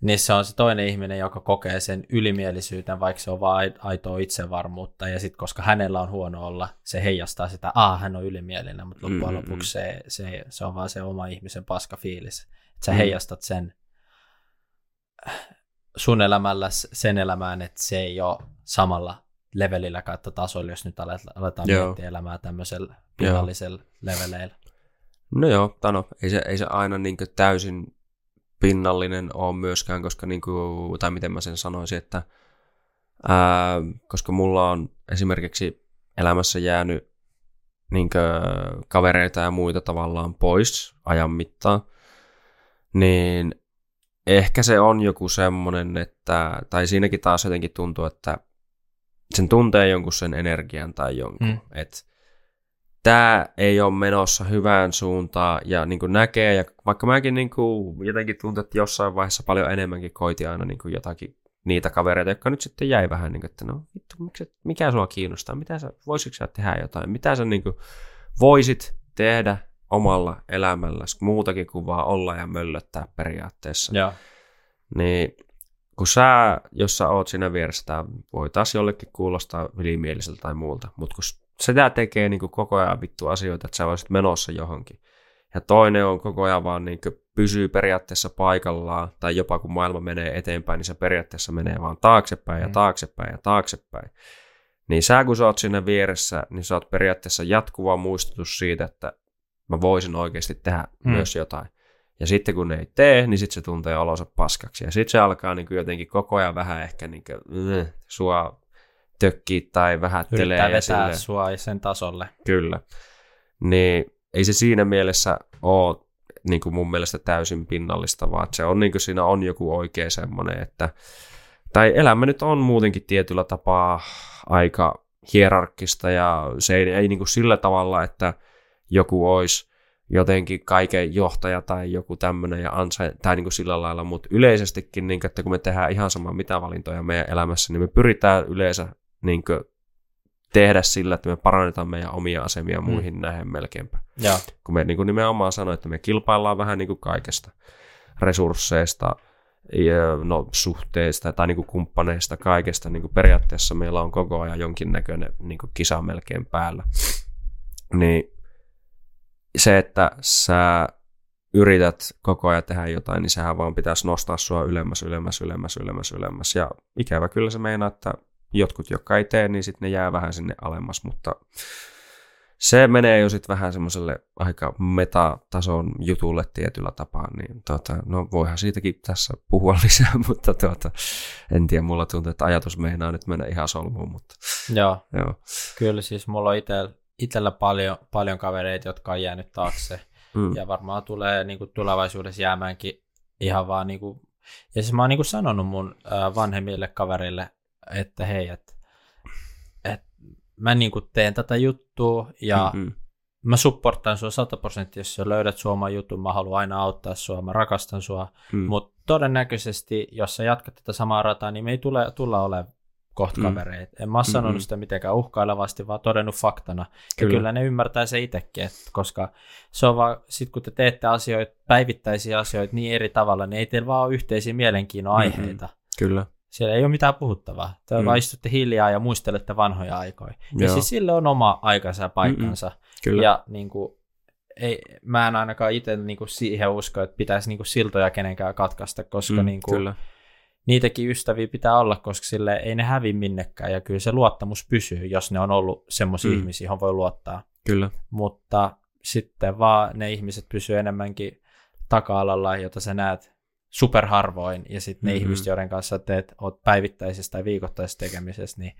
niin se on se toinen ihminen, joka kokee sen ylimielisyyden, vaikka se on vain aitoa itsevarmuutta, ja sitten koska hänellä on huono olla, se heijastaa sitä, ah, hän on ylimielinen, mutta loppujen mm-hmm. lopuksi se, se, se on vaan se oma ihmisen paska fiilis. Että sä mm. heijastat sen sun elämällä sen elämään, että se ei ole samalla levelillä kautta tasolla, jos nyt aletaan joo. miettiä elämää tämmöisellä pinnallisella leveleillä. No joo, Tano, ei se, ei se aina niin täysin pinnallinen ole myöskään, koska niin kuin, tai miten mä sen sanoisin, että ää, koska mulla on esimerkiksi elämässä jäänyt niin kuin, kavereita ja muita tavallaan pois ajan mittaan, niin ehkä se on joku semmoinen, että, tai siinäkin taas jotenkin tuntuu, että sen tuntee jonkun sen energian tai jonkun, mm. että tämä ei ole menossa hyvään suuntaan ja niin kuin näkee, ja vaikka mäkin niin kuin jotenkin tuntuu, että jossain vaiheessa paljon enemmänkin koiti aina niin kuin jotakin niitä kavereita, jotka nyt sitten jäi vähän niin kuin, että no vittu, mikä sua kiinnostaa, mitä sä, voisitko sä tehdä jotain, mitä sä niin kuin voisit tehdä omalla elämälläsi muutakin kuin vaan olla ja möllöttää periaatteessa. Ja. Niin kun sä, jos sä oot siinä vieressä, tämä voi taas jollekin kuulostaa ylimieliseltä tai muulta, mutta kun sitä tekee niin kuin koko ajan vittu asioita, että sä olisit menossa johonkin. Ja toinen on koko ajan vaan niin kuin pysyy periaatteessa paikallaan, tai jopa kun maailma menee eteenpäin, niin se periaatteessa menee vaan taaksepäin ja mm. taaksepäin ja taaksepäin. Niin sä kun sä oot siinä vieressä, niin sä oot periaatteessa jatkuva muistutus siitä, että mä voisin oikeasti tehdä mm. myös jotain. Ja sitten kun ne ei tee, niin sitten se tuntee olonsa paskaksi. Ja sitten se alkaa niin kuin jotenkin koko ajan vähän ehkä niin kuin, äh, sua tökkii tai vähättelee. Yrittää vetää sille... sua sen tasolle. Kyllä. Niin ei se siinä mielessä ole niin kuin mun mielestä täysin pinnallista, vaan se on niin kuin siinä on joku oikea semmoinen, että tai elämä nyt on muutenkin tietyllä tapaa aika hierarkkista ja se ei, ei niin kuin sillä tavalla, että joku olisi jotenkin kaiken johtaja tai joku tämmöinen ja ansa, tai niin kuin sillä lailla, mutta yleisestikin, niin kuin, että kun me tehdään ihan sama mitä valintoja meidän elämässä, niin me pyritään yleensä niin kuin, tehdä sillä, että me parannetaan meidän omia asemia mm. muihin mm. nähden melkeinpä. Ja. Kun me niin kuin nimenomaan sanoin, että me kilpaillaan vähän niin kuin kaikesta resursseista, no, suhteista tai niin kuin kumppaneista, kaikesta. Niin kuin periaatteessa meillä on koko ajan jonkinnäköinen niin kuin kisa melkein päällä. Niin se, että sä yrität koko ajan tehdä jotain, niin sehän vaan pitäisi nostaa sua ylemmäs, ylemmäs, ylemmäs, ylemmäs, ylemmäs. Ja ikävä kyllä se meinaa, että jotkut, jotka ei tee, niin sitten ne jää vähän sinne alemmas, mutta se menee jo sitten vähän semmoiselle aika metatason jutulle tietyllä tapaa, niin tota, no voihan siitäkin tässä puhua lisää, mutta tota, en tiedä, mulla tuntuu, että ajatus meinaa nyt mennä ihan solmuun, mutta joo, joo. kyllä siis mulla on itsellä, itsellä paljon, paljon kavereita, jotka on jäänyt taakse, mm. ja varmaan tulee niin kuin tulevaisuudessa jäämäänkin ihan vaan niin kuin, ja siis mä oon niin kuin sanonut mun vanhemmille kaverille, että hei, että et mä niin kuin teen tätä juttua ja mm-hmm. mä supportan sua 100 prosenttia, jos sä löydät sua jutun, mä haluan aina auttaa sua, mä rakastan sua, mm. mutta todennäköisesti, jos sä jatkat tätä samaa rataa, niin me ei tule, tulla olemaan kohta mm. kavereita. En mä ole sanonut mm-hmm. sitä mitenkään uhkailevasti, vaan todennut faktana. Kyllä. Ja kyllä ne ymmärtää se itsekin, että koska se on vaan, sit kun te teette asioita, päivittäisiä asioita niin eri tavalla, niin ei teillä vaan ole yhteisiä mielenkiinnon aiheita. Mm-hmm. Kyllä. Siellä ei ole mitään puhuttavaa. Te mm. vaan istutte hiljaa ja muistelette vanhoja aikoja. Joo. Ja siis sille on oma aikansa ja paikkansa. Kyllä. Ja niin kuin, ei, mä en ainakaan itse niin kuin siihen usko, että pitäisi niin kuin siltoja kenenkään katkaista, koska mm, niin kuin, kyllä. niitäkin ystäviä pitää olla, koska sille ei ne hävi minnekään. Ja kyllä se luottamus pysyy, jos ne on ollut semmoisia mm. ihmisiä, johon voi luottaa. Kyllä. Mutta sitten vaan ne ihmiset pysyy enemmänkin taka-alalla, jota sä näet superharvoin, ja sitten ne mm-hmm. ihmiset, joiden kanssa teet, oot päivittäisessä tai viikoittaisessa tekemisessä, niin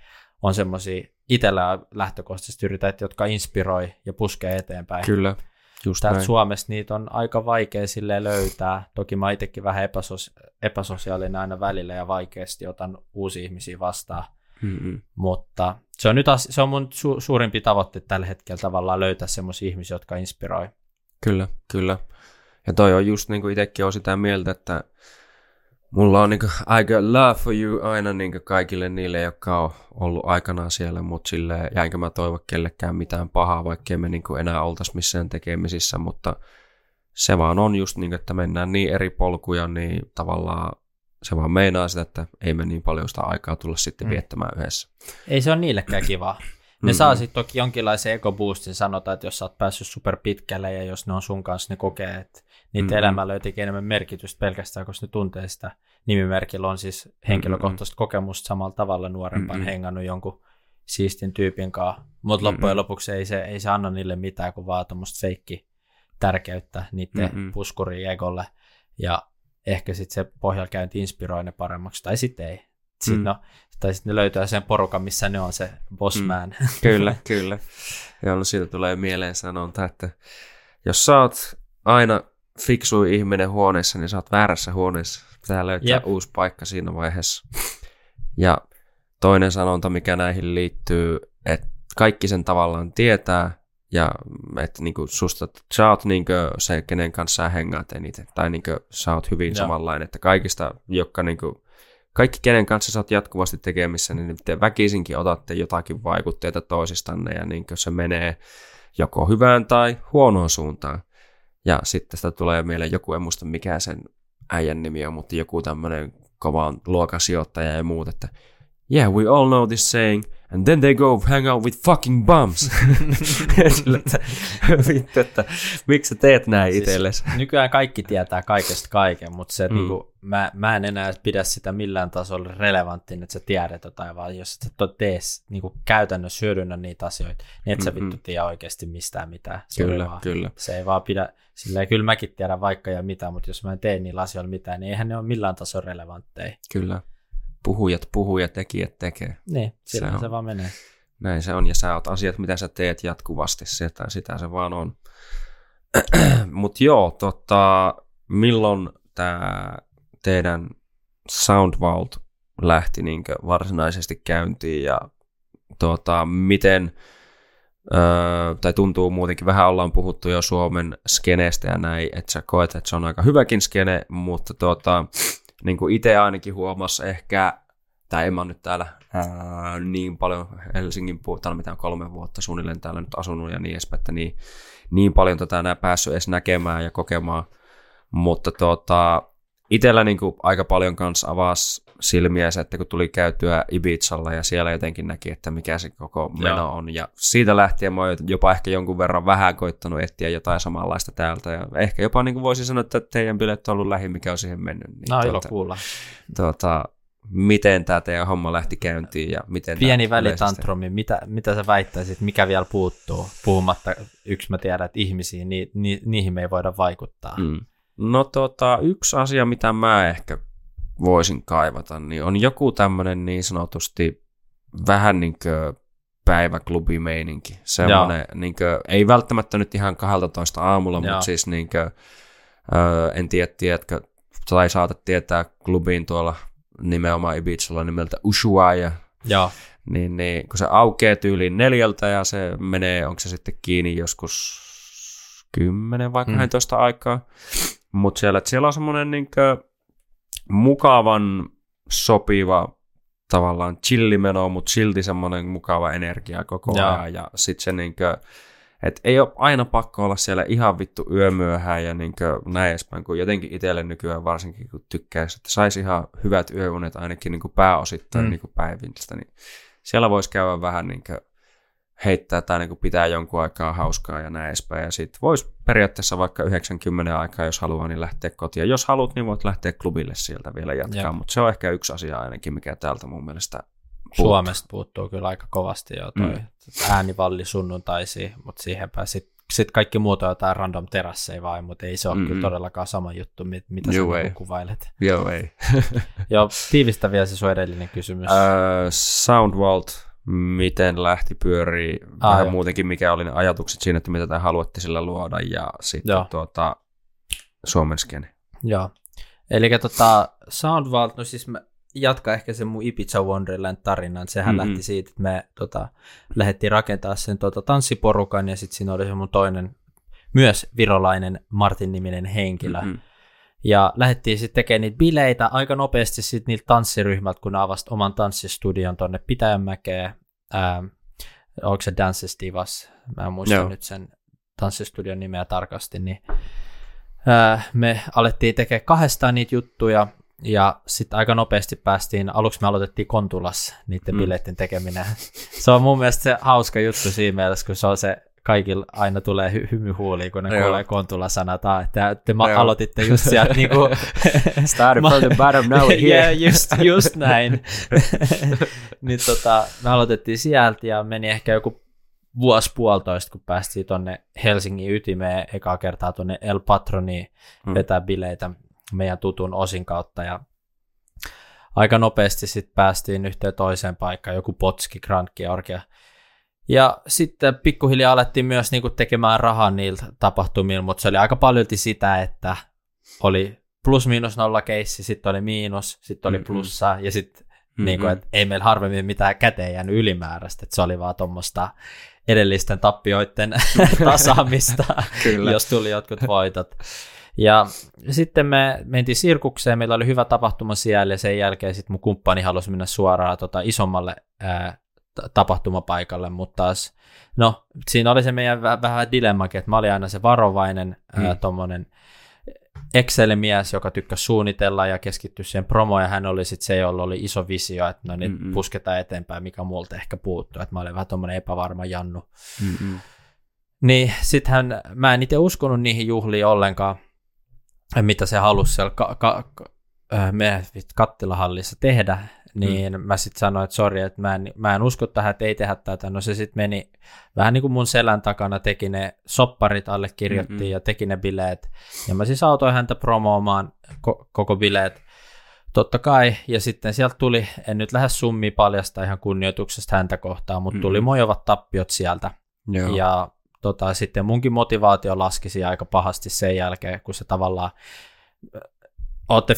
on semmoisia itsellä lähtökohtaisesti yrität, jotka inspiroi ja puskee eteenpäin. Kyllä, just Täältä Suomessa niitä on aika vaikea sille löytää. Toki mä itsekin vähän epäsos- epäsosiaalinen aina välillä ja vaikeasti otan uusia ihmisiä vastaan. Mm-hmm. Mutta se on nyt as- se on mun su- suurimpi tavoite tällä hetkellä tavallaan löytää semmoisia ihmisiä, jotka inspiroi. Kyllä, kyllä. Ja toi on just niin kuin itsekin on sitä mieltä, että mulla on niin kuin, aika love for you aina niin kuin kaikille niille, jotka on ollut aikanaan siellä, mutta sille jäinkö mä toivo kellekään mitään pahaa, vaikka me niin kuin enää oltaisi missään tekemisissä, mutta se vaan on just niin, että mennään niin eri polkuja, niin tavallaan se vaan meinaa sitä, että ei me niin paljon sitä aikaa tulla sitten mm. viettämään yhdessä. Ei se ole niillekään kiva. Ne mm-hmm. saa sitten toki jonkinlaisen ekoboostin, sanotaan, että jos sä oot päässyt super pitkälle ja jos ne on sun kanssa, ne kokee, että niitä mm-hmm. elämä löytikin enemmän merkitystä pelkästään, koska ne tuntee sitä. Nimimerkillä on siis henkilökohtaista mm-hmm. kokemusta samalla tavalla nuorempaan mm-hmm. hengannut jonkun siistin tyypin kanssa, mutta loppujen mm-hmm. lopuksi ei se, ei se anna niille mitään kuin vaan tuommoista feikki tärkeyttä niiden mm-hmm. puskuriin egolle, ja ehkä sitten se pohjalkäynti inspiroi ne paremmaksi, tai sitten ei. Sitten mm. no, tai sitten ne löytää sen porukan, missä ne on se bossman. Mm. Kyllä, kyllä. Ja siitä tulee mieleen sanonta, että jos sä oot aina fiksu ihminen huoneessa, niin sä oot väärässä huoneessa. Pitää löytää yep. uusi paikka siinä vaiheessa. Ja toinen sanonta, mikä näihin liittyy, että kaikki sen tavallaan tietää, ja että niinku susta, sä oot niinku se, kenen kanssa sä hengaat eniten, tai niinku sä oot hyvin ja. samanlainen, että kaikista, jotka niinku, kaikki kenen kanssa sä oot jatkuvasti tekemissä, niin te väkisinkin otatte jotakin vaikutteita toisistanne, ja niinku se menee joko hyvään tai huonoon suuntaan. Ja sitten sitä tulee mieleen joku, en muista mikä sen äijän nimi on, mutta joku tämmöinen kovan luokan sijoittaja ja muut, että yeah, we all know this saying, and then they go hang out with fucking bums. Vittu, että miksi sä teet näin siis itsellesi? Nykyään kaikki tietää kaikesta kaiken, mutta se, mm. niinku, mä, mä en enää pidä sitä millään tasolla relevanttina, että sä tiedät jotain, vaan jos sä tee niinku, käytännössä hyödynnä niitä asioita, niin et sä vittu tiedä oikeasti mistään mitään. Se kyllä, vaan, kyllä. Se ei vaan pidä, silleen kyllä mäkin tiedän vaikka ja mitä, mutta jos mä en tee niillä asioilla mitään, niin eihän ne ole millään tasolla relevantteja. Kyllä puhujat puhuu ja tekijät tekee. Niin, sillä se, se vaan menee. Näin se on, ja sä oot asiat, mitä sä teet jatkuvasti, sitä, sitä se vaan on. Mutta joo, tota, milloin tämä teidän Soundvault lähti niin varsinaisesti käyntiin ja tota, miten öö, tai tuntuu muutenkin, vähän ollaan puhuttu jo Suomen skeneestä ja näin, että sä koet, että se on aika hyväkin skene, mutta tuota, niin kuin itse ainakin huomasi ehkä, tai en mä nyt täällä ää, niin paljon Helsingin puolella, mitä on kolme vuotta suunnilleen täällä nyt asunut ja niin edespäin, että niin, niin paljon tätä enää päässyt edes näkemään ja kokemaan, mutta tuota, itsellä niin kuin aika paljon kanssa avasi silmiä se, että kun tuli käytyä Ibizalla ja siellä jotenkin näki, että mikä se koko meno Joo. on. Ja siitä lähtien mä oon jopa ehkä jonkun verran vähän koittanut etsiä jotain samanlaista täältä. Ja ehkä jopa niin kuin voisin sanoa, että teidän bilet on ollut lähi, mikä on siihen mennyt. Niin no tuota, kuulla. Tuota, miten tämä teidän homma lähti käyntiin ja miten Pieni välitantrumi, mitä, mitä sä väittäisit, mikä vielä puuttuu, puhumatta yksi mä tiedän, että ihmisiin, ni, ni, niihin me ei voida vaikuttaa. Mm. No tota, yksi asia, mitä mä ehkä voisin kaivata, niin on joku tämmöinen niin sanotusti vähän niin kuin päiväklubimeininki. Semmoinen, niin kuin, ei välttämättä nyt ihan 12 aamulla, Joo. mutta siis niin kuin, öö, en tiedä, tiedätkö, tai saatat tietää klubiin tuolla nimenomaan Ibizalla nimeltä Ushuaia. Joo. Niin, niin, kun se aukeaa tyyliin neljältä ja se menee, onko se sitten kiinni joskus 10 vai 12 mm. aikaa. Mutta siellä, siellä on semmoinen niin mukavan sopiva tavallaan chillimeno, mutta silti semmoinen mukava energia koko ajan. Ja, ja sitten se niinkö, että ei ole aina pakko olla siellä ihan vittu yömyöhään ja niinkö näin edespäin, kun jotenkin itselle nykyään varsinkin kun tykkäisi, että saisi ihan hyvät yöunet ainakin niin pääosittain mm. niin päivistä, niin siellä voisi käydä vähän niinkö heittää tai niin kuin pitää jonkun aikaa hauskaa ja näin edespäin. Ja sitten voisi periaatteessa vaikka 90 aikaa, jos haluaa, niin lähteä kotiin. Jos haluat, niin voit lähteä klubille sieltä vielä jatkaa, mutta se on ehkä yksi asia ainakin, mikä täältä mun mielestä puuttuu. Suomesta puuttuu kyllä aika kovasti jo toi mm. äänivalli sunnuntaisi, mutta siihenpä sitten sit kaikki muuta on jotain random terasseja vai, mutta ei se ole mm-hmm. kyllä todellakaan sama juttu, mit, mitä Joo, sä niinku kuvailet. Joo, ei. Joo, tiivistä vielä se sun edellinen kysymys. Uh, Soundvault miten lähti pyörii, ah, vähän jo. muutenkin mikä oli ne ajatukset siinä, että mitä te haluatte sillä luoda ja sitten Joo. tuota, Suomen skene. Joo, eli tota, Soundvault, no siis mä jatkan ehkä sen mun Ibiza Wonderland tarinan, sehän mm-hmm. lähti siitä, että me tota, lähdettiin rakentaa sen tota, tanssiporukan ja sitten siinä oli se mun toinen myös virolainen Martin-niminen henkilö. Mm-hmm. Ja lähdettiin sitten tekemään niitä bileitä aika nopeasti sitten niiltä tanssiryhmältä, kun ne avasivat oman tanssistudion tuonne Pitäjänmäkeen. Ää, onko se Dances Divas? Mä en muista Joo. nyt sen tanssistudion nimeä tarkasti. Niin, ää, me alettiin tekemään kahdestaan niitä juttuja, ja sitten aika nopeasti päästiin, aluksi me aloitettiin Kontulas niiden mm. bileiden tekeminen. Se on mun mielestä se hauska juttu siinä mielessä, kun se on se kaikilla aina tulee hy- hymy kun ne Joo. kuulee Kontula sanata, että te ma- aloititte just sieltä niin kuin... Started from the bottom, now we're here. yeah, just, just näin. niin tota, me aloitettiin sieltä ja meni ehkä joku vuosi puolitoista, kun päästiin tuonne Helsingin ytimeen ekaa kertaa tuonne El Patroniin hmm. vetää bileitä meidän tutun osin kautta ja aika nopeasti sitten päästiin yhteen toiseen paikkaan, joku Potski, Grand Georgia, ja sitten pikkuhiljaa alettiin myös niin kuin tekemään rahaa niiltä tapahtumilla, mutta se oli aika paljon sitä, että oli plus miinus nolla keissi, sitten oli miinus, sitten oli plussa mm-hmm. ja sitten mm-hmm. niin kuin, että ei meillä harvemmin mitään käteen jäänyt ylimääräistä, että se oli vaan tuommoista edellisten tappioiden tasaamista, jos tuli jotkut voitot. Ja sitten me mentiin sirkukseen, meillä oli hyvä tapahtuma siellä ja sen jälkeen sitten mun kumppani halusi mennä suoraan tota isommalle ää, tapahtumapaikalle, mutta taas, no, siinä oli se meidän vähän dilemmakin, että mä olin aina se varovainen mm. tuommoinen Excel-mies, joka tykkäsi suunnitella ja keskittyä siihen promoon, ja hän oli sitten se, jolla oli iso visio, että no niin Mm-mm. pusketaan eteenpäin, mikä multa ehkä puuttuu, että mä olin vähän tuommoinen epävarma jannu. Mm-mm. Niin sittenhän, mä en itse uskonut niihin juhliin ollenkaan, mitä se halusi siellä ka- ka- ka- meidän kattilahallissa tehdä, niin mm. mä sitten sanoin, että sori, että mä en, mä en usko tähän, että ei tehdä tätä. No se sitten meni vähän niin kuin mun selän takana, teki ne sopparit, allekirjoittiin mm-hmm. ja teki ne bileet. Ja mä siis autoin häntä promoomaan ko- koko bileet. Totta kai, ja sitten sieltä tuli, en nyt lähde summi paljasta ihan kunnioituksesta häntä kohtaan, mutta tuli mm-hmm. mojovat tappiot sieltä. Joo. Ja tota, sitten munkin motivaatio laskisi aika pahasti sen jälkeen, kun se tavallaan olette 50-50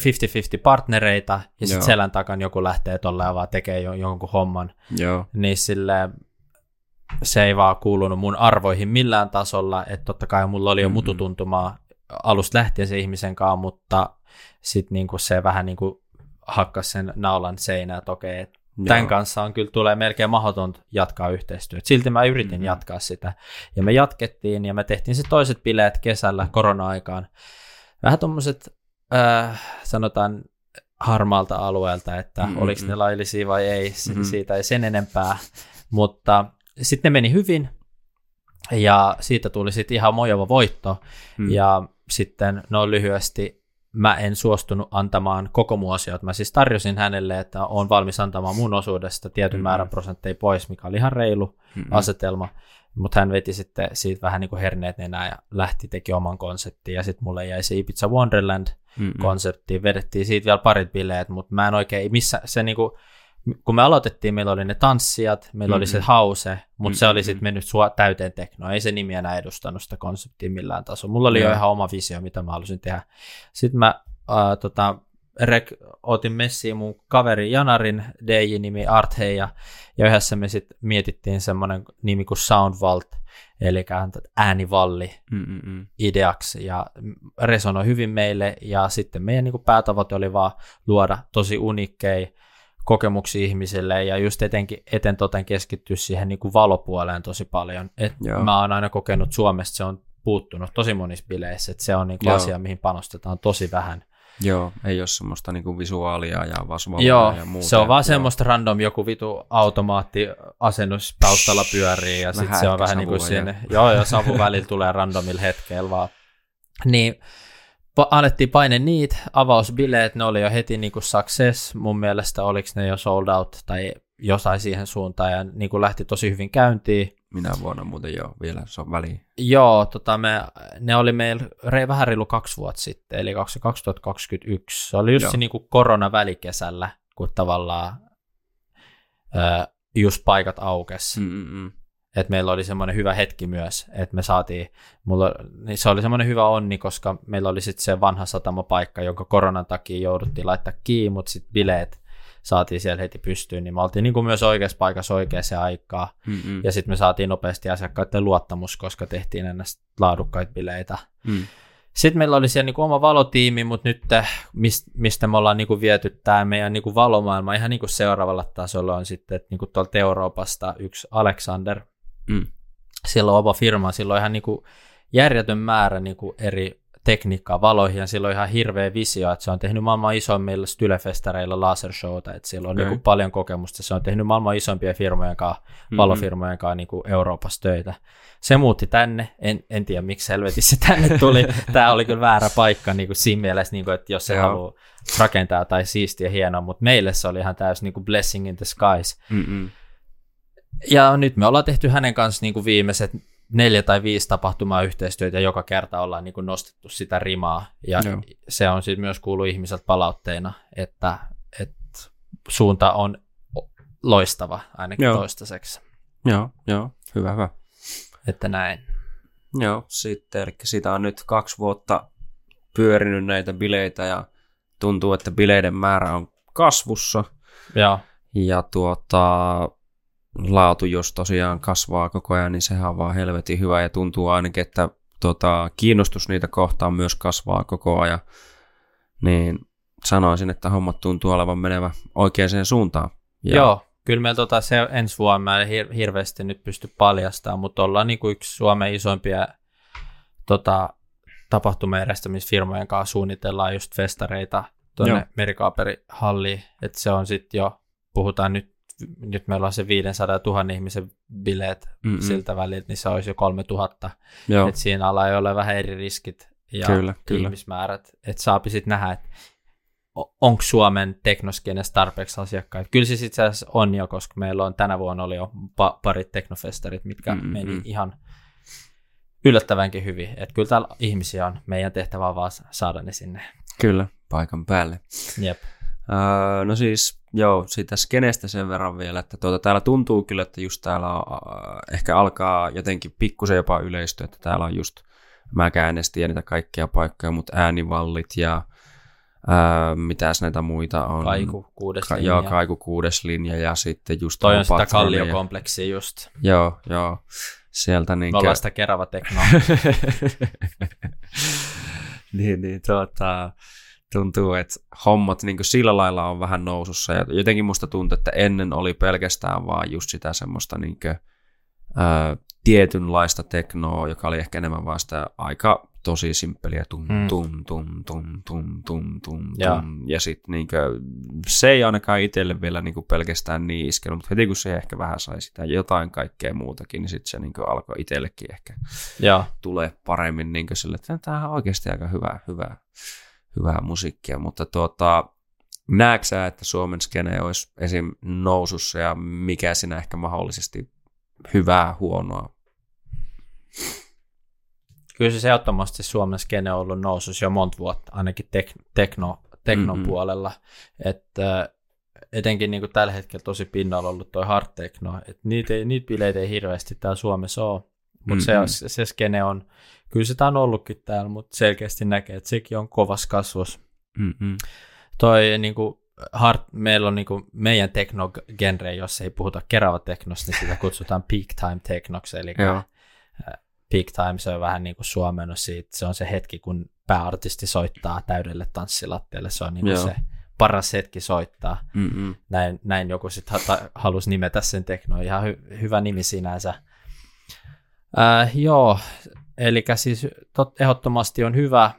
partnereita ja sitten selän takan joku lähtee tolleen vaan tekee jo, jonkun homman. Joo. Niin sille se ei vaan kuulunut mun arvoihin millään tasolla, että totta kai mulla oli jo mututuntumaa alusta lähtien se ihmisen kanssa, mutta sitten niinku se vähän niinku hakkas sen naulan seinää, että okei, että tämän kanssa on kyllä tulee melkein mahdotonta jatkaa yhteistyötä. Silti mä yritin mm-hmm. jatkaa sitä. Ja me jatkettiin ja me tehtiin se toiset bileet kesällä korona-aikaan. Vähän tuommoiset, äh, sanotaan harmaalta alueelta, että mm-hmm. oliko ne laillisia vai ei, mm-hmm. siitä ei sen enempää. Mutta sitten ne meni hyvin ja siitä tuli sitten ihan mojava voitto. Mm. Ja sitten no lyhyesti mä en suostunut antamaan koko mun osiot. Mä siis tarjosin hänelle, että on valmis antamaan mun osuudesta tietyn mm-hmm. määrän prosentteja pois, mikä oli ihan reilu mm-hmm. asetelma. Mutta hän veti sitten siitä vähän niin kuin herneet nenää ja lähti teki oman konseptin. Ja sitten mulle jäi se Ibiza Wonderland-konsepti. Mm-hmm. Vedettiin siitä vielä parit bileet, mutta mä en oikein, missä se niin kuin, kun me aloitettiin, meillä oli ne tanssijat, meillä mm-hmm. oli se hause, mutta mm-hmm. se oli sitten mennyt sua täyteen tekno. Ei se nimi enää edustanut sitä konseptia millään tasolla. Mulla oli yeah. jo ihan oma visio, mitä mä halusin tehdä. Sitten mä äh, tota, rek, otin messiin mun kaveri Janarin DJ-nimi Arthei ja, ja yhdessä me sitten mietittiin semmoinen nimi kuin Soundvault, eli äänivalli Mm-mm. ideaksi ja resonoi hyvin meille ja sitten meidän niin kuin päätavoite oli vaan luoda tosi unikkeja kokemuksia ihmisille ja just etenkin eten toten keskittyä siihen niin kuin valopuoleen tosi paljon. Et mä oon aina kokenut Suomesta, se on puuttunut tosi monissa bileissä, että se on niin kuin asia, mihin panostetaan tosi vähän. Joo, ei ole semmoista niinku visuaalia ja vasvaloa Joo, ja muuta. se on vaan Joo. semmoista random joku vitu automaattiasennus taustalla pyörii ja sitten se on vähän niin kuin sinne, joo, ja savu välillä tulee randomilla hetkellä vaan. Niin, pa- annettiin paine niitä, avausbileet, ne oli jo heti niin kuin success, mun mielestä oliko ne jo sold out tai jossain siihen suuntaan ja niin kuin lähti tosi hyvin käyntiin. Minä vuonna muuten jo vielä, se on väliin. Joo, tota me, ne oli meillä re, vähän reilu kaksi vuotta sitten, eli 2021. Se oli just se niin kuin koronaväikesällä, kun tavallaan ö, just paikat aukes. Mm-mm. Et meillä oli semmoinen hyvä hetki myös, että me saatiin, mulla, niin se oli semmoinen hyvä onni, koska meillä oli sitten se vanha satamapaikka, jonka koronan takia jouduttiin laittaa kiinni, mutta sitten bileet saatiin siellä heti pystyyn, niin me oltiin niin kuin myös oikeassa paikassa oikeaan aikaa. Mm-mm. Ja sitten me saatiin nopeasti asiakkaiden luottamus, koska tehtiin ennen laadukkaita bileitä. Mm. Sitten meillä oli siellä niin kuin oma valotiimi, mutta nyt mistä me ollaan niin kuin viety tämä meidän niin kuin valomaailma ihan niin kuin seuraavalla tasolla on sitten, että niin kuin tuolta Euroopasta yksi Alexander, mm. sillä on oma firma, sillä on ihan niin kuin järjetön määrä niin kuin eri tekniikkaa valoihin ja sillä on ihan hirveä visio, että se on tehnyt maailman isoimmilla stylefestareilla lasershowta, että sillä on okay. niin paljon kokemusta. Se on tehnyt maailman isompien firmojen kanssa, mm-hmm. valofirmojen kanssa niin kuin Euroopassa töitä. Se muutti tänne, en, en tiedä miksi helvetissä se tänne tuli. Tämä oli kyllä väärä paikka niin kuin siinä mielessä, niin kuin, että jos se haluaa rakentaa tai siistiä hienoa, mutta meille se oli ihan täysin niin kuin blessing in the skies. Mm-hmm. Ja nyt me ollaan tehty hänen kanssa niin kuin viimeiset neljä tai viisi tapahtumaa yhteistyötä ja joka kerta ollaan niin kuin nostettu sitä rimaa. Ja Joo. se on sitten myös kuullut ihmiseltä palautteena, että, että suunta on loistava ainakin Joo. toistaiseksi. Joo, joo, hyvä, hyvä. Että näin. Joo, sitten, eli sitä on nyt kaksi vuotta pyörinyt näitä bileitä ja tuntuu, että bileiden määrä on kasvussa. Joo. Ja tuota, laatu, jos tosiaan kasvaa koko ajan, niin sehän on vaan helvetin hyvä ja tuntuu ainakin, että tota, kiinnostus niitä kohtaan myös kasvaa koko ajan. Niin sanoisin, että hommat tuntuu olevan menevä oikeaan suuntaan. Ja... Joo, kyllä meillä tota, se ensi vuonna ei hir- hirveästi nyt pysty paljastamaan, mutta ollaan niin kuin yksi Suomen isoimpia tota, tapahtumajärjestämisfirmojen kanssa suunnitellaan just festareita tuonne Merikaaperihalliin, että se on sitten jo, puhutaan nyt nyt meillä on se 500 000 ihmisen bileet Mm-mm. siltä väliltä, niin se olisi jo 3000. Että siinä alla ei ole vähän eri riskit ja kyllä, kyllä. ihmismäärät. Että saapi sitten nähdä, että onko Suomen teknoskenes tarpeeksi asiakkaita. Kyllä se itse asiassa on jo, koska meillä on tänä vuonna oli jo pa- parit teknofestarit, mitkä mm-hmm. meni ihan yllättävänkin hyvin. Että kyllä täällä ihmisiä on. Meidän tehtävä on vaan saada ne sinne. Kyllä, paikan päälle. Jep. Öö, no siis, joo, siitä skenestä sen verran vielä, että tuota, täällä tuntuu kyllä, että just täällä on, äh, ehkä alkaa jotenkin pikkusen jopa yleistyä, että täällä on just, mä äänestin ja niitä kaikkia paikkoja, mutta äänivallit ja Ää, mitäs näitä muita on? Kaiku, kuudes Ka- linja. joo, Kaiku kuudes linja ja sitten just Toi on sitä kalliokompleksia just. Joo, joo. Sieltä niin Me ollaan sitä kerava teknoa. niin, niin tuota, tuntuu, että hommat niin sillä lailla on vähän nousussa. Ja jotenkin musta tuntuu, että ennen oli pelkästään vaan just sitä semmoista niin kuin, ää, tietynlaista teknoa, joka oli ehkä enemmän vaan sitä aika tosi simppeliä tum, Mm. tum, tum, tum, tum, tum, tum, tum. Ja sitten niin se ei ainakaan itselle vielä niin pelkästään niin iskenyt, mutta heti kun se ehkä vähän sai sitä jotain kaikkea muutakin, niin sitten se niin alkoi itsellekin ehkä Joo. tulee paremmin niin sille, että tämä on oikeasti aika hyvää, hyvää, hyvää musiikkia, mutta tuota, näetkö sä, että Suomen skene olisi esim. nousussa ja mikä siinä ehkä mahdollisesti hyvää, huonoa? Kyllä se ehdottomasti Suomen skene on ollut nousussa jo monta vuotta, ainakin tek- tekno, teknon Mhm. puolella. Että etenkin niin kuin tällä hetkellä tosi pinnalla ollut toi hard techno, että niitä, ei, niitä bileitä ei hirveästi täällä Suomessa ole, mutta se, Mhm. on- se, se skene on, kyllä sitä on ollutkin täällä, mutta selkeästi näkee, että sekin on kovas kasvus. Mm-mm. Toi niin kuin hard, meillä on niin kuin meidän teknogenre, jos ei puhuta kerava teknosta, niin sitä kutsutaan peak time teknoksi, eli Joo. peak time se on vähän niin kuin suomennos siitä, se on se hetki, kun pääartisti soittaa täydelle tanssilattialle, se on niin kuin Joo. se paras hetki soittaa. Mm-mm. Näin, näin joku sitten halusi nimetä sen tekno, ihan hy- hyvä nimi sinänsä. Äh, joo, eli siis tot, ehdottomasti on hyvä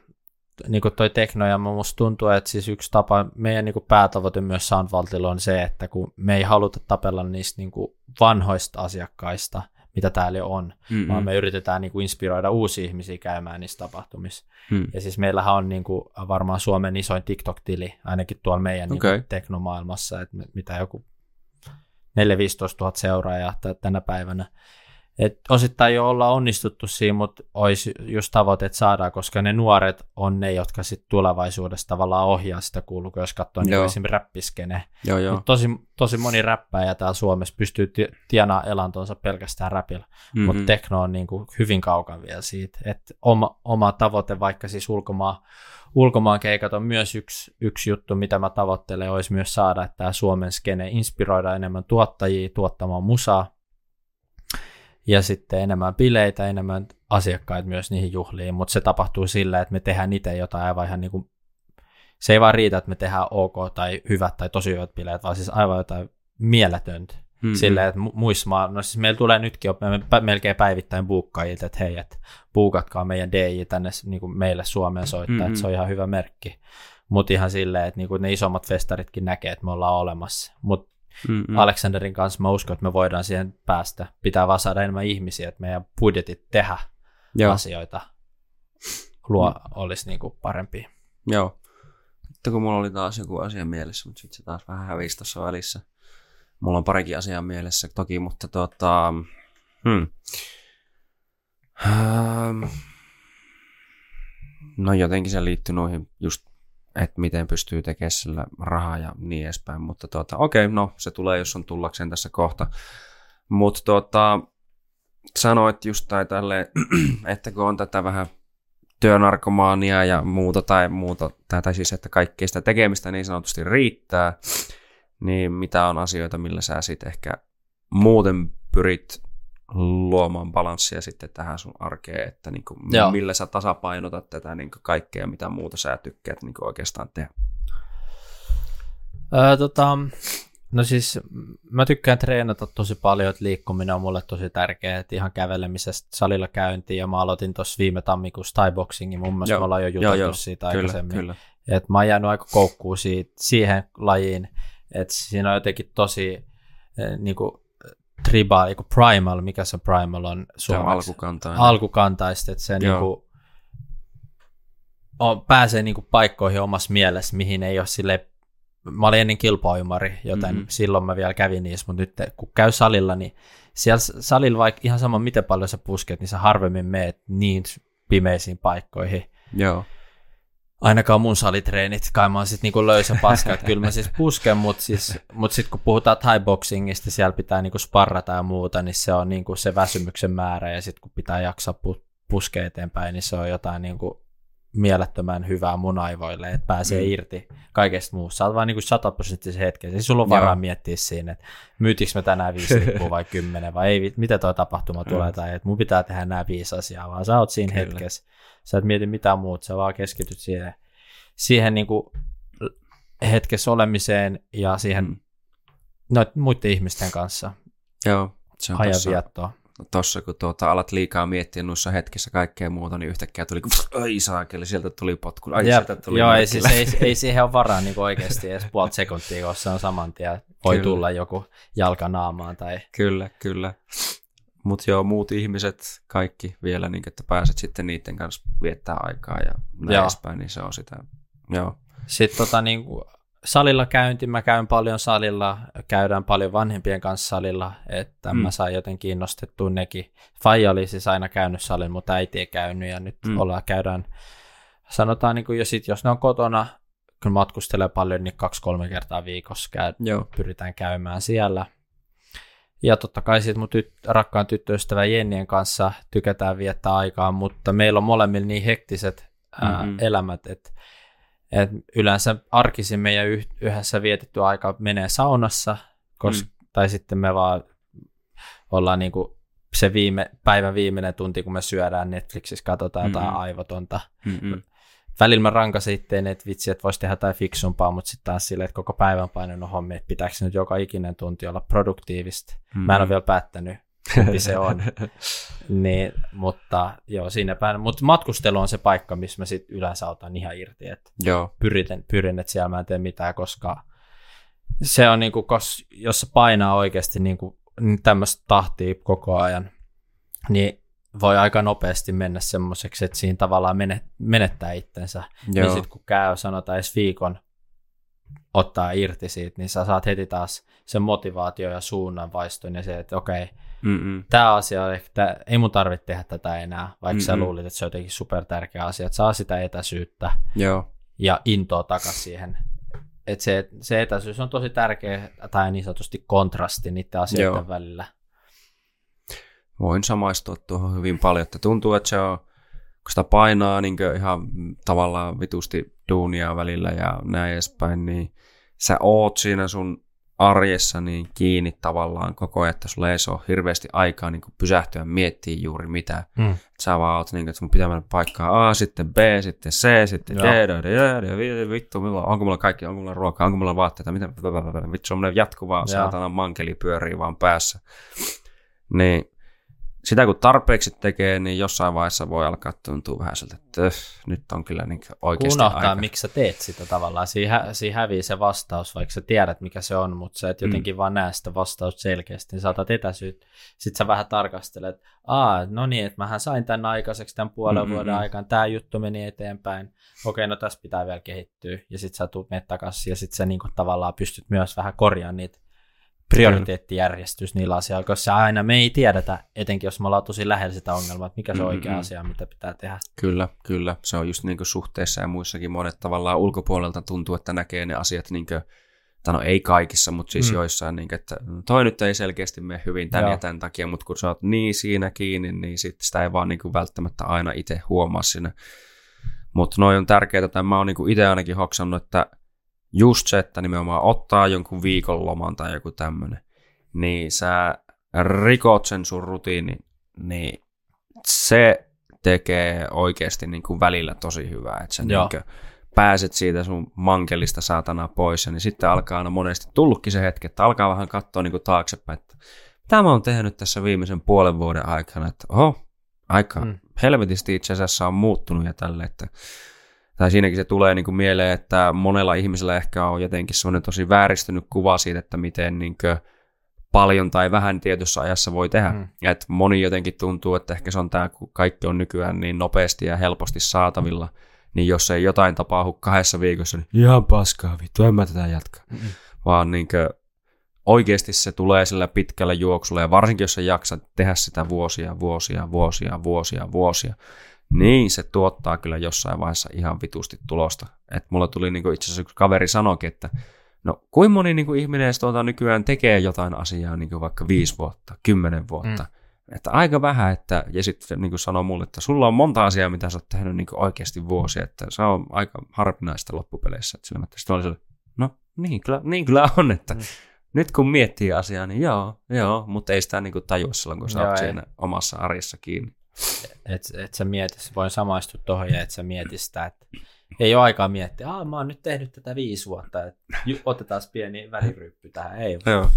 niin kuin toi tekno, ja musta tuntuu, että siis yksi tapa, meidän niin kuin päätavoite myös Soundvaltilla on se, että kun me ei haluta tapella niistä niin kuin vanhoista asiakkaista, mitä täällä jo on, Mm-mm. vaan me yritetään niin kuin inspiroida uusia ihmisiä käymään niissä tapahtumissa. Mm. Ja siis meillähän on niin kuin varmaan Suomen isoin TikTok-tili, ainakin tuolla meidän niin Okei. kuin teknomaailmassa, että mitä joku 4-15 000 seuraajaa tänä päivänä. Et osittain jo ollaan onnistuttu siinä, mutta olisi just tavoite, että saadaan, koska ne nuoret on ne, jotka sitten tulevaisuudessa tavallaan ohjaa sitä kulkua, jos katsoo niin esimerkiksi räppiskene. Joo, joo. Mut tosi, tosi moni räppäjä täällä Suomessa pystyy ti- tienaamaan elantonsa pelkästään räpillä, Mm-mm. mutta tekno on niin kuin hyvin kaukana vielä siitä. että oma, oma tavoite, vaikka siis ulkomaan, ulkomaan keikat on myös yksi, yksi juttu, mitä mä tavoittelen, olisi myös saada, että tämä Suomen skene inspiroida enemmän tuottajia tuottamaan musaa, ja sitten enemmän bileitä, enemmän asiakkaita myös niihin juhliin, mutta se tapahtuu sillä, että me tehdään itse jotain aivan ihan niin kuin, se ei vaan riitä, että me tehdään ok tai hyvät tai tosi hyvät bileet, vaan siis aivan jotain mieletöntä. Mm-mm. Silleen, että mu- muissa maa, no siis meillä tulee nytkin jo me melkein päivittäin buukkaajilta, että hei, että buukatkaa meidän DJ tänne niin kuin meille Suomeen soittaa, Mhm. että se on ihan hyvä merkki. Mutta ihan silleen, että niin kuin ne isommat festaritkin näkee, että me ollaan olemassa. Mutta Mm-mm. Aleksanderin kanssa mä uskon, että me voidaan siihen päästä. Pitää vaan saada enemmän ihmisiä, että meidän budjetit tehdä Joo. asioita luo, olisi niin kuin parempi. Joo. Sitten kun mulla oli taas joku asia mielessä, mutta sitten se taas vähän hävisi tuossa välissä. Mulla on parikin asiaa mielessä toki, mutta tota... Hmm. Ähm. No jotenkin se liittyy noihin just, että miten pystyy tekemään sillä rahaa ja niin edespäin. Mutta tota, okei, no se tulee, jos on tullakseen tässä kohta. Mutta tota, sanoit just tai tälleen, että kun on tätä vähän työnarkomaania ja muuta tai muuta, tai siis että kaikkea sitä tekemistä niin sanotusti riittää, niin mitä on asioita, millä sä sitten ehkä muuten pyrit luomaan balanssia sitten tähän sun arkeen, että niin kuin, Joo. millä sä tasapainotat tätä niin kuin kaikkea, mitä muuta sä tykkäät niin kuin oikeastaan tehdä. Öö, tota, no siis mä tykkään treenata tosi paljon, että liikkuminen on mulle tosi tärkeää, että ihan kävelemisestä salilla käyntiin ja mä aloitin tuossa viime tammikuussa Thai boxingin, mun mielestä Joo, me ollaan jo juteltu joo, siitä Kyllä, aikaisemmin. kyllä. Et mä oon jäänyt aika koukkuun siitä, siihen lajiin, että siinä on jotenkin tosi eh, niinku, tribal, niinku primal, mikä se primal on Se on suomeksi? alkukantainen. alkukantaista, että se niinku, on, pääsee niinku paikkoihin omassa mielessä, mihin ei ole sille mä olin ennen kilpaujumari, joten Mhm. mm-hmm. silloin mä vielä kävin niissä, mutta nyt kun käy salilla, niin siellä salilla vaikka ihan sama miten paljon sä pusket, niin sä harvemmin meet niin pimeisiin paikkoihin. Joo. Ainakaan mun salitreenit, kai mä oon sit niinku löysä paska, että kyllä mä siis pusken, mutta siis, mut sitten kun puhutaan thai boxingista, siellä pitää niinku sparrata ja muuta, niin se on niinku se väsymyksen määrä, ja sitten kun pitää jaksaa pu- puskea eteenpäin, niin se on jotain niinku mielettömän hyvää mun aivoille, että pääsee mm. irti kaikesta muusta. Sä oot vaan niin kuin sataprosenttisen hetken. Siis sulla on varaa Joo. miettiä siinä, että myytikö mä tänään viisi lippua vai kymmenen, vai ei, mitä tuo tapahtuma tulee, mm. tai että mun pitää tehdä nämä viisi asiaa, vaan sä oot siinä Kyllä. hetkessä. Sä et mieti mitään muuta, sä vaan keskityt siihen, siihen niin kuin hetkessä olemiseen ja siihen mm. no, muiden ihmisten kanssa. Joo, se on ajanviettoa tossa, kun tuota, alat liikaa miettiä noissa hetkissä kaikkea muuta, niin yhtäkkiä tuli, ai saakeli, sieltä tuli potku, ai Jep, sieltä tuli Joo, ei, siis, ei, ei, siihen ole varaa niin oikeasti edes puolta sekuntia, koska se on saman tien, voi kyllä. tulla joku jalka naamaan tai... Kyllä, kyllä. Mutta joo, muut ihmiset, kaikki vielä, niin, että pääset sitten niiden kanssa viettää aikaa ja näin edespäin, niin se on sitä, joo. Sitten tota, niin, salilla käynti, mä käyn paljon salilla, käydään paljon vanhempien kanssa salilla, että mm. mä sain jotenkin kiinnostettua nekin. Faija oli siis aina käynyt salin, mutta äiti ei käynyt ja nyt mm. ollaan, käydään, sanotaan niin kuin, ja sit, jos ne on kotona, kun matkustelee paljon, niin kaksi-kolme kertaa viikossa käy, Joo. pyritään käymään siellä. Ja totta kai sitten mun tyt, rakkaan tyttöystävä Jennien kanssa tykätään viettää aikaa, mutta meillä on molemmilla niin hektiset ää, mm-hmm. elämät, että et yleensä arkisin meidän yhdessä vietetty aika menee saunassa, koska, mm. tai sitten me vaan ollaan niinku se viime, päivän viimeinen tunti, kun me syödään Netflixissä, katsotaan mm-hmm. jotain aivotonta. Mm-hmm. Välillä mä rankasin itteen, että vitsi, että voisi tehdä jotain fiksumpaa, mutta sitten taas silleen, että koko päivän painanut hommi, että pitääkö nyt joka ikinen tunti olla produktiivista. Mm-hmm. Mä en ole vielä päättänyt, kumpi se on. niin, mutta joo, siinä päin. Mutta matkustelu on se paikka, missä mä sit yleensä otan ihan irti. Että joo. Pyrin, pyrin, että siellä mä en tee mitään, koska se on niinku, kos, jos se painaa oikeasti niinku, niin tämmöistä tahtia koko ajan, niin voi aika nopeasti mennä semmoiseksi, että siinä tavallaan menettää itsensä. Niin joo. Niin sitten kun käy, sanotaan edes viikon, ottaa irti siitä, niin sä saat heti taas sen motivaatio ja suunnanvaiston ja se, että okei, okay. Tämä asia on ehkä, ei mun tarvitse tehdä tätä enää, vaikka Mm-mm. sä luulit, että se on jotenkin super tärkeä asia, että saa sitä etäisyyttä Joo. ja intoa takaisin siihen. Että se, se etäisyys on tosi tärkeä tai niin sanotusti kontrasti niiden asioiden Joo. välillä. Voin samaistua tuohon hyvin paljon, että tuntuu, että se on, kun sitä painaa niin ihan tavallaan vitusti duunia välillä ja näin edespäin, niin sä oot siinä sun arjessa niin kiinni tavallaan koko ajan, että sulla ei ole hirveästi aikaa niin kuin pysähtyä miettiä juuri mitä. Mm. Sä vaan oot niin, että sun pitää mennä paikkaan A, sitten B, sitten C, sitten D, D, D, D, vittu, onko mulla kaikki, onko mulla ruokaa, onko mulla vaatteita, mitä, vittu, semmoinen jatkuvaa saatana mankeli pyörii vaan päässä. Niin sitä kun tarpeeksi tekee, niin jossain vaiheessa voi alkaa tuntua vähän siltä, että öh, nyt on kyllä niin oikeasti Unohtaa, aika. miksi sä teet sitä tavallaan. Siinä, siinä hävii se vastaus, vaikka sä tiedät, mikä se on, mutta sä et mm. jotenkin mm. vaan näe sitä vastausta selkeästi. Niin saatat etäisyyt. Sitten sä vähän tarkastelet, että aa, no niin, että mähän sain tämän aikaiseksi tämän puolen mm-hmm. vuoden aikaan. Tämä juttu meni eteenpäin. Okei, no tässä pitää vielä kehittyä. Ja sitten sä tulet takaisin ja sitten sä niin tavallaan pystyt myös vähän korjaamaan niitä prioriteettijärjestys niillä asioilla, koska aina me ei tiedetä, etenkin jos me ollaan tosi lähellä sitä ongelmaa, että mikä se on oikea mm-hmm. asia, mitä pitää tehdä. Kyllä, kyllä. Se on just niin kuin suhteessa ja muissakin monet tavallaan ulkopuolelta tuntuu, että näkee ne asiat niin kuin, tai no ei kaikissa, mutta siis mm. joissain, niin kuin, että toi nyt ei selkeästi mene hyvin tämän Joo. ja tämän takia, mutta kun sä oot niin siinä kiinni, niin sit sitä ei vaan niin kuin välttämättä aina itse huomaa siinä. Mutta noin on tärkeää, että mä oon niin itse ainakin hoksannut, että just se, että nimenomaan ottaa jonkun viikonloman tai joku tämmöinen, niin sä rikot sen sun rutiinin, niin se tekee oikeasti niin kuin välillä tosi hyvää, että sä niin kuin pääset siitä sun mankelista saatana pois, ja niin sitten alkaa aina monesti tullutkin se hetki, että alkaa vähän katsoa niin kuin taaksepäin, että mitä mä oon tehnyt tässä viimeisen puolen vuoden aikana, että oho, aika mm. helvetisti itse asiassa on muuttunut ja tälle, että tai siinäkin se tulee niin kuin mieleen, että monella ihmisellä ehkä on jotenkin semmoinen tosi vääristynyt kuva siitä, että miten niin kuin paljon tai vähän tietyssä ajassa voi tehdä. Mm. Että moni jotenkin tuntuu, että ehkä se on tämä, kun kaikki on nykyään niin nopeasti ja helposti saatavilla, niin jos ei jotain tapahdu kahdessa viikossa, niin ihan paskaa vittu, en mä tätä jatka. Mm. Vaan niin kuin oikeasti se tulee sillä pitkällä juoksulla, ja varsinkin jos sä jaksat tehdä sitä vuosia, vuosia, vuosia, vuosia, vuosia, niin se tuottaa kyllä jossain vaiheessa ihan vitusti tulosta. Et mulla tuli niinku itse asiassa yksi kaveri sanoikin, että no kuin moni niinku ihminen edes tuota nykyään tekee jotain asiaa niinku vaikka viisi vuotta, kymmenen vuotta. Mm. että aika vähän, että, ja sitten niin sanoo mulle, että sulla on monta asiaa, mitä sä oot tehnyt niin oikeasti vuosia, että se on aika harvinaista loppupeleissä. Sitten oli se, no niin kyllä, niin kyllä on, että mm. nyt kun miettii asiaa, niin joo, joo, mutta ei sitä niin kuin tajua silloin, kun sä joo, oot siinä omassa arjessa kiinni. Et, et sä mieti, voin samaistua tuohon ja et sä mieti sitä, että ei ole aikaa miettiä, että mä oon nyt tehnyt tätä viisi vuotta, että otetaan pieni väliryppy tähän. Ei, Joo.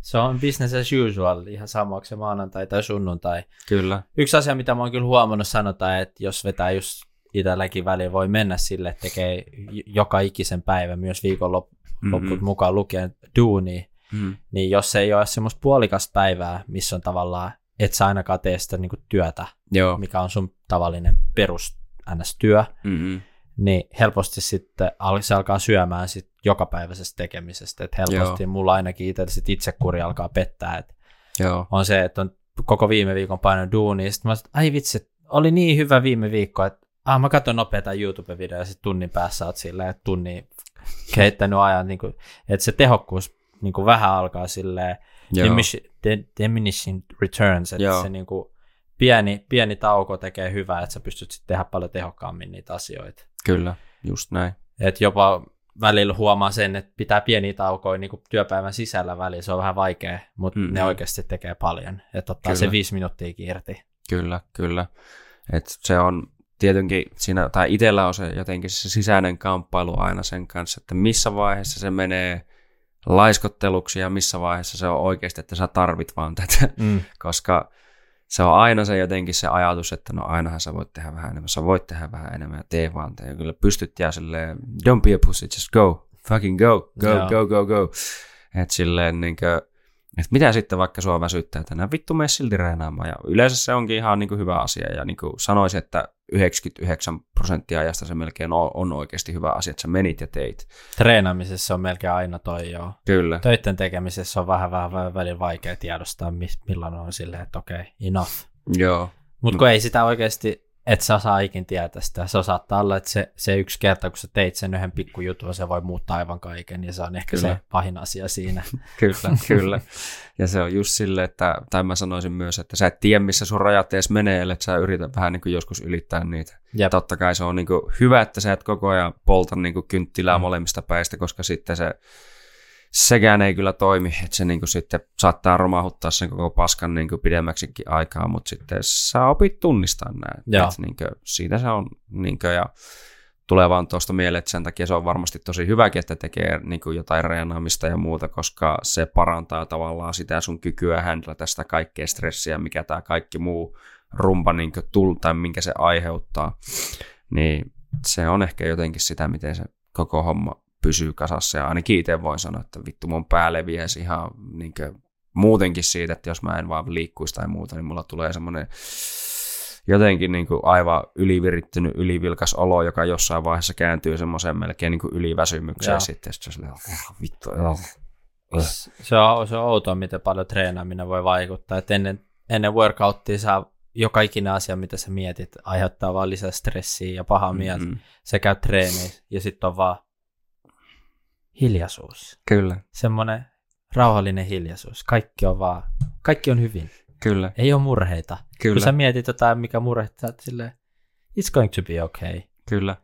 Se on business as usual, ihan sama, onko se maanantai tai sunnuntai. Kyllä. Yksi asia, mitä mä oon kyllä huomannut sanota, että jos vetää just itselläkin väliin, voi mennä sille, että tekee joka ikisen päivä, myös viikonlopput mm-hmm. mukaan lukien duuni, mm-hmm. niin jos ei ole semmoista puolikasta päivää, missä on tavallaan, et sä ainakaan tee sitä niin työtä, Joo. mikä on sun tavallinen perus NS-työ, mm-hmm niin helposti sitten se alkaa syömään sit jokapäiväisestä tekemisestä. Et helposti Joo. mulla ainakin itse sit itsekuri alkaa pettää. Et Joo. On se, että on koko viime viikon painanut duuni, sitten mä sanoin, ai vitsi, oli niin hyvä viime viikko, että ah, mä katson nopeata YouTube-videoa ja sitten tunnin päässä oot silleen, että tunnin kehittänyt ajan, niin kuin, että se tehokkuus niin kuin vähän alkaa silleen diminishing returns, että Joo. se niin kuin, pieni, pieni tauko tekee hyvää, että sä pystyt sitten tehdä paljon tehokkaammin niitä asioita. Kyllä, just näin. Et jopa välillä huomaa sen, että pitää pieniä taukoja niin työpäivän sisällä välillä, se on vähän vaikea, mutta mm-hmm. ne oikeasti tekee paljon, että ottaa kyllä. se viisi minuuttia irti. Kyllä, kyllä. Et se on tietenkin siinä, tai itsellä on se jotenkin se sisäinen kamppailu aina sen kanssa, että missä vaiheessa se menee laiskotteluksi ja missä vaiheessa se on oikeasti, että sä tarvit vaan tätä, mm. koska se on aina se jotenkin se ajatus, että no ainahan sä voit tehdä vähän enemmän, sä voit tehdä vähän enemmän ja tee vaan. Ja kyllä pystyt ja silleen, don't be a pussy, just go, fucking go, go, yeah. go, go, go. Että silleen niin kuin, että mitä sitten vaikka sua väsyttää tänään, vittu mene silti reenaamaan. Ja yleensä se onkin ihan niin kuin hyvä asia ja niin kuin sanoisin, että 99 prosenttia ajasta se melkein on, on oikeasti hyvä asia, että sä menit ja teit. Treenaamisessa on melkein aina toi joo. Kyllä. Töiden tekemisessä on vähän vähän välillä vaikea tiedostaa, milloin on silleen, että okei, okay, enough. Joo. Mutta kun ei sitä oikeasti et sä osaa ikin tietää sitä. Se saattaa olla, että se, se yksi kerta, kun sä teit sen yhden pikkujutun, se voi muuttaa aivan kaiken, ja se on ehkä kyllä. se pahin asia siinä. kyllä, kyllä. Ja se on just sille, että, tai mä sanoisin myös, että sä et tiedä, missä sun rajat edes menee, että sä yrität vähän niin kuin joskus ylittää niitä. Ja totta kai se on niin kuin hyvä, että sä et koko ajan polta niin kuin kynttilää mm. molemmista päistä, koska sitten se sekään ei kyllä toimi, että se niin kuin sitten saattaa romahuttaa sen koko paskan niin kuin pidemmäksikin aikaa, mutta sitten sä opit tunnistaa nämä. Että niin kuin, siitä se on, niin kuin, ja tulee vaan tuosta mieleen, että sen takia se on varmasti tosi hyväkin, että tekee niin kuin jotain reenaamista ja muuta, koska se parantaa tavallaan sitä sun kykyä händellä tästä kaikkea stressiä, mikä tämä kaikki muu rumpa niin tul, tai minkä se aiheuttaa. Niin se on ehkä jotenkin sitä, miten se koko homma pysyy kasassa. Ja ainakin itse voin sanoa, että vittu mun pää leviäisi ihan niin muutenkin siitä, että jos mä en vaan liikkuisi tai muuta, niin mulla tulee semmoinen jotenkin niin kuin aivan ylivirittynyt, ylivilkas olo, joka jossain vaiheessa kääntyy semmoiseen melkein niin kuin yliväsymykseen Joo. sitten. Sitten se on oh, vittu, oh. Se on, se on outoa, miten paljon treenaaminen voi vaikuttaa. Et ennen, ennen workouttia saa joka ikinen asia, mitä sä mietit, aiheuttaa vaan lisää stressiä ja pahaa mieltä. Mm-hmm. Sä käyt treeniin ja sitten on vaan hiljaisuus. Kyllä. Semmoinen rauhallinen hiljaisuus. Kaikki on vaan, kaikki on hyvin. Kyllä. Ei ole murheita. Kyllä. Kun sä mietit jotain, mikä murheita, että silleen, it's going to be okay. Kyllä.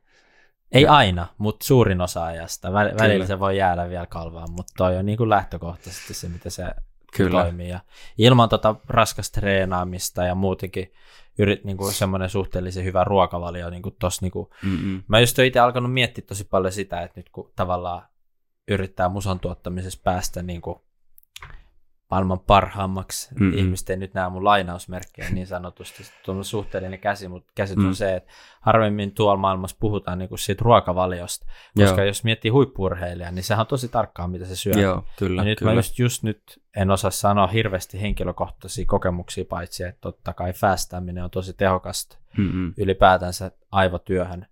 Ei ja. aina, mutta suurin osa ajasta. Väl- välillä se voi jäädä vielä kalvaan, mutta toi on niin kuin lähtökohtaisesti se, mitä se Kyllä. toimii. Ja ilman tota raskasta treenaamista ja muutenkin yrit, niin kuin semmoinen suhteellisen hyvä ruokavalio. Niin kuin tossa, niin kuin, mä just itse alkanut miettiä tosi paljon sitä, että nyt kun tavallaan yrittää musan tuottamisessa päästä niin kuin maailman parhaammaksi. Mm-hmm. Ihmiset ei nyt näe mun lainausmerkkejä niin sanotusti. Tuon suhteellinen käsi, mutta käsit mm. on se, että harvemmin tuolla maailmassa puhutaan niin kuin siitä ruokavaliosta. Koska Joo. jos miettii huippurheilijaa, niin sehän on tosi tarkkaa, mitä se syö. Joo, kyllä, ja nyt kyllä. mä just, just nyt en osaa sanoa hirveästi henkilökohtaisia kokemuksia, paitsi että totta kai fäästäminen on tosi tehokasta mm-hmm. ylipäätänsä aivotyöhön.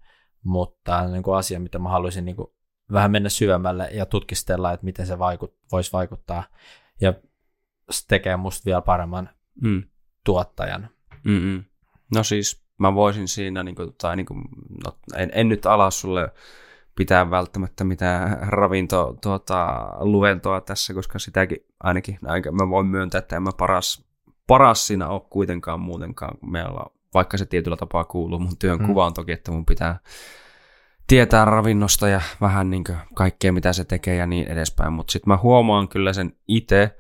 Mutta niin kuin asia, mitä mä haluaisin niin kuin vähän mennä syvemmälle ja tutkistella, että miten se vaikut, voisi vaikuttaa. Ja se tekee musta vielä paremman mm. tuottajan. Mm-mm. No siis mä voisin siinä, niin kuin, tai niin kuin, no, en, en nyt ala sulle pitää välttämättä mitään ravinto tuota, luentoa tässä, koska sitäkin ainakin mä voin myöntää, että en mä paras paras siinä ole kuitenkaan muutenkaan, kun meillä vaikka se tietyllä tapaa kuuluu mun työn mm. kuvaan toki, että mun pitää tietää ravinnosta ja vähän niin kaikkea, mitä se tekee ja niin edespäin. Mutta sitten mä huomaan kyllä sen itse,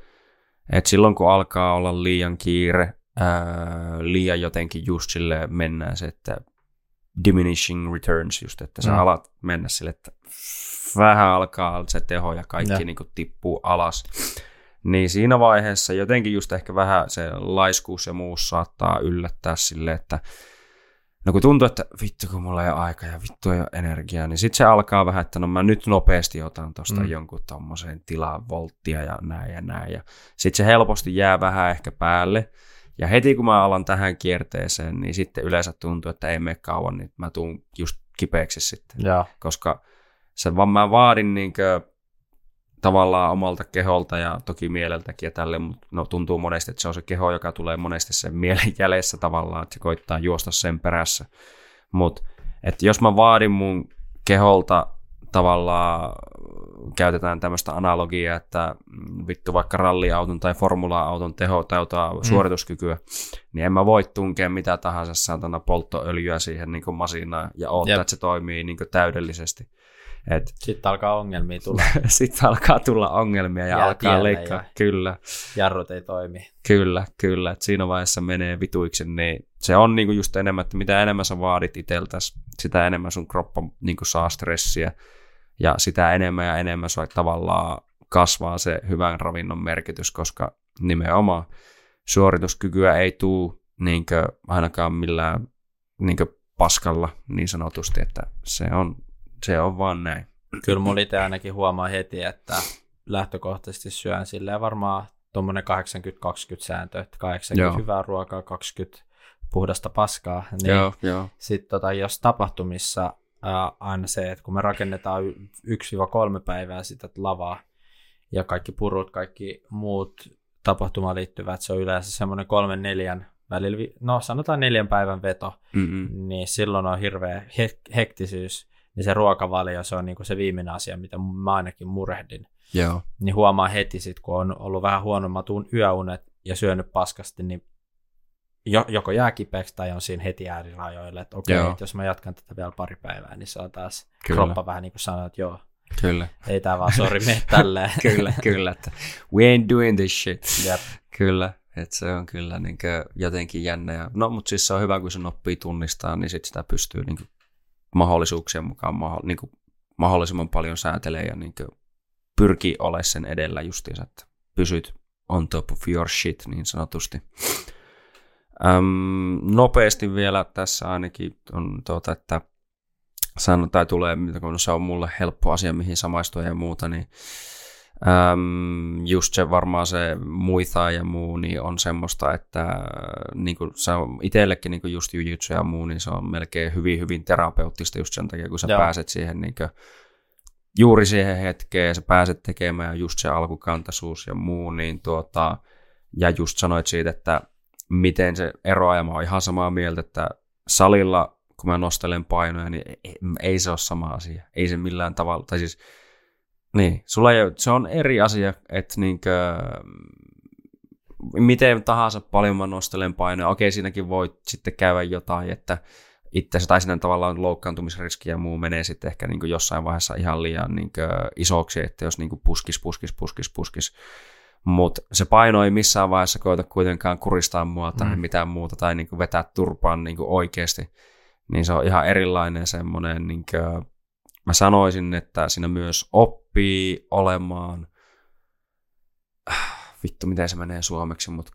että silloin kun alkaa olla liian kiire, ää, liian jotenkin just sille mennään se, että diminishing returns just, että sä mm. alat mennä sille, että vähän alkaa se teho ja kaikki niin tippuu alas. Niin siinä vaiheessa jotenkin just ehkä vähän se laiskuus ja muu saattaa yllättää sille, että no kun tuntuu, että vittu kun mulla ei ole aika ja vittu ei ole energiaa, niin sitten se alkaa vähän, että no mä nyt nopeasti otan tuosta mm. jonkun tommoseen tilaan volttia ja näin ja näin. Ja sitten se helposti jää vähän ehkä päälle. Ja heti kun mä alan tähän kierteeseen, niin sitten yleensä tuntuu, että ei mene kauan, niin mä tuun just kipeäksi sitten. Ja. Koska se vaan mä vaadin niinkö tavallaan omalta keholta ja toki mieleltäkin ja tälle, mutta no, tuntuu monesti, että se on se keho, joka tulee monesti sen mielen jäljessä tavallaan, että se koittaa juosta sen perässä. Mutta että jos mä vaadin mun keholta tavallaan, käytetään tämmöistä analogiaa, että vittu vaikka ralliauton tai formula-auton teho tai jotain mm. suorituskykyä, niin en mä voi tunkea mitä tahansa saatana polttoöljyä siihen niin masinaan ja odottaa, että se toimii niin täydellisesti. Et, Sitten alkaa ongelmia tulla. Sitten alkaa tulla ongelmia ja Jää alkaa leikkaa. Ja kyllä. Jarrut ei toimi. Kyllä, kyllä. Et siinä vaiheessa menee vituiksi, niin se on niinku just enemmän, että mitä enemmän sä vaadit itseltäsi, sitä enemmän sun kroppa niinku saa stressiä ja sitä enemmän ja enemmän sua tavallaan kasvaa se hyvän ravinnon merkitys, koska nimenomaan suorituskykyä ei tule niinkö ainakaan millään niinkö paskalla niin sanotusti, että se on se on vaan näin. Kyllä mulla itse ainakin huomaa heti, että lähtökohtaisesti syön silleen varmaan tuommoinen 80-20 sääntö, että 80 joo. hyvää ruokaa, 20 puhdasta paskaa. Niin joo, joo. Sitten tota, jos tapahtumissa ää, aina se, että kun me rakennetaan 1-3 päivää sitä lavaa ja kaikki purut, kaikki muut tapahtumaan liittyvät, se on yleensä semmoinen kolmen neljän välillä, no sanotaan neljän päivän veto, Mm-mm. niin silloin on hirveä hektisyys niin se ruokavalio, se on niin kuin se viimeinen asia, mitä mä ainakin murehdin. Joo. Niin huomaa heti sit, kun on ollut vähän huonommat yöunet ja syönyt paskasti, niin joko jää kipeäksi tai on siinä heti äärirajoille, että okei, okay, että jos mä jatkan tätä vielä pari päivää, niin se on taas kyllä. kroppa vähän niin kuin sanoo, että joo, Kyllä. Ei tää vaan, sori, me tälleen. kyllä, kyllä, että we ain't doing this shit. Yep. Kyllä, että se on kyllä niin jotenkin jännä. Ja, no, mutta siis se on hyvä, kun sen oppii tunnistaa, niin sit sitä pystyy niin mahdollisuuksien mukaan maho, niin kuin mahdollisimman paljon säätelee ja niin kuin pyrkii olemaan sen edellä justiinsa, että pysyt on top of your shit niin sanotusti. Öm, nopeasti vielä tässä ainakin on tuota, että sanotaan, tai tulee, kun se on mulle helppo asia, mihin samaistua ja muuta, niin Öm, just se varmaan se muita ja muu, niin on semmoista, että niin kuin se on itsellekin niin kuin just jujutsu ja muu, niin se on melkein hyvin, hyvin terapeuttista just sen takia, kun sä Joo. pääset siihen niin kuin, juuri siihen hetkeen, sä pääset tekemään just se alkukantaisuus ja muu, niin tuota, ja just sanoit siitä, että miten se eroaa, ja mä oon ihan samaa mieltä, että salilla, kun mä nostelen painoja, niin ei, ei se ole sama asia. Ei se millään tavalla, tai siis niin, sulla ei se on eri asia, että niinkö, miten tahansa paljon mä nostelen painoja. Okei, siinäkin voi sitten käydä jotain, että itse tai sinne tavallaan loukkaantumisriski ja muu menee sitten ehkä niin jossain vaiheessa ihan liian niin isoksi, että jos niin puskis, puskis, puskis, puskis. Mutta se paino ei missään vaiheessa koeta kuitenkaan kuristaa mua tai mm. mitään muuta tai niin vetää turpaan niin oikeasti. Niin se on ihan erilainen semmoinen niin mä sanoisin, että siinä myös oppii olemaan, vittu miten se menee suomeksi, mutta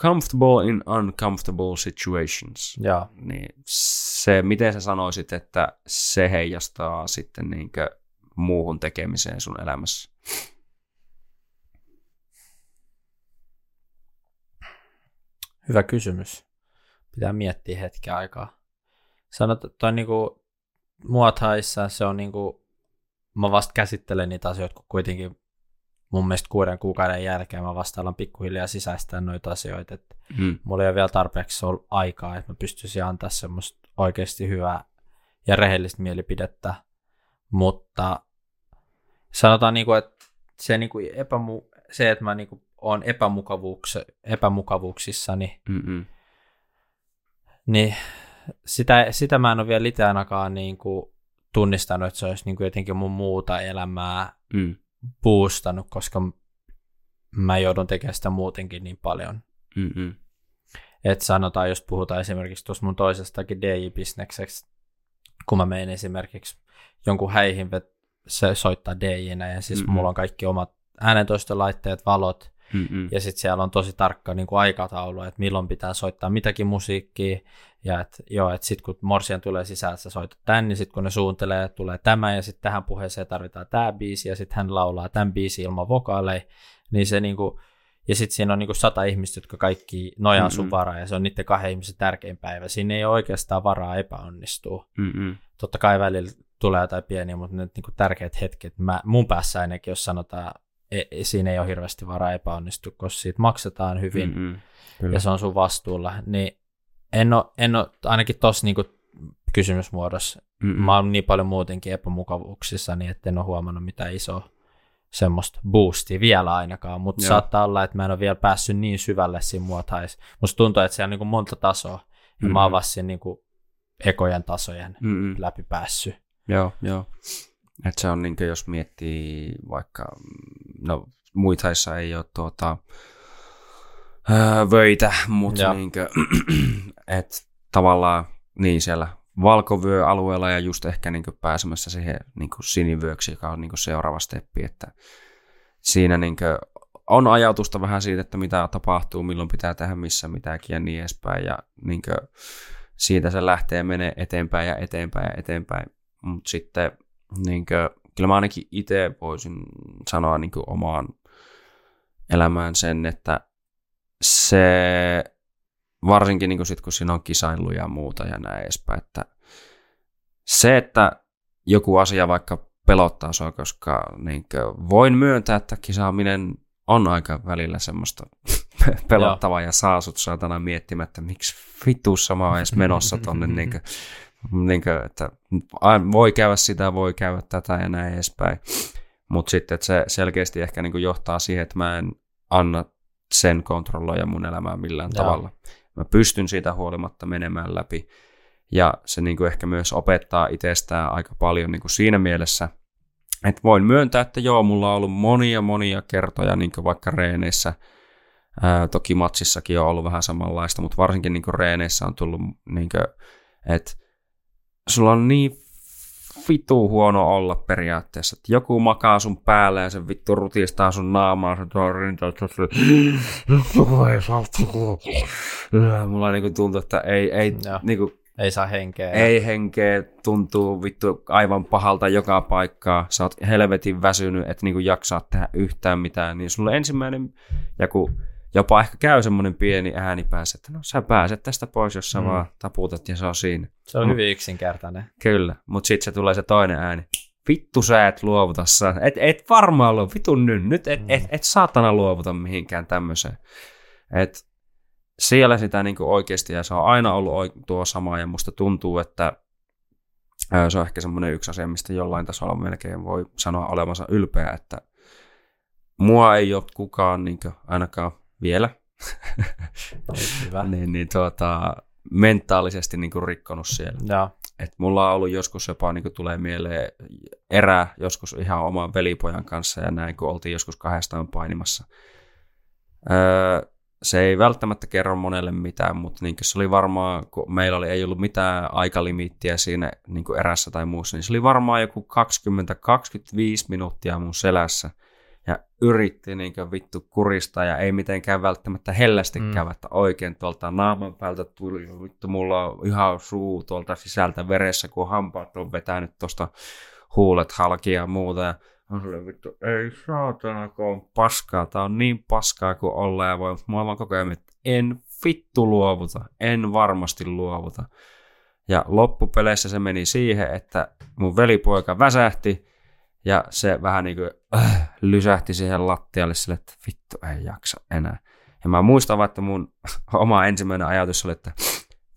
comfortable in uncomfortable situations. Ja. Niin se, miten sä sanoisit, että se heijastaa sitten niinkö muuhun tekemiseen sun elämässä? Hyvä kysymys. Pitää miettiä hetken aikaa. Sanot, että niinku Muathaissa se on niinku, mä vasta käsittelen niitä asioita, kun kuitenkin mun mielestä kuuden kuukauden jälkeen mä vasta alan pikkuhiljaa sisäistää noita asioita, että hmm. mulla ei ole vielä tarpeeksi ollut aikaa, että mä pystyisin antaa semmoista oikeasti hyvää ja rehellistä mielipidettä, mutta sanotaan niinku, että se, niinku epämu, se, että mä niinku on epämukavuuks, epämukavuuksissani, Mm-mm. niin sitä, sitä mä en ole vielä itse ainakaan niin kuin tunnistanut, että se olisi niin kuin jotenkin mun muuta elämää Mm. boostannut, koska mä joudun tekemään sitä muutenkin niin paljon. Mm-mm. Että sanotaan, jos puhutaan esimerkiksi tuossa mun toisestakin DJ-bisneksestä, kun mä menen esimerkiksi jonkun häihin vet- se soittaa DJ-nä, ja siis Mm-mm. mulla on kaikki omat äänentoistolaitteet, valot, Mm-mm. ja sitten siellä on tosi tarkka niin kuin aikataulu, että milloin pitää soittaa mitäkin musiikkia, ja että joo, että sitten kun Morsian tulee sisään, että sä soitat tän, niin sitten kun ne suuntelee, että tulee tämä, ja sitten tähän puheeseen tarvitaan tämä biisi, ja sitten hän laulaa tämän biisi ilman vokaaleja, niin se niinku, ja sitten siinä on niinku sata ihmistä, jotka kaikki nojaa sun Mm-mm. varaan, ja se on niiden kahden ihmisen tärkein päivä. Siinä ei ole oikeastaan varaa epäonnistua. Mm-mm. Totta kai välillä tulee jotain pieniä, mutta ne niinku tärkeät hetket, mä, mun päässä ainakin, jos sanotaan, e, e, siinä ei ole hirveästi varaa epäonnistua, koska siitä maksetaan hyvin, Mm-mm. Kyllä. ja se on sun vastuulla, niin en ole, en ole ainakin tuossa niinku kysymysmuodossa, Mm-mm. mä oon niin paljon muutenkin epämukavuuksissa, niin etten ole huomannut mitään isoa semmoista boostia vielä ainakaan, mutta Joo. saattaa olla, että mä en ole vielä päässyt niin syvälle siinä muotais. Musta tuntuu, että siellä on niin monta tasoa, ja mä oon vasta siinä niin ekojen tasojen Mm-mm. läpi päässyt. Joo, joo. Et se on niin jos miettii vaikka, no muitaissa ei ole tuota, öö, vöitä, mutta niin että tavallaan niin siellä valkovyöalueella ja just ehkä niin pääsemässä siihen niin sinivyöksi, joka on niin seuraava steppi, että siinä niin on ajatusta vähän siitä, että mitä tapahtuu, milloin pitää tehdä missä mitäkin ja niin edespäin ja niin siitä se lähtee menee eteenpäin ja eteenpäin ja eteenpäin. Mutta sitten niin kuin, kyllä mä ainakin itse voisin sanoa niin kuin omaan elämään sen, että se varsinkin niin kuin sit, kun siinä on kisailu ja muuta ja näin edespäin, että se, että joku asia vaikka pelottaa sua, koska niin kuin, voin myöntää, että kisaaminen on aika välillä semmoista pelottavaa ja saa sut saatana miettimättä, miksi vitussa mä oon edes menossa tonne, niin kuin, niin kuin, että voi käydä sitä, voi käydä tätä ja näin edespäin. Mutta sitten että se selkeästi ehkä niin kuin johtaa siihen, että mä en anna sen kontrolloida mun elämää millään Joo. tavalla. Mä pystyn siitä huolimatta menemään läpi. Ja se niin kuin ehkä myös opettaa itsestään aika paljon niin kuin siinä mielessä, että voin myöntää, että joo, mulla on ollut monia monia kertoja niin kuin vaikka reeneissä, Ää, toki matsissakin on ollut vähän samanlaista, mutta varsinkin niin kuin reeneissä on tullut, niin kuin, että sulla on niin vitu huono olla periaatteessa, että joku makaa sun päälle ja se vittu rutistaa sun naamaa, se tuo rinta, että se Mulla niinku tuntuu, että ei, ei, Joo. niinku, Ei saa henkeä. ei henkeä, tuntuu vittu aivan pahalta joka paikkaa. Sä oot helvetin väsynyt, et niinku jaksaa tehdä yhtään mitään. Niin sulla ensimmäinen joku, jopa ehkä käy semmoinen pieni ääni päässä, että no sä pääset tästä pois, jos sä Mm. mm. vaan taputat ja se on siinä. Se on Mm. hyvin yksinkertainen. Kyllä, mutta sitten se tulee se toinen ääni. Vittu sä et luovuta, sä. Et, et varmaan luovuta, vitun nyt, nyt et, et, et saatana luovuta mihinkään tämmöiseen. Et siellä sitä niinku oikeasti, ja se on aina ollut tuo sama, ja musta tuntuu, että se on ehkä semmoinen yksi asia, mistä jollain tasolla melkein voi sanoa olevansa ylpeä, että mua ei ole kukaan niinku, ainakaan vielä Hyvä. niin, niin tuota, mentaalisesti niinku rikkonut siellä. Joo. Et mulla on ollut joskus jopa, niin tulee mieleen erä joskus ihan oman velipojan kanssa ja näin, kun oltiin joskus kahdestaan painimassa. Öö, se ei välttämättä kerro monelle mitään, mutta niin se oli varmaan, kun meillä oli, ei ollut mitään aikalimiittiä siinä niin erässä tai muussa, niin se oli varmaan joku 20-25 minuuttia mun selässä ja yritti niin vittu kuristaa ja ei mitenkään välttämättä hellästi Mm. kävättä oikein tuolta naaman päältä tuli. Vittu, mulla on ihan suu tuolta sisältä veressä, kun hampaat on vetänyt tuosta huulet halki ja muuta. Ja on sille vittu, ei saatana, kun on paskaa. Tää on niin paskaa kuin ollaan ja voi. Mä vaan koko ajan, että en vittu luovuta. En varmasti luovuta. Ja loppupeleissä se meni siihen, että mun velipoika väsähti ja se vähän niin kuin äh, lysähti siihen lattialle sille, että vittu ei jaksa enää. Ja mä muistan vaan, että mun oma ensimmäinen ajatus oli, että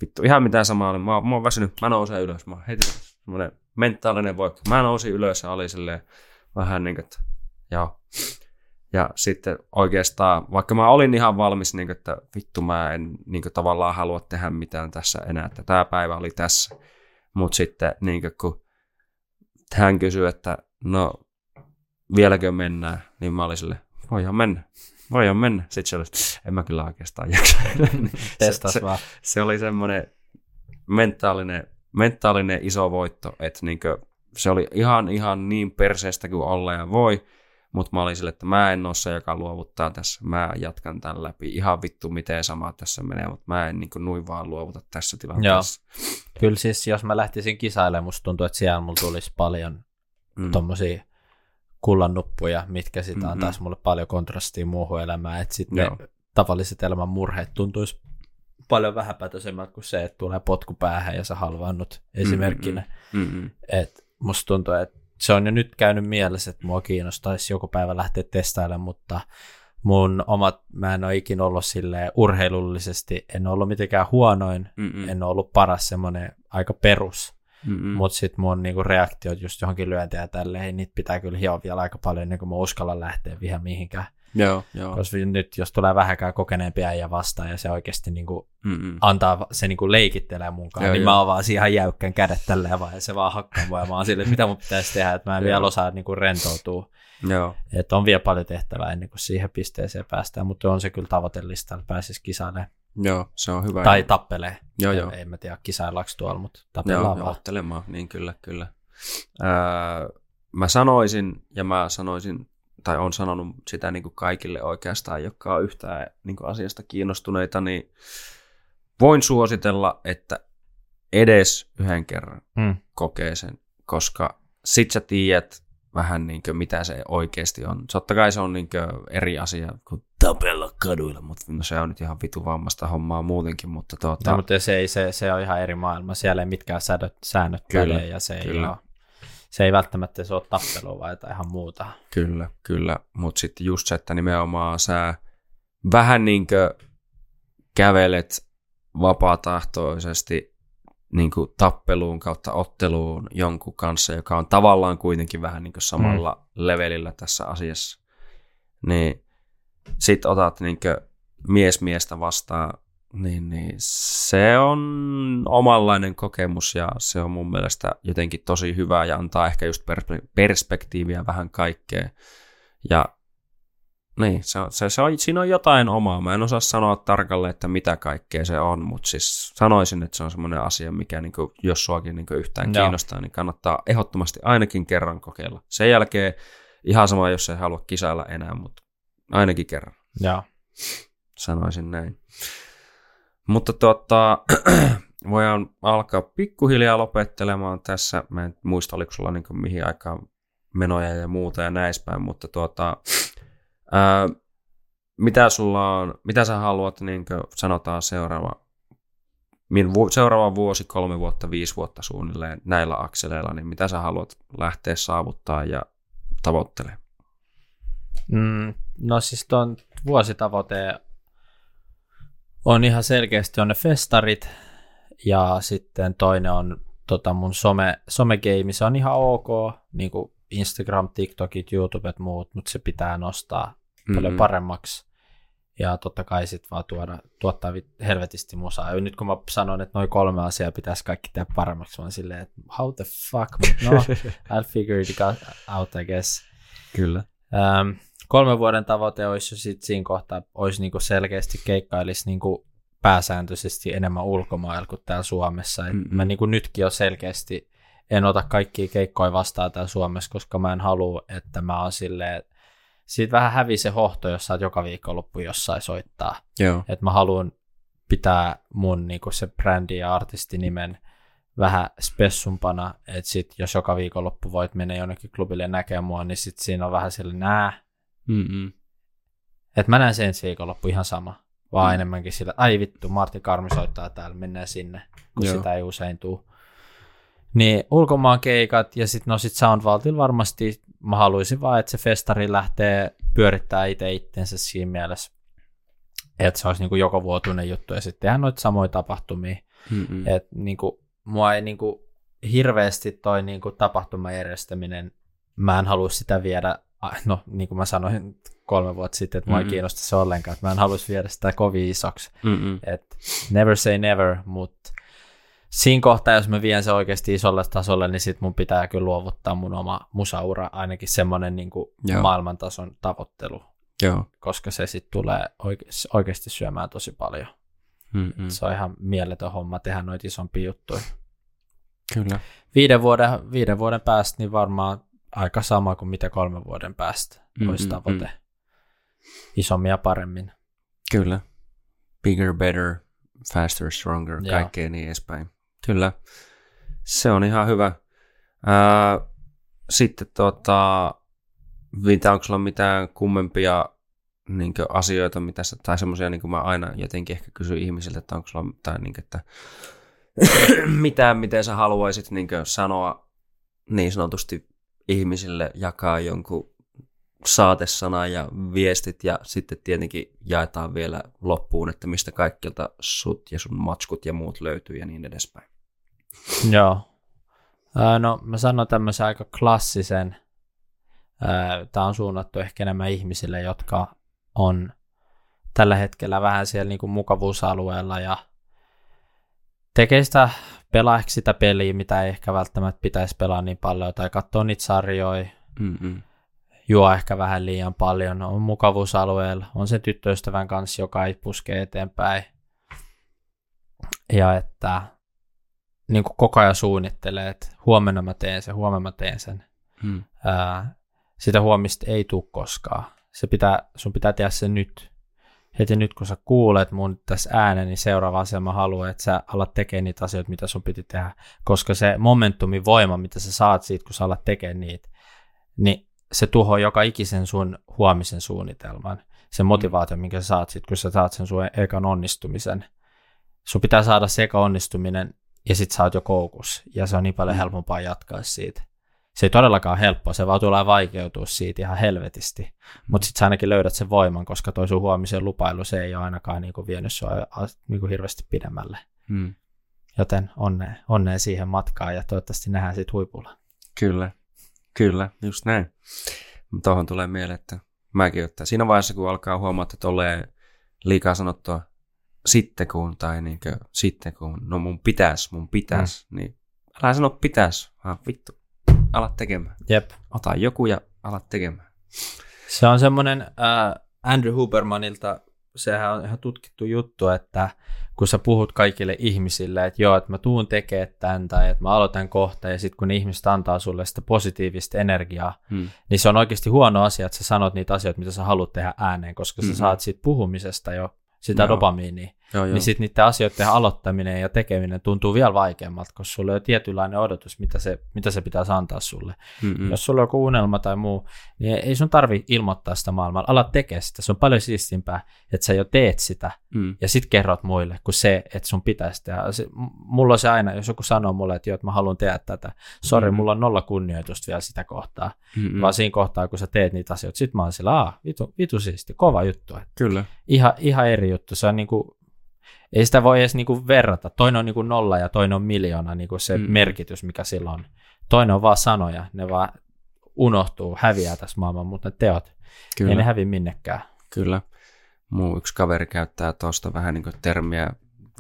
vittu ihan mitään samaa oli. Mä, mä oon väsynyt, mä nousen ylös. Mä heti semmoinen mentaalinen voikka. Mä nousin ylös ja oli silleen vähän niin kuin, että joo. Ja sitten oikeastaan, vaikka mä olin ihan valmis, niin kuin, että vittu mä en niin kuin, tavallaan halua tehdä mitään tässä enää, että tämä päivä oli tässä. Mutta sitten niin kuin, kun hän kysyi, että no vieläkö mennään, niin mä olin sille, voihan mennä, voihan mennä. Sitten se oli, en mä kyllä oikeastaan jaksa. Testas se, vaan. se, se oli semmoinen mentaalinen, mentaalinen iso voitto, että niin kuin, se oli ihan, ihan niin perseestä kuin olla ja voi, mutta mä olin sille, että mä en ole se, joka luovuttaa tässä. Mä jatkan tämän läpi. Ihan vittu, miten sama tässä menee, mutta mä en niin kuin, noin vaan luovuta tässä tilanteessa. Kyllä siis, jos mä lähtisin kisailemaan, musta tuntuu, että siellä mulla tulisi paljon mm. tommosia kullannuppuja, mitkä sitten Mhm. antaisi mulle paljon kontrastia muuhun elämään. Että sitten ne tavalliset elämän murheet tuntuisi paljon vähäpätöisemmät kuin se, että tulee potku päähän ja sä halvannut esimerkkinä. Mm-mm. Et musta tuntuu, että se on jo nyt käynyt mielessä, että mua kiinnostaisi joku päivä lähteä testailemaan, mutta mun omat, mä en ole ikinä ollut sille urheilullisesti, en ole ollut mitenkään huonoin, Mm-mm. en ole ollut paras semmoinen aika perus. Mutta sitten mun niinku reaktiot just johonkin lyöntiä ja tälleen, niin niitä pitää kyllä hioa vielä aika paljon ennen kuin mä uskallan lähteä vielä mihinkään. Joo, joo. Koska nyt jos tulee vähäkään kokeneempi äijä vastaan ja se oikeasti niinku Mm-mm. antaa, se niinku leikittelee munkaan, Joo, niin joo. mä oon vaan siihen ihan jäykkän kädet tälleen vaan, ja se vaan hakkaa mua, ja mä oon että mitä mun pitäisi tehdä, että mä en Joo. vielä osaa niinku rentoutua. Joo. Että on vielä paljon tehtävää ennen kuin siihen pisteeseen päästään, mutta on se kyllä tavoitelistalla, pääsisi kisailemaan. Joo, se on hyvä. Tai tappelee. Joo, joo. En mä tiedä kisaillaanko tuolla, mutta tapellaan joo, vaan. ottelemaan, niin kyllä, kyllä. Öö, mä sanoisin, ja mä sanoisin, tai on sanonut sitä niin kuin kaikille oikeastaan, jotka on yhtään niin kuin asiasta kiinnostuneita, niin voin suositella, että edes yhden kerran Mm. kokee sen, koska sit sä tiedät vähän niin kuin, mitä se oikeasti on. Totta kai se on niin kuin eri asia kuin tapella kaduilla, mutta no se on nyt ihan vitu vammasta hommaa muutenkin, mutta tuota, No, mutta se, ei, se, se on ihan eri maailma. Siellä ei mitkään säännöt, säännöt Kyllä, ja se ei, kyllä. ole, se ei välttämättä se ole tappelua vai jotain ihan muuta. Kyllä, kyllä. Mutta sitten just se, että nimenomaan sä vähän niin kuin kävelet vapaatahtoisesti niin kuin tappeluun kautta otteluun jonkun kanssa, joka on tavallaan kuitenkin vähän niin kuin samalla mm. levelillä tässä asiassa. Niin sit otat niin kuin mies miestä vastaan, niin, niin se on omanlainen kokemus ja se on mun mielestä jotenkin tosi hyvä ja antaa ehkä just perspe- perspektiiviä vähän kaikkeen. Ja niin, se se, se on, siinä on jotain omaa. Mä en osaa sanoa tarkalleen, että mitä kaikkea se on, mutta siis sanoisin, että se on semmoinen asia, mikä niin kuin, jos suakin niin yhtään Joo. kiinnostaa, niin kannattaa ehdottomasti ainakin kerran kokeilla. Sen jälkeen ihan sama, jos ei halua kisailla enää, mutta ainakin kerran. Joo. Sanoisin näin. Mutta tota, voidaan alkaa pikkuhiljaa lopettelemaan tässä. Mä en muista, oliko sulla niin mihin aikaan menoja ja muuta ja näispäin, mutta tuota, ää, mitä sulla on, mitä sä haluat, niin sanotaan seuraava, min- vu- seuraava vuosi, kolme vuotta, viisi vuotta suunnilleen näillä akseleilla, niin mitä sä haluat lähteä saavuttaa ja tavoittelemaan? Mm, no siis tuon vuositavoite on ihan selkeästi on ne festarit ja sitten toinen on tota mun some, somegeimi, se on ihan ok, niin kuin Instagram, TikTokit, YouTubet, muut, mutta se pitää nostaa paljon Mm-mm. paremmaksi. Ja totta kai sitten vaan tuoda, tuottaa helvetisti musaa. Ja nyt kun mä sanon, että noin kolme asiaa pitäisi kaikki tehdä paremmaksi, oon silleen, että how the fuck, mutta no, I'll figure it out, I guess. Kyllä. Ähm, kolmen vuoden tavoite olisi sit siinä kohtaa, olisi niinku selkeästi keikkailisi niinku pääsääntöisesti enemmän ulkomailla kuin täällä Suomessa. Et Mm-mm. mä niinku nytkin jo selkeästi en ota kaikkia keikkoja vastaan täällä Suomessa, koska mä en halua, että mä oon silleen, siitä vähän hävii se hohto, jos sä oot joka viikonloppu jossain soittaa. Joo. Että mä haluan pitää mun niinku se brändi ja artistinimen vähän spessumpana, että sit jos joka viikonloppu voit mennä jonnekin klubille näkemään mua, niin sit siinä on vähän sille nää, Mm-mm. että mä näen sen ensi viikonloppu ihan sama, vaan Mm. mm. enemmänkin sillä, ai vittu, Martti Karmi soittaa täällä, mennään sinne, kun Joo. Sitä ei usein tuu. Niin ulkomaan keikat ja sitten no sit Soundvaultilla varmasti mä haluaisin vaan, että se festari lähtee pyörittää itse itsensä siinä mielessä, että se olisi niinku joka vuotuinen juttu ja sitten tehdään noita samoja tapahtumia. Mm-mm. Et niinku, mua ei niinku hirveästi toi niinku tapahtuman järjestäminen, mä en halua sitä viedä, no niin kuin mä sanoin kolme vuotta sitten, että mua ei Mm-mm. kiinnosta se ollenkaan, että mä en haluaisi viedä sitä kovin isoksi. Mm-mm. Et never say never, mutta siinä kohtaa, jos mä vien se oikeasti isolle tasolle, niin sit mun pitää kyllä luovuttaa mun oma musaura, ainakin semmoinen niin maailmantason tavoittelu, Joo. koska se sitten tulee oike- oikeasti syömään tosi paljon. Mm-mm. Se on ihan mieletön homma tehdä noita isompia juttuja. Kyllä. Viiden vuoden, viiden vuoden päästä niin varmaan aika sama kuin mitä kolmen vuoden päästä Mm, olisi mm, tavoite. mm. Isommin ja paremmin. Kyllä. Bigger, better, faster, stronger, Joo. kaikkea niin edespäin. Kyllä. Se on ihan hyvä. Ää, sitten tota, mitä, onko sulla mitään kummempia niin asioita, mitä sä, tai semmoisia, niin kuin mä aina jotenkin ehkä kysyn ihmisiltä, että onko sulla, tai niin kuin, että mitään, miten sä haluaisit niin kuin, sanoa niin sanotusti ihmisille, jakaa jonkun saatesana ja viestit ja sitten tietenkin jaetaan vielä loppuun, että mistä kaikkialta sut ja sun matskut ja muut löytyy ja niin edespäin. Joo. No mä sanon tämmöisen aika klassisen. Tämä on suunnattu ehkä enemmän ihmisille, jotka on tällä hetkellä vähän siellä niin kuin mukavuusalueella ja tekee sitä, pelaa ehkä sitä peliä, mitä ei ehkä välttämättä pitäisi pelaa niin paljon, tai katsoo niitä sarjoja, Mm-mm. juo ehkä vähän liian paljon, on mukavuusalueella, on se tyttöystävän kanssa, joka ei puske eteenpäin. Ja että niin kuin koko ajan suunnittelee, että huomenna mä teen sen, huomenna mä teen sen. Mm. Ää, sitä huomista ei tule koskaan. Se pitää, sun pitää tehdä se nyt. Heti nyt kun sä kuulet mun tässä äänen, niin seuraava asia mä haluan, että sä alat tekemään niitä asioita, mitä sun piti tehdä. Koska se momentumin voima, mitä sä saat siitä, kun sä alat tekemään niitä, niin se tuhoaa joka ikisen sun huomisen suunnitelman. Se motivaatio, minkä sä saat siitä, kun sä saat sen sun ekan onnistumisen. Sun pitää saada se eka onnistuminen ja sit sä oot jo koukus. Ja se on niin paljon helpompaa jatkaa siitä. Se ei todellakaan ole helppoa, se vaan tulee vaikeutua siitä ihan helvetisti. Mutta sit sä ainakin löydät sen voiman, koska toi sun huomisen lupailu, se ei ole ainakaan niinku vienyt sua niinku hirveästi pidemmälle. Mm. Joten onnea, onnea siihen matkaan ja toivottavasti nähdään sit huipulla. Kyllä, kyllä, just näin. Tuohon tulee mieleen, että mäkin ottaa. Siinä vaiheessa, kun alkaa huomata, että tulee liikaa sanottua sitten kun, tai niin kuin, sitten kun, no mun pitäis, mun pitäis, mm. niin älä sano pitäis, vaan vittu, ala tekemään. Jep. Ota joku ja ala tekemään. Se on semmoinen äh, Andrew Hubermanilta, sehän on ihan tutkittu juttu, että kun sä puhut kaikille ihmisille, että joo, että mä tuun tekemään tämän tai että mä aloitan kohta ja sitten kun ne ihmiset antaa sulle sitä positiivista energiaa, Hmm. niin se on oikeasti huono asia, että sä sanot niitä asioita, mitä sä haluat tehdä ääneen, koska sä saat siitä puhumisesta jo sitä Joo. dopamiinia. Joo. Niin sitten niiden asioiden aloittaminen ja tekeminen tuntuu vielä vaikeammalta, koska sulla on jo tietynlainen odotus, mitä se, mitä se pitäisi antaa sulle. Mm-mm. Mm. Jos sulla on joku unelma tai muu, niin ei sun tarvi ilmoittaa sitä maailmalla. Ala tekee sitä. Se on paljon siistimpää, että sä jo teet sitä Mm. ja sit kerrot muille, kuin se, että sun pitäisi tehdä. Se, mulla on se aina, jos joku sanoo mulle, että joo, että mä haluan tehdä tätä. Sori, Mm. mm. mulla on nolla kunnioitusta vielä sitä kohtaa. Mm-mm. Mm. Vaan siinä kohtaa, kun sä teet niitä asioita, sit mä oon sillä, aah, vitu, vitu siisti, kova juttu. Et Kyllä. ihan, ihan eri juttu. Se on niinku, ei sitä voi edes niinku verrata. Toinen on niinku nolla ja toinen on miljoona, niinku se Mm. merkitys, mikä sillä on. Toinen on vaan sanoja, ne vaan unohtuu, häviää tässä maailman, mutta ne teot, Kyllä. Ei ne hävi minnekään. Kyllä. Muu yksi kaveri käyttää tuosta vähän niin termiä,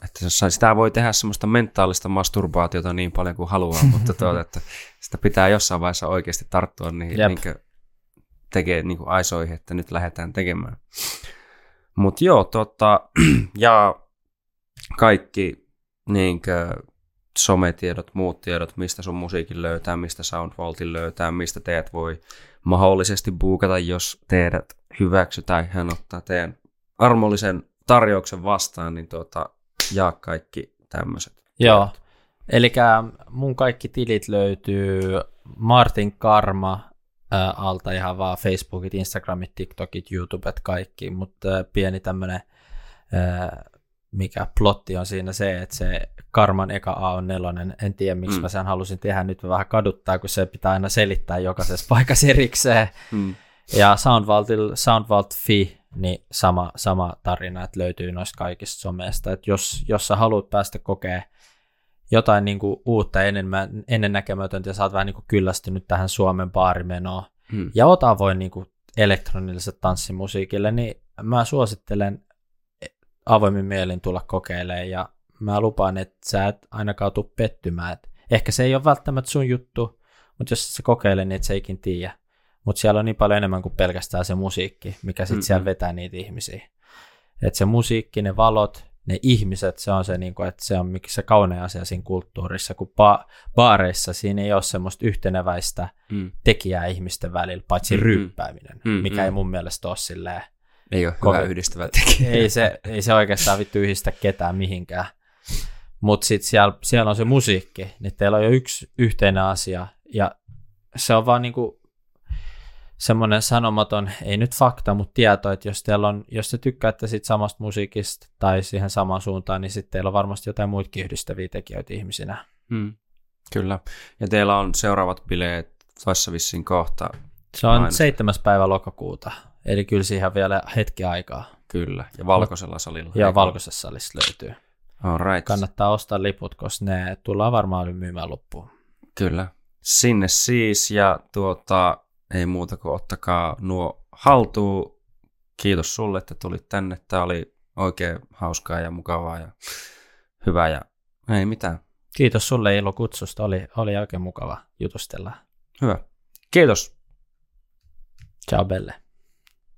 että sitä voi tehdä semmoista mentaalista masturbaatiota niin paljon kuin haluaa, mutta tuota, että sitä pitää jossain vaiheessa oikeasti tarttua niihin Jep. niin kuin tekee niin kuin aisoihin, että nyt lähdetään tekemään. Mutta joo, tota, ja kaikki niin kuin sometiedot, muut tiedot, mistä sun musiikin löytää, mistä Soundvaultin löytää, mistä teidät voi mahdollisesti buukata, jos teidät hyväksytään, hän ottaa teidän armollisen tarjouksen vastaan, niin tuota, jaa kaikki tämmöiset. Joo, eli mun kaikki tilit löytyy Martin Karma ää, alta ihan vaan Facebookit, Instagramit, TikTokit, YouTubet, kaikki, mutta ää, pieni tämmönen, ää, mikä plotti on siinä se, että se Karman eka A on nelonen. En tiedä, miksi Mm. mä sen halusin tehdä. Nyt vähän kaduttaa, kun se pitää aina selittää jokaisessa paikassa erikseen. Hmm. Ja Soundvaultil, Soundvault Fi, niin sama, sama tarina, että löytyy noista kaikista someista. Että jos, jos sä haluat päästä kokea jotain niin kuin uutta enemmän, ennennäkemätöntä ja sä oot vähän niin kuin kyllästynyt tähän Suomen baarimenoon, Hmm. ja ota voi niin kuin elektroniselle tanssimusiikille, niin mä suosittelen avoimin mielin tulla kokeilemaan ja mä lupaan, että sä et ainakaan tule pettymään. Et ehkä se ei ole välttämättä sun juttu, mutta jos sä kokeile, niin et sä ikin tiedä. Mutta siellä on niin paljon enemmän kuin pelkästään se musiikki, mikä sitten siellä vetää niitä ihmisiä. Että se musiikki, ne valot, ne ihmiset, se on se, niin kuin, että se on se kaunein asia siinä kulttuurissa, kun ba- baareissa siinä ei ole semmoista yhteneväistä mm. tekijää ihmisten välillä, paitsi mm, ryppääminen, mm, mikä ei mun mielestä ole silleen. Ei ole hyvä yhdistävä tekijä. Ei se, ei se oikeastaan vittu yhdistä ketään mihinkään. Mutta sitten siellä, siellä on se musiikki, niin teillä on jo yksi yhteinen asia, ja se on vaan niinku semmoinen sanomaton, ei nyt fakta, mutta tieto, että jos, teillä on, jos te tykkäätte sit samasta musiikista tai siihen samaan suuntaan, niin sitten teillä on varmasti jotain muitakin yhdistäviä tekijöitä ihmisinä. Hmm. Kyllä. Ja teillä on seuraavat bileet tuossa vissiin kohta. Se on mainos. 7. päivä lokakuuta, eli kyllä siihen vielä hetki aikaa. Kyllä, ja valkoisella salilla. Ja valkoisessa salissa löytyy. right. Kannattaa ostaa liput, koska ne tullaan varmaan myymään loppuun. Kyllä. Sinne siis, ja tuota, ei muuta kuin ottakaa nuo haltuun. Kiitos sulle, että tulit tänne. Tämä oli oikein hauskaa ja mukavaa ja hyvää ja ei mitään. Kiitos sulle Ilo kutsusta. Oli, oli oikein mukava jutustella. Hyvä. Kiitos. Ciao Belle.